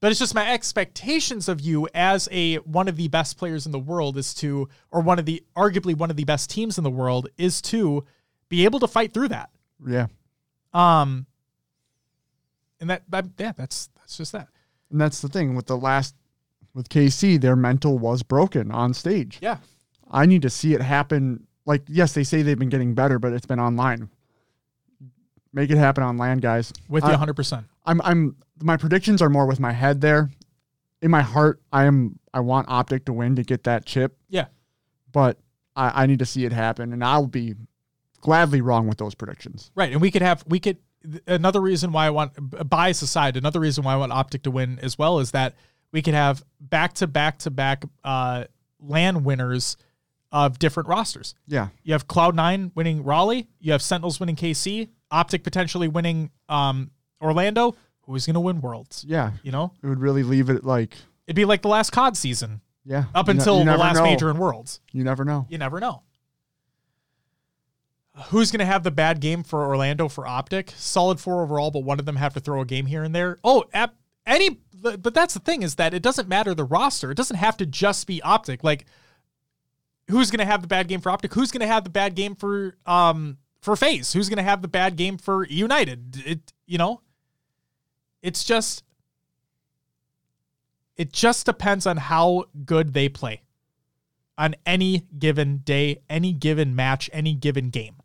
Speaker 1: But it's just my expectations of you as a one of the best players in the world is to or one of the arguably one of the best teams in the world is to be able to fight through that.
Speaker 2: yeah
Speaker 1: Um, and that, that yeah, that's that's just that.
Speaker 2: And that's the thing with the last with kc their mental was broken on stage
Speaker 1: Yeah,
Speaker 2: i need to see it happen like yes they say they've been getting better but it's been online make it happen on LAN guys
Speaker 1: with you
Speaker 2: I-
Speaker 1: 100. percent
Speaker 2: I'm I'm my predictions are more with my head there. In my heart, I am I want Optic to win to get that chip,
Speaker 1: Yeah,
Speaker 2: but I, I need to see it happen, and I'll be gladly wrong with those predictions.
Speaker 1: right. And we could have we could another reason why I want bias aside, another reason why I want Optic to win as well is that we could have back to back to back uh LAN winners of different rosters.
Speaker 2: Yeah,
Speaker 1: You have Cloud9 winning Raleigh. You have Sentinels winning KC. Optic potentially winning um, Orlando. Who's going to win Worlds?
Speaker 2: yeah,
Speaker 1: You know,
Speaker 2: it would really leave it like
Speaker 1: it'd be like the last COD season
Speaker 2: yeah.
Speaker 1: up until the last
Speaker 2: know.
Speaker 1: major in Worlds.
Speaker 2: You never know.
Speaker 1: You never know. Who's going to have the bad game for Orlando for Optic? Solid four overall, but one of them have to throw a game here and there. Oh, ap- any, but that's the thing is that it doesn't matter the roster. It doesn't have to just be Optic. Like, who's going to have the bad game for Optic? Who's going to have the bad game for um for FaZe? Who's going to have the bad game for United? It you know, it's just it just depends on how good they play on any given day, any given match, any given game.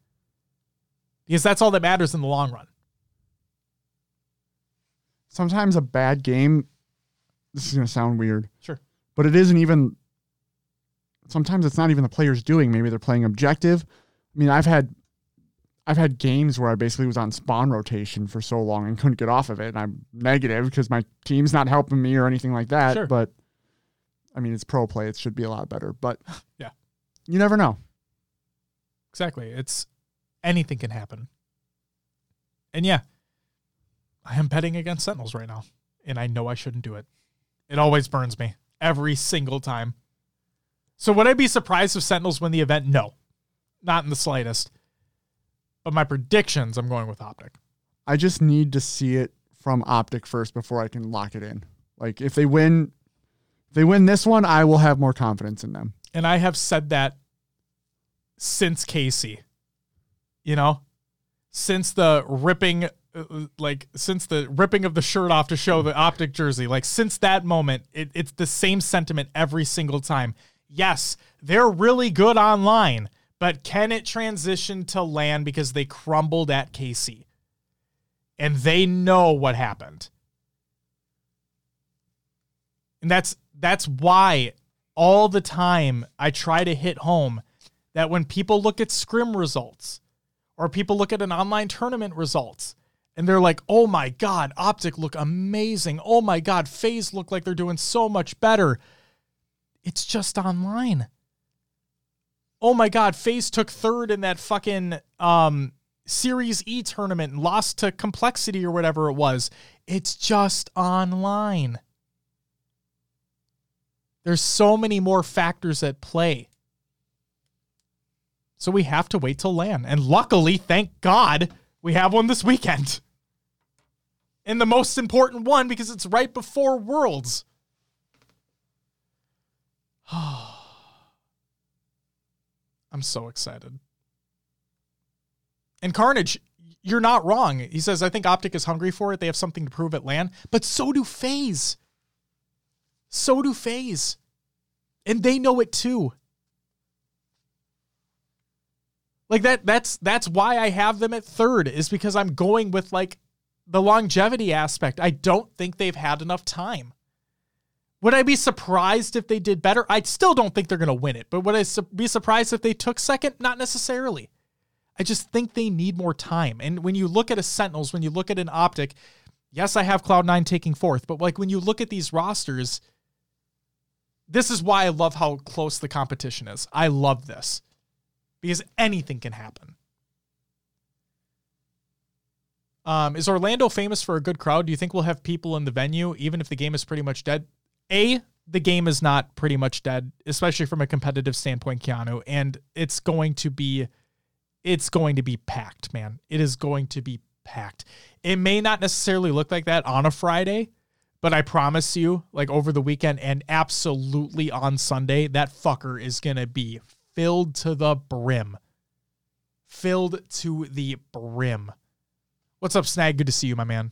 Speaker 1: Because that's all that matters in the long run.
Speaker 2: Sometimes a bad game. This is gonna sound weird,
Speaker 1: Sure.
Speaker 2: but it isn't even. Sometimes it's not even the players doing. Maybe they're playing objective. I mean, I've had, I've had games where I basically was on spawn rotation for so long and couldn't get off of it, and I'm negative because my team's not helping me or anything like that.
Speaker 1: Sure.
Speaker 2: But, I mean, it's pro play. It should be a lot better. But
Speaker 1: Yeah.
Speaker 2: you never know.
Speaker 1: Exactly. It's anything can happen. And yeah, I am betting against Sentinels right now, and I know I shouldn't do it. It always burns me every single time. So would I be surprised if Sentinels win the event? No, not in the slightest. But my predictions, I'm going with Optic.
Speaker 2: I just need to see it from Optic first before I can lock it in. Like if they win, if they win this one, I will have more confidence in them.
Speaker 1: And I have said that since KC. You know, since the ripping uh, like since the ripping of the shirt off to show the optic jersey like since that moment it, it's the same sentiment every single time. Yes they're really good online but can it transition to LAN because they crumbled at KC and they know what happened. And that's that's why all the time I try to hit home that when people look at scrim results or people look at an online tournament results and they're like, oh my God, Optic look amazing. Oh my God, FaZe look like they're doing so much better. It's just online. Oh my God, FaZe took third in that fucking um, Series E tournament and lost to Complexity or whatever it was. It's just online. There's so many more factors at play. So we have to wait till LAN. And luckily, thank God, we have one this weekend. And the most important one because it's right before Worlds. I'm so excited. And Carnage, you're not wrong. He says, I think Optic is hungry for it. They have something to prove at LAN, but so do FaZe. So do FaZe. And they know it too. Like that that's that's why I have them at third is because I'm going with like the longevity aspect. I don't think they've had enough time. Would I be surprised if they did better? I still don't think they're going to win it, but would I su- be surprised if they took second? Not necessarily. I just think they need more time. And when you look at a Sentinels, when you look at an Optic, yes, I have Cloud9 taking fourth, but like when you look at these rosters, this is why I love how close the competition is. I love this because anything can happen. Um, is Orlando famous for a good crowd? Do you think we'll have people in the venue even if the game is pretty much dead? A, the game is not pretty much dead, especially from a competitive standpoint, Keanu, and it's going to be it's going to be packed, man. It is going to be packed. It may not necessarily look like that on a Friday, but I promise you, like over the weekend and absolutely on Sunday, that fucker is going to be filled to the brim. Filled to the brim. What's up, Snag? Good to see you, my man.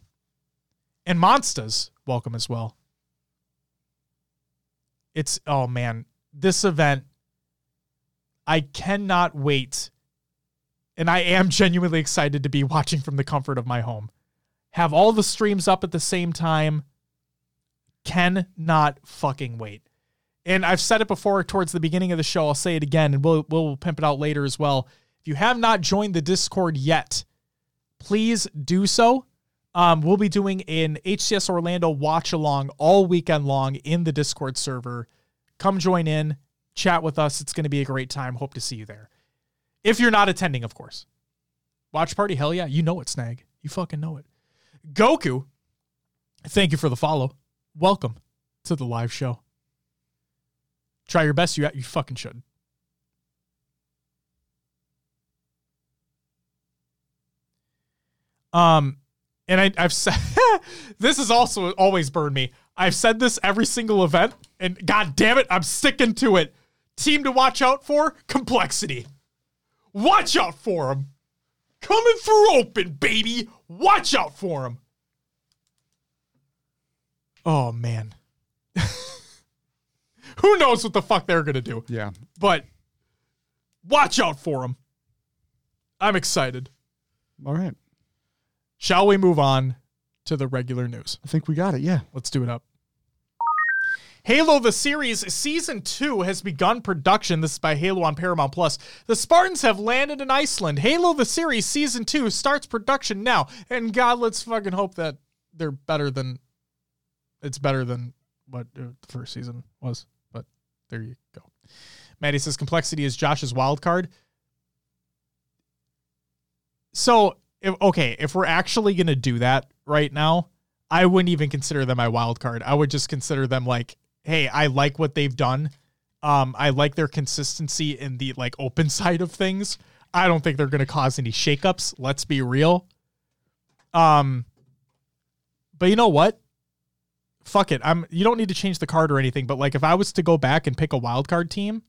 Speaker 1: And Monsters, welcome as well. It's, oh man, this event, I cannot wait. And I am genuinely excited to be watching from the comfort of my home. Have all the streams up at the same time. Cannot fucking wait and I've said it before towards the beginning of the show. I'll say it again, and we'll we'll pimp it out later as well. If you have not joined the Discord yet, please do so. Um, we'll be doing an HCS Orlando watch along all weekend long in the Discord server. Come join in, chat with us. It's going to be a great time. Hope to see you there. If you're not attending, of course. Watch party, hell yeah. You know it, Snag. You fucking know it. Goku, thank you for the follow. Welcome to the live show. Try your best. You you fucking should. Um, and I, I've said this has also always burned me. I've said this every single event, and god damn it, I'm sticking to it. Team to watch out for: complexity. Watch out for them. Coming through open, baby. Watch out for them. Oh man. Who knows what the fuck they're gonna do?
Speaker 2: Yeah.
Speaker 1: But watch out for them. I'm excited.
Speaker 2: All right.
Speaker 1: Shall we move on to the regular news?
Speaker 2: I think we got it. Yeah.
Speaker 1: Let's do it up. Halo the series season 2 has begun production. This is by Halo on Paramount Plus. The Spartans have landed in Iceland. Halo the series season 2 starts production now. And god, let's fucking hope that they're better than it's better than what uh, the first season was. There you go. Maddie says complexity is Josh's wild card. So, if, okay, if we're actually going to do that right now, I wouldn't even consider them my wild card. I would just consider them like, hey, I like what they've done. Um, I like their consistency in the like open side of things. I don't think they're going to cause any shakeups. Let's be real. Um, but you know what? Fuck it. I'm you don't need to change the card or anything, but like if I was to go back and pick a wild card team,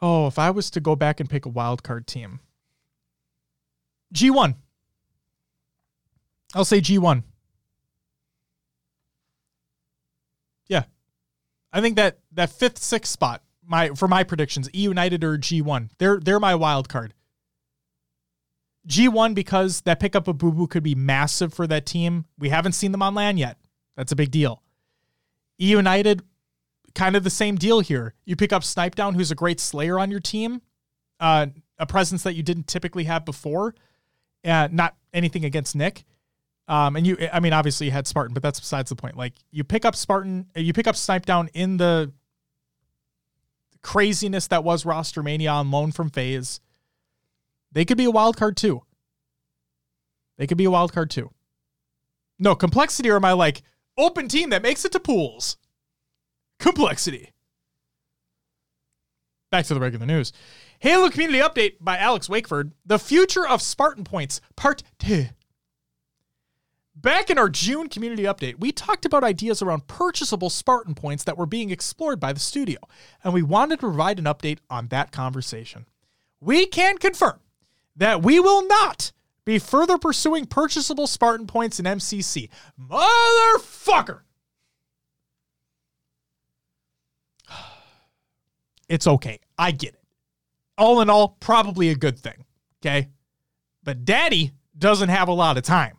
Speaker 1: Oh, if I was to go back and pick a wild card team. G1. I'll say G1. Yeah. I think that that fifth, sixth spot, my for my predictions, E United or G1. They're they're my wild card. G1 because that pickup of Boo Boo could be massive for that team. We haven't seen them on LAN yet. That's a big deal. E United, kind of the same deal here. You pick up Snip3down, who's a great slayer on your team, uh, a presence that you didn't typically have before. Uh, not anything against Nick. Um, and you, I mean, obviously you had Spartan, but that's besides the point. Like you pick up Spartan, you pick up Snip3down in the craziness that was Rostermania on loan from FaZe. They could be a wild card too. They could be a wild card too. No, complexity or am I like open team that makes it to pools. Complexity. Back to the regular news. Halo Community Update by Alex Wakeford. The Future of Spartan Points, Part 2. Back in our June community update, we talked about ideas around purchasable Spartan points that were being explored by the studio, and we wanted to provide an update on that conversation. We can confirm that we will not be further pursuing purchasable Spartan points in MCC. Motherfucker! It's okay. I get it. All in all, probably a good thing. Okay. But daddy doesn't have a lot of time.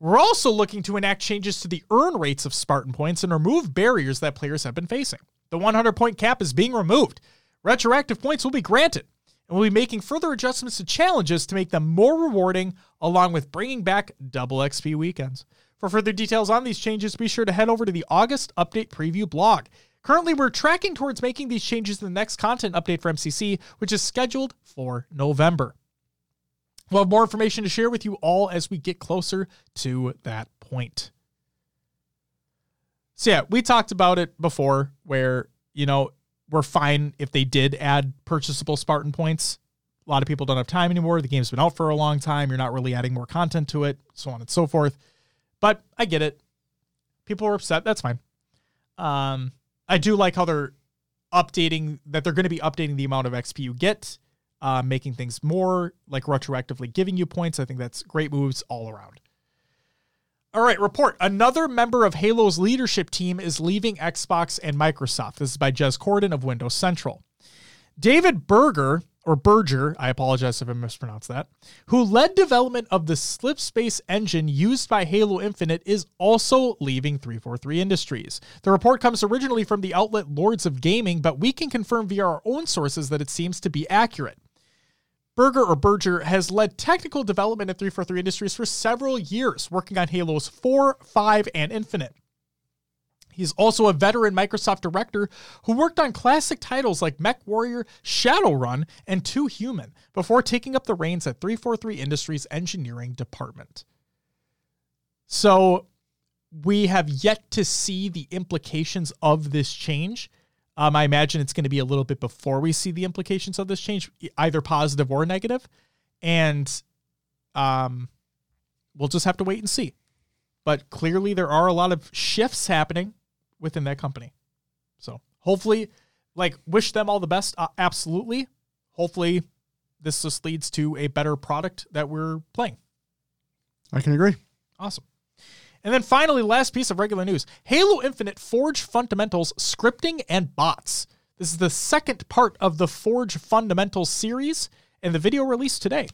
Speaker 1: We're also looking to enact changes to the earn rates of Spartan points and remove barriers that players have been facing. The 100 point cap is being removed. Retroactive points will be granted, and we'll be making further adjustments to challenges to make them more rewarding, along with bringing back double XP weekends. For further details on these changes, be sure to head over to the August Update Preview blog. Currently, we're tracking towards making these changes in the next content update for MCC, which is scheduled for November. We'll have more information to share with you all as we get closer to that point. So, yeah, we talked about it before where, you know, we're fine if they did add purchasable Spartan points. A lot of people don't have time anymore. The game's been out for a long time. You're not really adding more content to it, so on and so forth. But I get it. People are upset. That's fine. Um, I do like how they're updating that they're going to be updating the amount of XP you get, uh, making things more like retroactively giving you points. I think that's great moves all around. All right, report. Another member of Halo's leadership team is leaving Xbox and Microsoft. This is by Jez Corden of Windows Central. David Berger or Berger, I apologize if I mispronounced that, who led development of the Slipspace engine used by Halo Infinite, is also leaving 343 Industries. The report comes originally from the outlet Lords of Gaming, but we can confirm via our own sources that it seems to be accurate. Berger or Berger has led technical development at 343 Industries for several years, working on Halos 4, 5, and Infinite. He's also a veteran Microsoft director who worked on classic titles like MechWarrior, Shadowrun, and Too Human before taking up the reins at 343 Industries engineering department. So we have yet to see the implications of this change. Um, I imagine it's going to be a little bit before we see the implications of this change, either positive or negative. And um, we'll just have to wait and see. But clearly, there are a lot of shifts happening within that company. So hopefully, like, wish them all the best. Uh, absolutely. Hopefully, this just leads to a better product that we're playing.
Speaker 2: I can agree.
Speaker 1: Awesome. And then finally, last piece of regular news Halo Infinite Forge Fundamentals Scripting and Bots. This is the second part of the Forge Fundamentals series, and the video released today.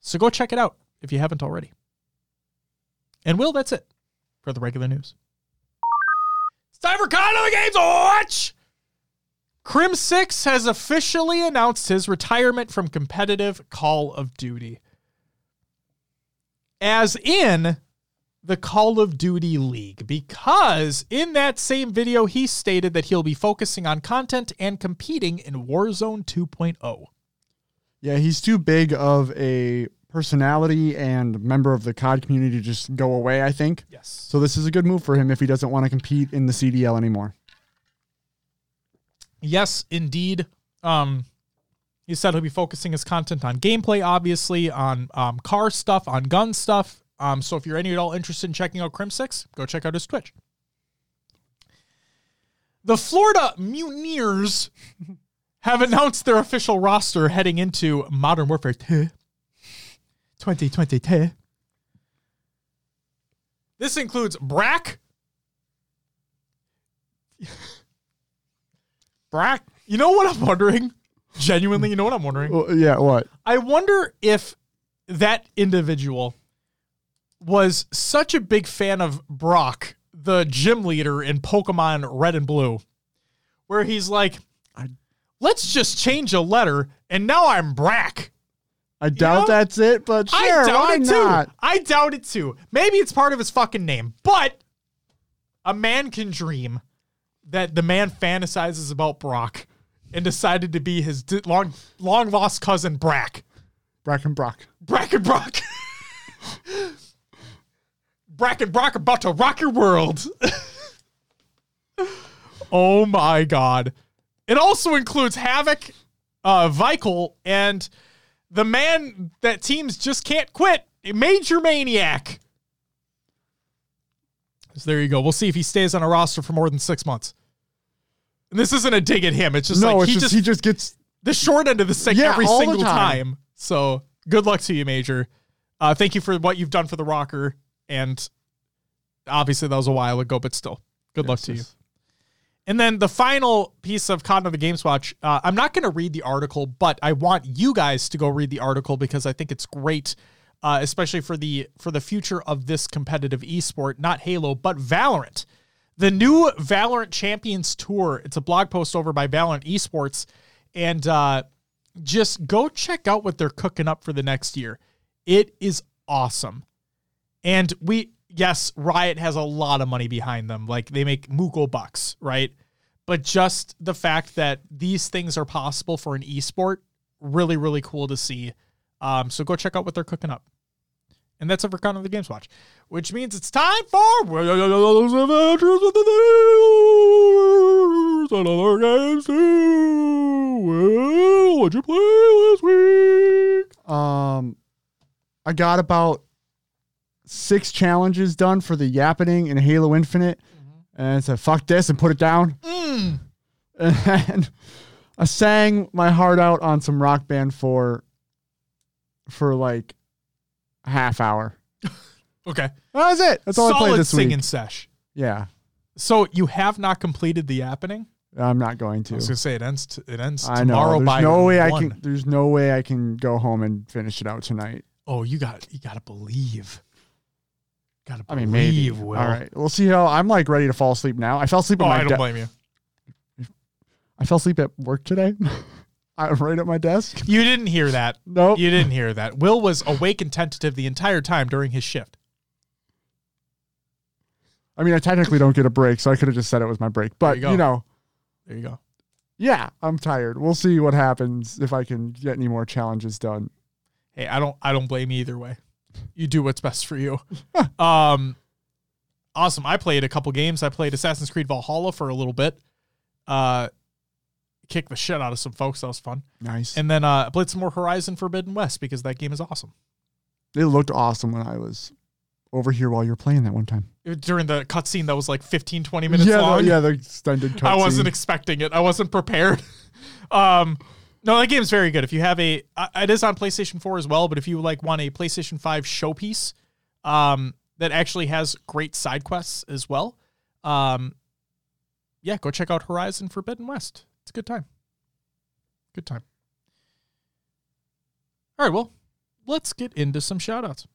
Speaker 1: So go check it out if you haven't already. And Will, that's it for the regular news. It's time for Con of the Games Watch! Crimsix has officially announced his retirement from competitive Call of Duty. As in the Call of Duty League, because in that same video, he stated that he'll be focusing on content and competing in Warzone 2.0.
Speaker 2: Yeah, he's too big of a personality and member of the COD community to just go away, I think.
Speaker 1: Yes.
Speaker 2: So this is a good move for him if he doesn't want to compete in the CDL anymore.
Speaker 1: Yes, indeed. Um, he said he'll be focusing his content on gameplay, obviously, on um, car stuff, on gun stuff, Um, so if you're any at all interested in checking out Crimsix, go check out his Twitch. The Florida Mutineers have announced their official roster heading into Modern Warfare 2 2022. This includes Brack. Brack. You know what I'm wondering? Genuinely, you know what I'm wondering?
Speaker 2: Well, yeah, what?
Speaker 1: I wonder if that individual was such a big fan of Brock, the gym leader in Pokemon Red and Blue, where he's like, let's just change a letter, and now I'm Brack.
Speaker 2: I doubt
Speaker 1: know?
Speaker 2: that's it, but sure,
Speaker 1: I doubt
Speaker 2: why
Speaker 1: it
Speaker 2: not?
Speaker 1: too. I doubt it too. Maybe it's part of his fucking name, but a man can dream that the man fantasizes about Brock and decided to be his long long lost cousin Brack.
Speaker 2: Brack and Brock.
Speaker 1: Brack and Brock. Brack and Brock about to rock your world. oh my god. It also includes Havok, uh, Vikul, and the man that teams just can't quit, MajorManiak. So there you go. We'll see if he stays on a roster for more than six months. And this isn't a dig at him. It's just
Speaker 2: no,
Speaker 1: like
Speaker 2: it's
Speaker 1: he
Speaker 2: just,
Speaker 1: just
Speaker 2: he just gets
Speaker 1: the short end of the stick
Speaker 2: Yeah,
Speaker 1: every single
Speaker 2: time.
Speaker 1: time. So good luck to you, Major. Uh, thank you for what you've done for the Rokkr. And obviously that was a while ago, but still, good luck to you. And then the final piece of Cotton of the Games Watch, uh, I'm not going to read the article, but I want you guys to go read the article because I think it's great, uh, especially for the for the future of this competitive esport, not Halo, but Valorant. The new Valorant Champions Tour. It's a blog post over by Valorant Esports, and uh, just go check out what they're cooking up for the next year. It is awesome. And we, yes, Riot has a lot of money behind them. Like they make Muko bucks, right? But just the fact that these things are possible for an esport, really, really cool to see. Um, so go check out what they're cooking up. And that's it for Count of the Games Watch, which means it's time for Will's Adventures with the News and other games. Will, what'd you play this week?
Speaker 2: Um, I got about six challenges done for the Yappening in Halo Infinite, mm-hmm. and I said, "Fuck this" and put it down. Mm. And I sang my heart out on some Rock Band for for like a half hour.
Speaker 1: Okay.
Speaker 2: That was it. That's all I played
Speaker 1: Solid
Speaker 2: this
Speaker 1: singing
Speaker 2: week.
Speaker 1: sesh.
Speaker 2: Yeah,
Speaker 1: So you have not completed the happening?
Speaker 2: I'm not going to.
Speaker 1: I was gonna say it ends. T- it ends
Speaker 2: I know.
Speaker 1: tomorrow
Speaker 2: There's
Speaker 1: by
Speaker 2: no way I can. There's no way I can go home and finish it out tonight.
Speaker 1: Oh, you got you got to believe. Got to
Speaker 2: I mean, maybe.
Speaker 1: Will.
Speaker 2: All right, we'll see how. I'm like ready to fall asleep now. I fell asleep
Speaker 1: Oh,
Speaker 2: at
Speaker 1: I don't
Speaker 2: de-
Speaker 1: blame you.
Speaker 2: I fell asleep at work today. I'm right at my desk.
Speaker 1: You didn't hear that.
Speaker 2: Nope.
Speaker 1: You didn't hear that. Will was awake and tentative the entire time during his shift.
Speaker 2: I mean, I technically don't get a break, so I could have just said it was my break. But
Speaker 1: you
Speaker 2: you know,
Speaker 1: There you go.
Speaker 2: yeah, I'm tired. We'll see what happens if I can get any more challenges done.
Speaker 1: Hey, I don't I don't blame you either way. You do what's best for you. um awesome. I played a couple games. I played Assassin's Creed Valhalla for a little bit. Uh kicked the shit out of some folks. That was fun.
Speaker 2: Nice.
Speaker 1: And then uh I played some more Horizon Forbidden West because that game is awesome.
Speaker 2: it looked awesome when I was over here while you were playing that one time.
Speaker 1: During the cutscene that was like 15, 20 minutes
Speaker 2: yeah,
Speaker 1: long.
Speaker 2: the, yeah, the extended cutscene.
Speaker 1: I wasn't expecting it. I wasn't prepared. um, no, that game's very good. If you have a, uh, it is on PlayStation 4 as well. But if you like want a PlayStation 5 showpiece, um, that actually has great side quests as well. Um, yeah, go check out Horizon Forbidden West. It's a good time. Good time. All right, well, let's get into some shout outs.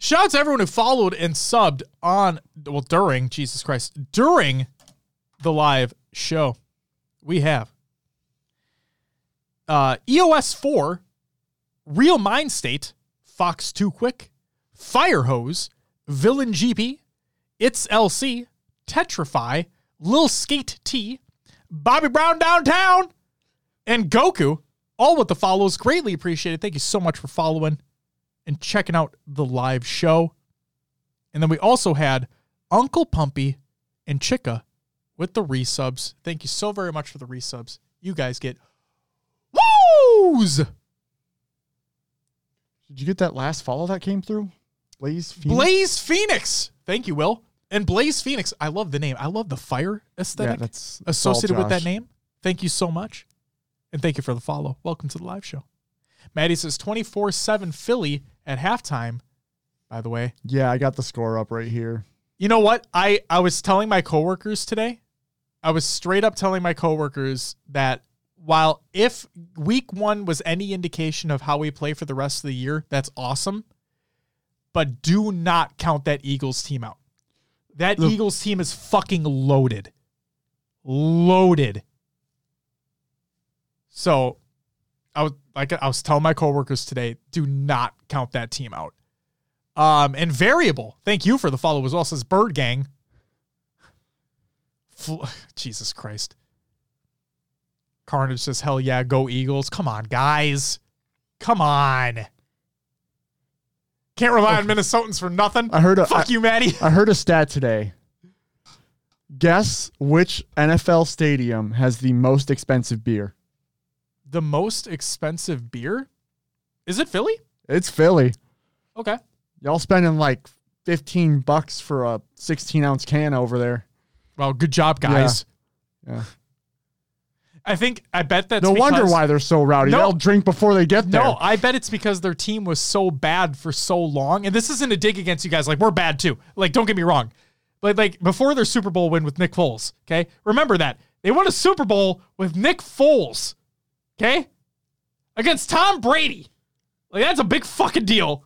Speaker 1: Shout out to everyone who followed and subbed on, well, during, Jesus Christ, during the live show. We have uh, EOS 4, Real Mind State, Fox 2 Quick, Fire Hose, Villain GP, It's LC, Tetrify, Lil Skate T, Bobby Brown Downtown, and Goku, all with the follows. Greatly appreciated. Thank you so much for following and checking out the live show. And then we also had Uncle Pumpy and Chica with the resubs. Thank you so very much for the resubs. You guys get woos.
Speaker 2: Did you get that last follow that came through? Blaze Phoenix?
Speaker 1: Blaze Phoenix. Thank you, Will. And Blaze Phoenix. I love the name. I love the fire
Speaker 2: Yeah,
Speaker 1: aesthetic
Speaker 2: that's that's
Speaker 1: associated with that name. Thank you so much. And thank you for the follow. Welcome to the live show. Maddie says 24 7 Philly at halftime, by the way.
Speaker 2: Yeah, I got the score up right here.
Speaker 1: You know what? I, I was telling my coworkers today, I was straight up telling my coworkers that while if week one was any indication of how we play for the rest of the year, that's awesome. But do not count that Eagles team out. That Eagles team is fucking loaded. Loaded. So I was like I was telling my coworkers today, do not count that team out. Um, and variable. Thank you for the follow as well. Says Bird Gang. Fl- Jesus Christ. Carnage says, "Hell yeah, go Eagles! Come on, guys, come on! Can't rely on Minnesotans for nothing.
Speaker 2: I heard a,
Speaker 1: Fuck
Speaker 2: I,
Speaker 1: you, Maddie.
Speaker 2: I heard a stat today. Guess which NFL stadium has the most expensive beer?
Speaker 1: The most expensive beer? Is it Philly?
Speaker 2: It's Philly.
Speaker 1: Okay.
Speaker 2: Y'all spending like 15 bucks for a 16 ounce can over there.
Speaker 1: Well, good job, guys.
Speaker 2: Yeah.
Speaker 1: I think I bet that's
Speaker 2: No wonder why they're so rowdy.
Speaker 1: No.
Speaker 2: They'll drink before they get there.
Speaker 1: No, I bet it's because their team was so bad for so long. And this isn't a dig against you guys. Like, we're bad too. Like, don't get me wrong. But, like, before their Super Bowl win with Nick Foles, okay? Remember that. They won a Super Bowl with Nick Foles, okay? Against Tom Brady. Like, that's a big fucking deal.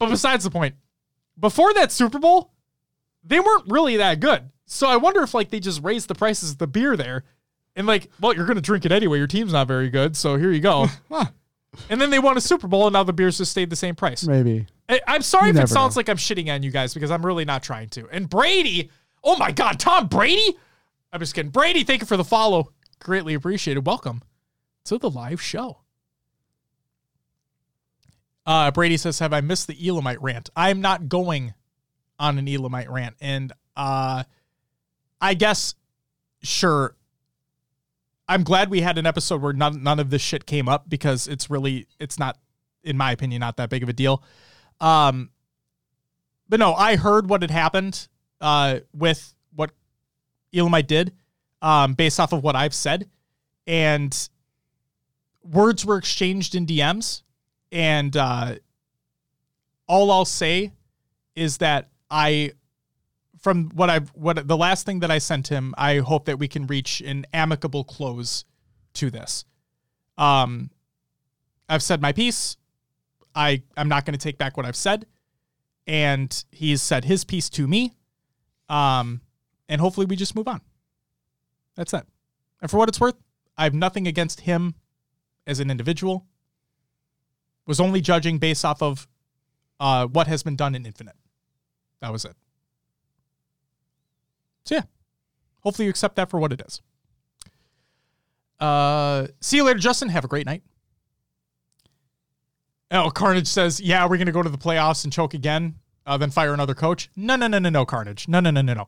Speaker 1: But besides the point, before that Super Bowl, they weren't really that good. So I wonder if, like, they just raised the prices of the beer there. And, like, well, you're going to drink it anyway. Your team's not very good. So here you go.
Speaker 2: Huh,
Speaker 1: And then they won a Super Bowl, and now the beers just stayed the same price.
Speaker 2: maybe.
Speaker 1: I, I'm sorry
Speaker 2: You
Speaker 1: if it sounds
Speaker 2: know.
Speaker 1: like I'm shitting on you guys because I'm really not trying to. And Brady, oh my God, Tom Brady? I'm just kidding. Brady, thank you for the follow. Greatly appreciated. Welcome to the live show. Uh, Brady says, Have I missed the Elamite rant? I'm not going on an Elamite rant. And uh, I guess, sure, I'm glad we had an episode where none, none of this shit came up because it's really, it's not, in my opinion, not that big of a deal. Um, but no, I heard what had happened uh, with what Elamite did um, based off of what I've said. And words were exchanged in DMs. And uh, all I'll say is that I, from what I've, what the last thing that I sent him, I hope that we can reach an amicable close to this. Um, I've said my piece. I I'm not going to take back what I've said, and he's said his piece to me. Um, and hopefully we just move on. That's it. And for what it's worth, I have nothing against him as an individual. Was only judging based off of uh, what has been done in Infinite. That was it. So yeah, hopefully you accept that for what it is. Uh, see you later, Justin. Have a great night. Oh, Carnage says, "Yeah, we're gonna go to the playoffs and choke again, uh, then fire another coach." No, no, no, no, no, Carnage. No, no, no, no, no.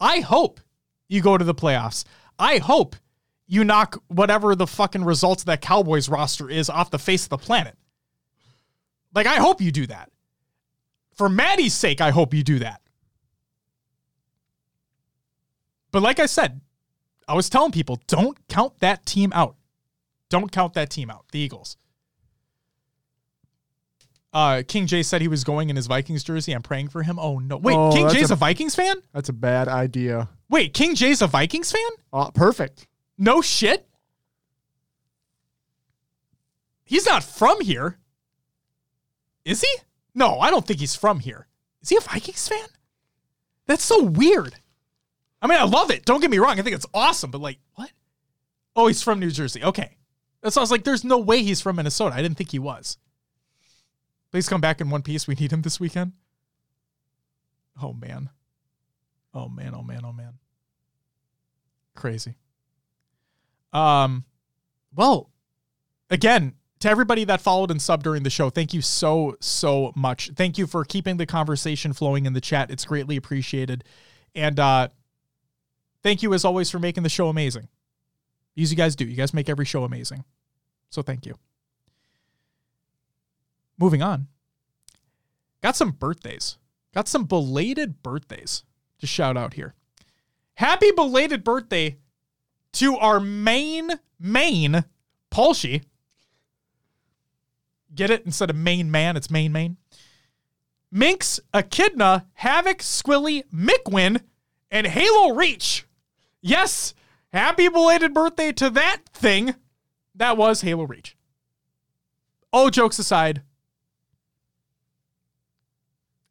Speaker 1: I hope you go to the playoffs. I hope you knock whatever the fucking results of that Cowboys roster is off the face of the planet. Like, I hope you do that. For Maddie's sake, I hope you do that. But like I said, I was telling people, don't count that team out. Don't count that team out. The Eagles. Uh, King Jay said he was going in his Vikings jersey. I'm praying for him. Oh no! Wait,
Speaker 2: Oh,
Speaker 1: King Jay's a,
Speaker 2: a-
Speaker 1: Vikings fan?
Speaker 2: That's a bad idea.
Speaker 1: Wait, King Jay's a Vikings fan?
Speaker 2: Uh, perfect.
Speaker 1: No shit. He's not from here. Is he? No, I don't think he's from here. Is he a Vikings fan? That's so weird. I mean, I love it. Don't get me wrong. I think it's awesome, but like, what? Oh, he's from New Jersey. Okay. That's I was like, there's no way he's from Minnesota. I didn't think he was. Please come back in one piece. We need him this weekend. Oh, man. Oh, man. Oh, man. Oh, man. Crazy. Um, well, again, to everybody that followed and subbed during the show, thank you so, so much. Thank you for keeping the conversation flowing in the chat. It's greatly appreciated. And uh, thank you, as always, for making the show amazing. As you guys do. You guys make every show amazing. So thank you. moving on. Got some birthdays. Got some belated birthdays to shout out here. Happy belated birthday to our main, main Polshy. Get it? Instead of main man, it's main main. Minx, Echidna, Havok, Squilly, Mikwen, and Halo Reach. Yes, happy belated birthday to that thing. That was Halo Reach. All jokes aside,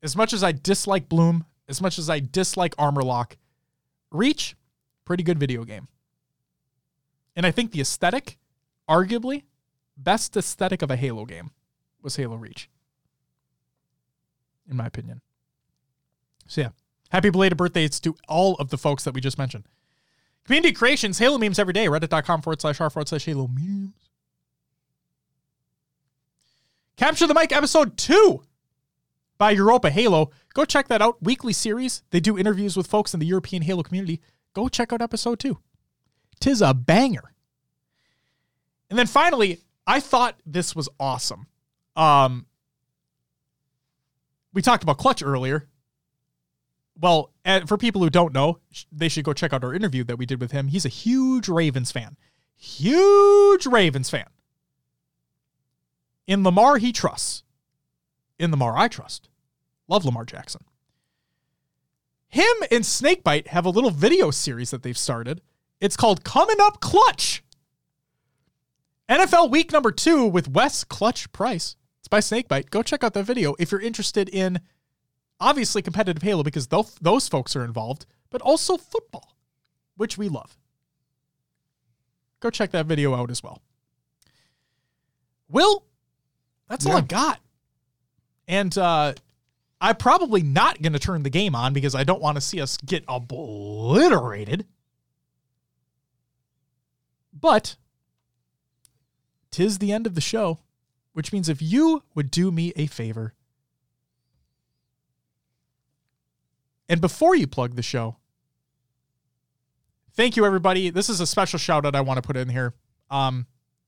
Speaker 1: as much as I dislike Bloom, as much as I dislike Armor Lock, Reach, pretty good video game. And I think the aesthetic, arguably, best aesthetic of a Halo game was Halo Reach. In my opinion. So yeah. Happy belated birthdays to all of the folks that we just mentioned. Community creations, Halo memes every day, reddit.com forward slash r forward slash Halo memes. Capture the Mic episode two by Europa Halo. Go check that out. Weekly series. They do interviews with folks in the European Halo community. Go check out episode two. Tis a banger. And then finally, I thought this was awesome. Um, we talked about Clutch earlier. Well, and for people who don't know, they should go check out our interview that we did with him. He's a huge Ravens fan. Huge Ravens fan. In Lamar, he trusts. In Lamar, I trust. Love Lamar Jackson. Him and Snakebite have a little video series that they've started. It's called Coming Up Clutch. NFL week number two with Wes Clutch Price. It's by Snakebite. Go check out that video if you're interested in obviously competitive Halo because those, those folks are involved, but also football, which we love. Go check that video out as well. Will, that's all I
Speaker 2: Yeah.
Speaker 1: got. And uh, I'm probably not going to turn the game on because I don't want to see us get obliterated. But tis the end of the show, which means if you would do me a favor, and before you plug the show, thank you everybody. This is a special shout out I want to put in here. Um,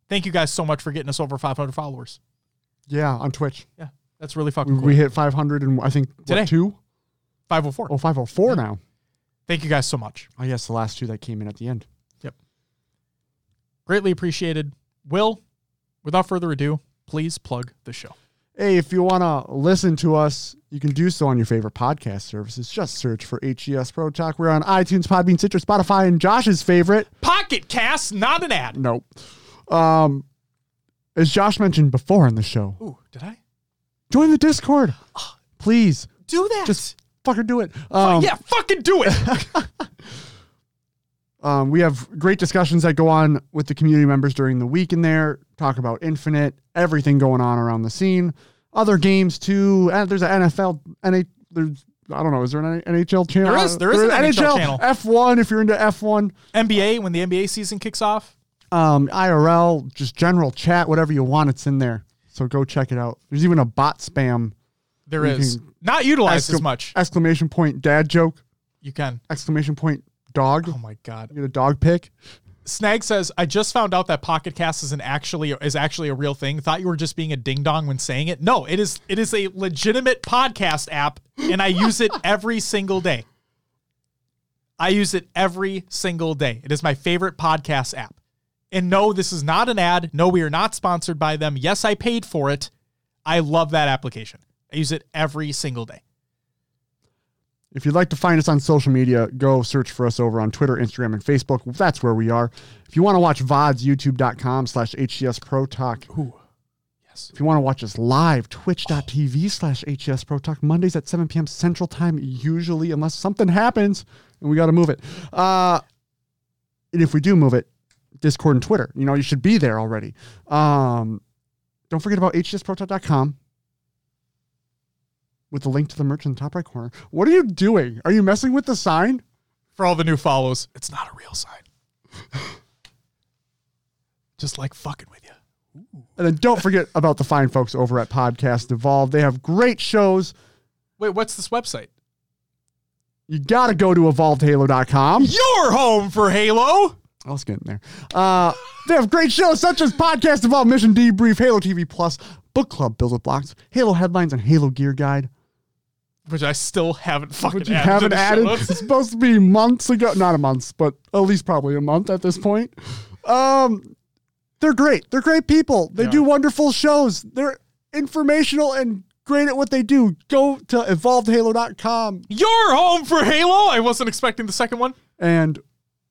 Speaker 1: thank you guys so much for getting us over 500 followers.
Speaker 2: Yeah, on Twitch.
Speaker 1: Yeah, that's really
Speaker 2: We,
Speaker 1: fucking cool.
Speaker 2: we hit 500 and I think what,
Speaker 1: Today.
Speaker 2: two?
Speaker 1: 504.
Speaker 2: Oh, 504 now.
Speaker 1: Thank you guys so much.
Speaker 2: Oh, yes, the last two that came in at the end. Yep.
Speaker 1: Greatly appreciated. Will, without further ado, please plug the show.
Speaker 2: Hey, if you want to listen to us, you can do so on your favorite podcast services. Just search for HCS Pro Talk. We're on iTunes, Podbean, Stitcher, Spotify, and Josh's favorite.
Speaker 1: Pocket cast, not an ad.
Speaker 2: Nope. Um, as Josh mentioned before in the show,
Speaker 1: Ooh, did I
Speaker 2: join the Discord. Please,
Speaker 1: do that?
Speaker 2: just fucking do it. Um,
Speaker 1: yeah, fucking do it.
Speaker 2: Um, we have great discussions that go on with the community members during the week in there. Talk about Infinite, everything going on around the scene. Other games too. And there's an NFL, NH, there's I don't know. Is there an NHL channel?
Speaker 1: There is- there is an NHL channel.
Speaker 2: F1 if you're into F1.
Speaker 1: NBA when the NBA season kicks off.
Speaker 2: Um, IRL, just general chat, whatever you want, it's in there. So go check it out. There's even a bot spam
Speaker 1: There is not utilized as much.
Speaker 2: exclamation point dad joke
Speaker 1: You can.
Speaker 2: exclamation point dog.
Speaker 1: Oh my god.
Speaker 2: You get a dog pic.
Speaker 1: Snag says, "I just found out that Pocket Cast is an actually is actually a real thing. Thought you were just being a ding dong when saying it. No, it is it is a legitimate podcast app, and I use it every single day. I use it every single day. It is my favorite podcast app. And no, this is not an ad. No, we are not sponsored by them. Yes, I paid for it. I love that application. I use it every single day.
Speaker 2: If you'd like to find us on social media, go search for us over on Twitter, Instagram, and Facebook. That's where we are. If you want to watch VODs, youtube.com slash HCS Pro Talk.
Speaker 1: Ooh, yes.
Speaker 2: If you want to watch us live, twitch.tv slash HCS Pro Talk. Mondays at 7 p.m. Central Time, usually, unless something happens and we got to move it. Uh, and if we do move it, Discord and Twitter. You know, you should be there already. Um, don't forget about hcsprotalk.com with the link to the merch in the top right corner. What are you doing? Are you messing with the sign?
Speaker 1: For all the new follows, it's not a real sign. just like fucking with you.
Speaker 2: And then don't forget about the fine folks over at Podcast Evolve. They have great shows.
Speaker 1: Wait, what's this website?
Speaker 2: You got to go to evolvedhalo.com.
Speaker 1: Your home for Halo.
Speaker 2: I was getting there. Uh, they have great shows such as Podcast Evolve, Mission Debrief, Halo TV Plus, Book Club Build with Blocks, Halo Headlines and Halo Gear Guide.
Speaker 1: Which I still haven't fucking
Speaker 2: Which you
Speaker 1: added
Speaker 2: haven't added. It's supposed to be months ago. Not a month, but at least probably a month at this point. Um, they're great. They're great people. They
Speaker 1: They
Speaker 2: do wonderful shows. They're informational and great at what they do. Go to evolvedhalo.com
Speaker 1: You're home for Halo. I wasn't expecting the second one.
Speaker 2: and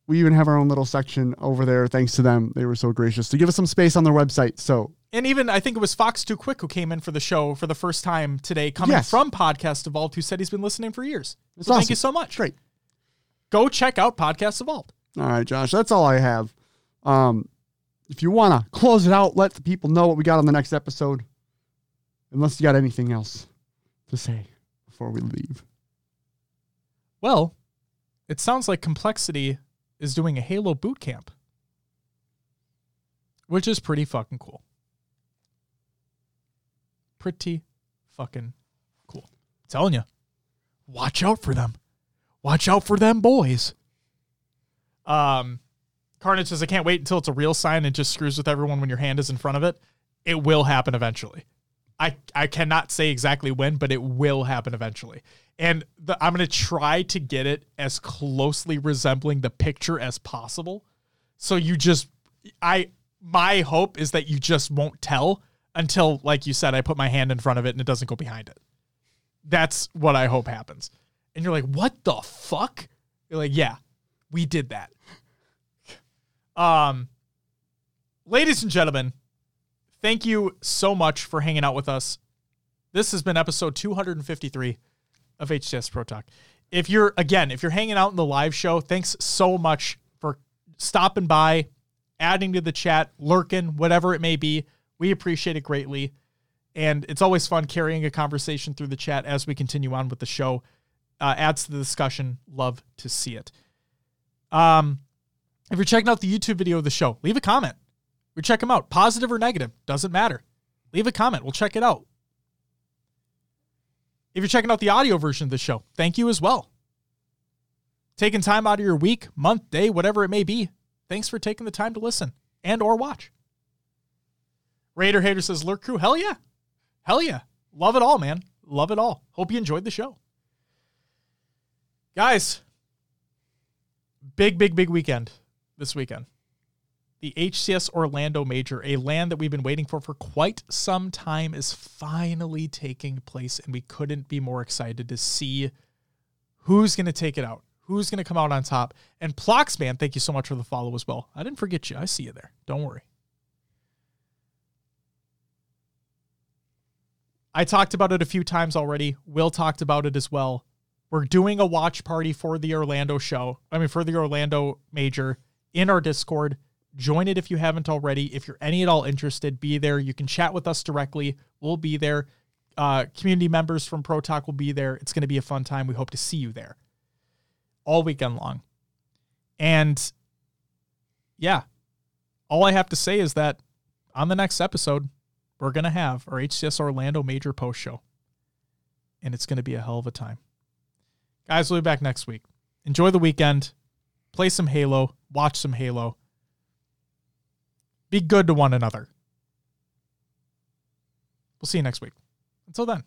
Speaker 2: we even have our own little section over there. Thanks to them, they were so gracious to give us some space on their website. So
Speaker 1: And even I think it was Fox Too Quick who came in for the show for the first time today, coming
Speaker 2: Yes.
Speaker 1: from Podcast Evolved, who said he's been listening for years. So thank you so much.
Speaker 2: great.
Speaker 1: Go check out Podcast Evolved.
Speaker 2: All right, Josh, that's all I have. Um, if you want to close it out, let the people know what we got on the next episode. Unless you got anything else to say before we leave.
Speaker 1: Well, it sounds like Complexity is doing a Halo boot camp, which is pretty fucking cool. Pretty fucking cool. telling you, watch out for them. Watch out for them boys. Um, Carnage says, I can't wait until it's a real sign and just screws with everyone when your hand is in front of it. It will happen eventually. I, I cannot say exactly when, but it will happen eventually. And the, I'm going to try to get it as closely resembling the picture as possible. So you just, I, my hope is that you just won't tell until, like you said, I put my hand in front of it and it doesn't go behind it. That's what I hope happens. And you're like, what the fuck? You're like, yeah, we did that. Um, ladies and gentlemen, thank you so much for hanging out with us. This has been episode 253 of HCS Pro Talk. If you're again, if you're hanging out in the live show, thanks so much for stopping by, adding to the chat, lurking, whatever it may be. We appreciate it greatly. And it's always fun carrying a conversation through the chat as we continue on with the show. Uh, adds to the discussion. Love to see it. Um, if you're checking out the YouTube video of the show, leave a comment. We check them out, positive or negative, doesn't matter. Leave a comment. We'll check it out. If you're checking out the audio version of the show, thank you as well. Taking time out of your week, month, day, whatever it may be. Thanks for taking the time to listen and or watch. Raider Hater says, Lurk Crew, hell yeah. Hell yeah. Love it all, man. Love it all. Hope you enjoyed the show. Guys, big, big, big weekend this weekend. The HCS Orlando Major, a LAN that we've been waiting for for quite some time, is finally taking place, and we couldn't be more excited to see who's going to take it out, who's going to come out on top. And Ploxman, thank you so much for the follow as well. I didn't forget you. I see you there. Don't worry. I talked about it a few times already. Will talked about it as well. We're doing a watch party for the Orlando show. I mean, for the Orlando major in our Discord. Join it if you haven't already. If you're any at all interested, be there. You can chat with us directly. We'll be there. Uh, community members from Pro Talk will be there. It's going to be a fun time. We hope to see you there all weekend long. And yeah, all I have to say is that on the next episode, we're going to have our HCS Orlando major post show. And it's going to be a hell of a time. Guys, we'll be back next week. Enjoy the weekend. Play some Halo. Watch some Halo. Be good to one another. We'll see you next week. Until then.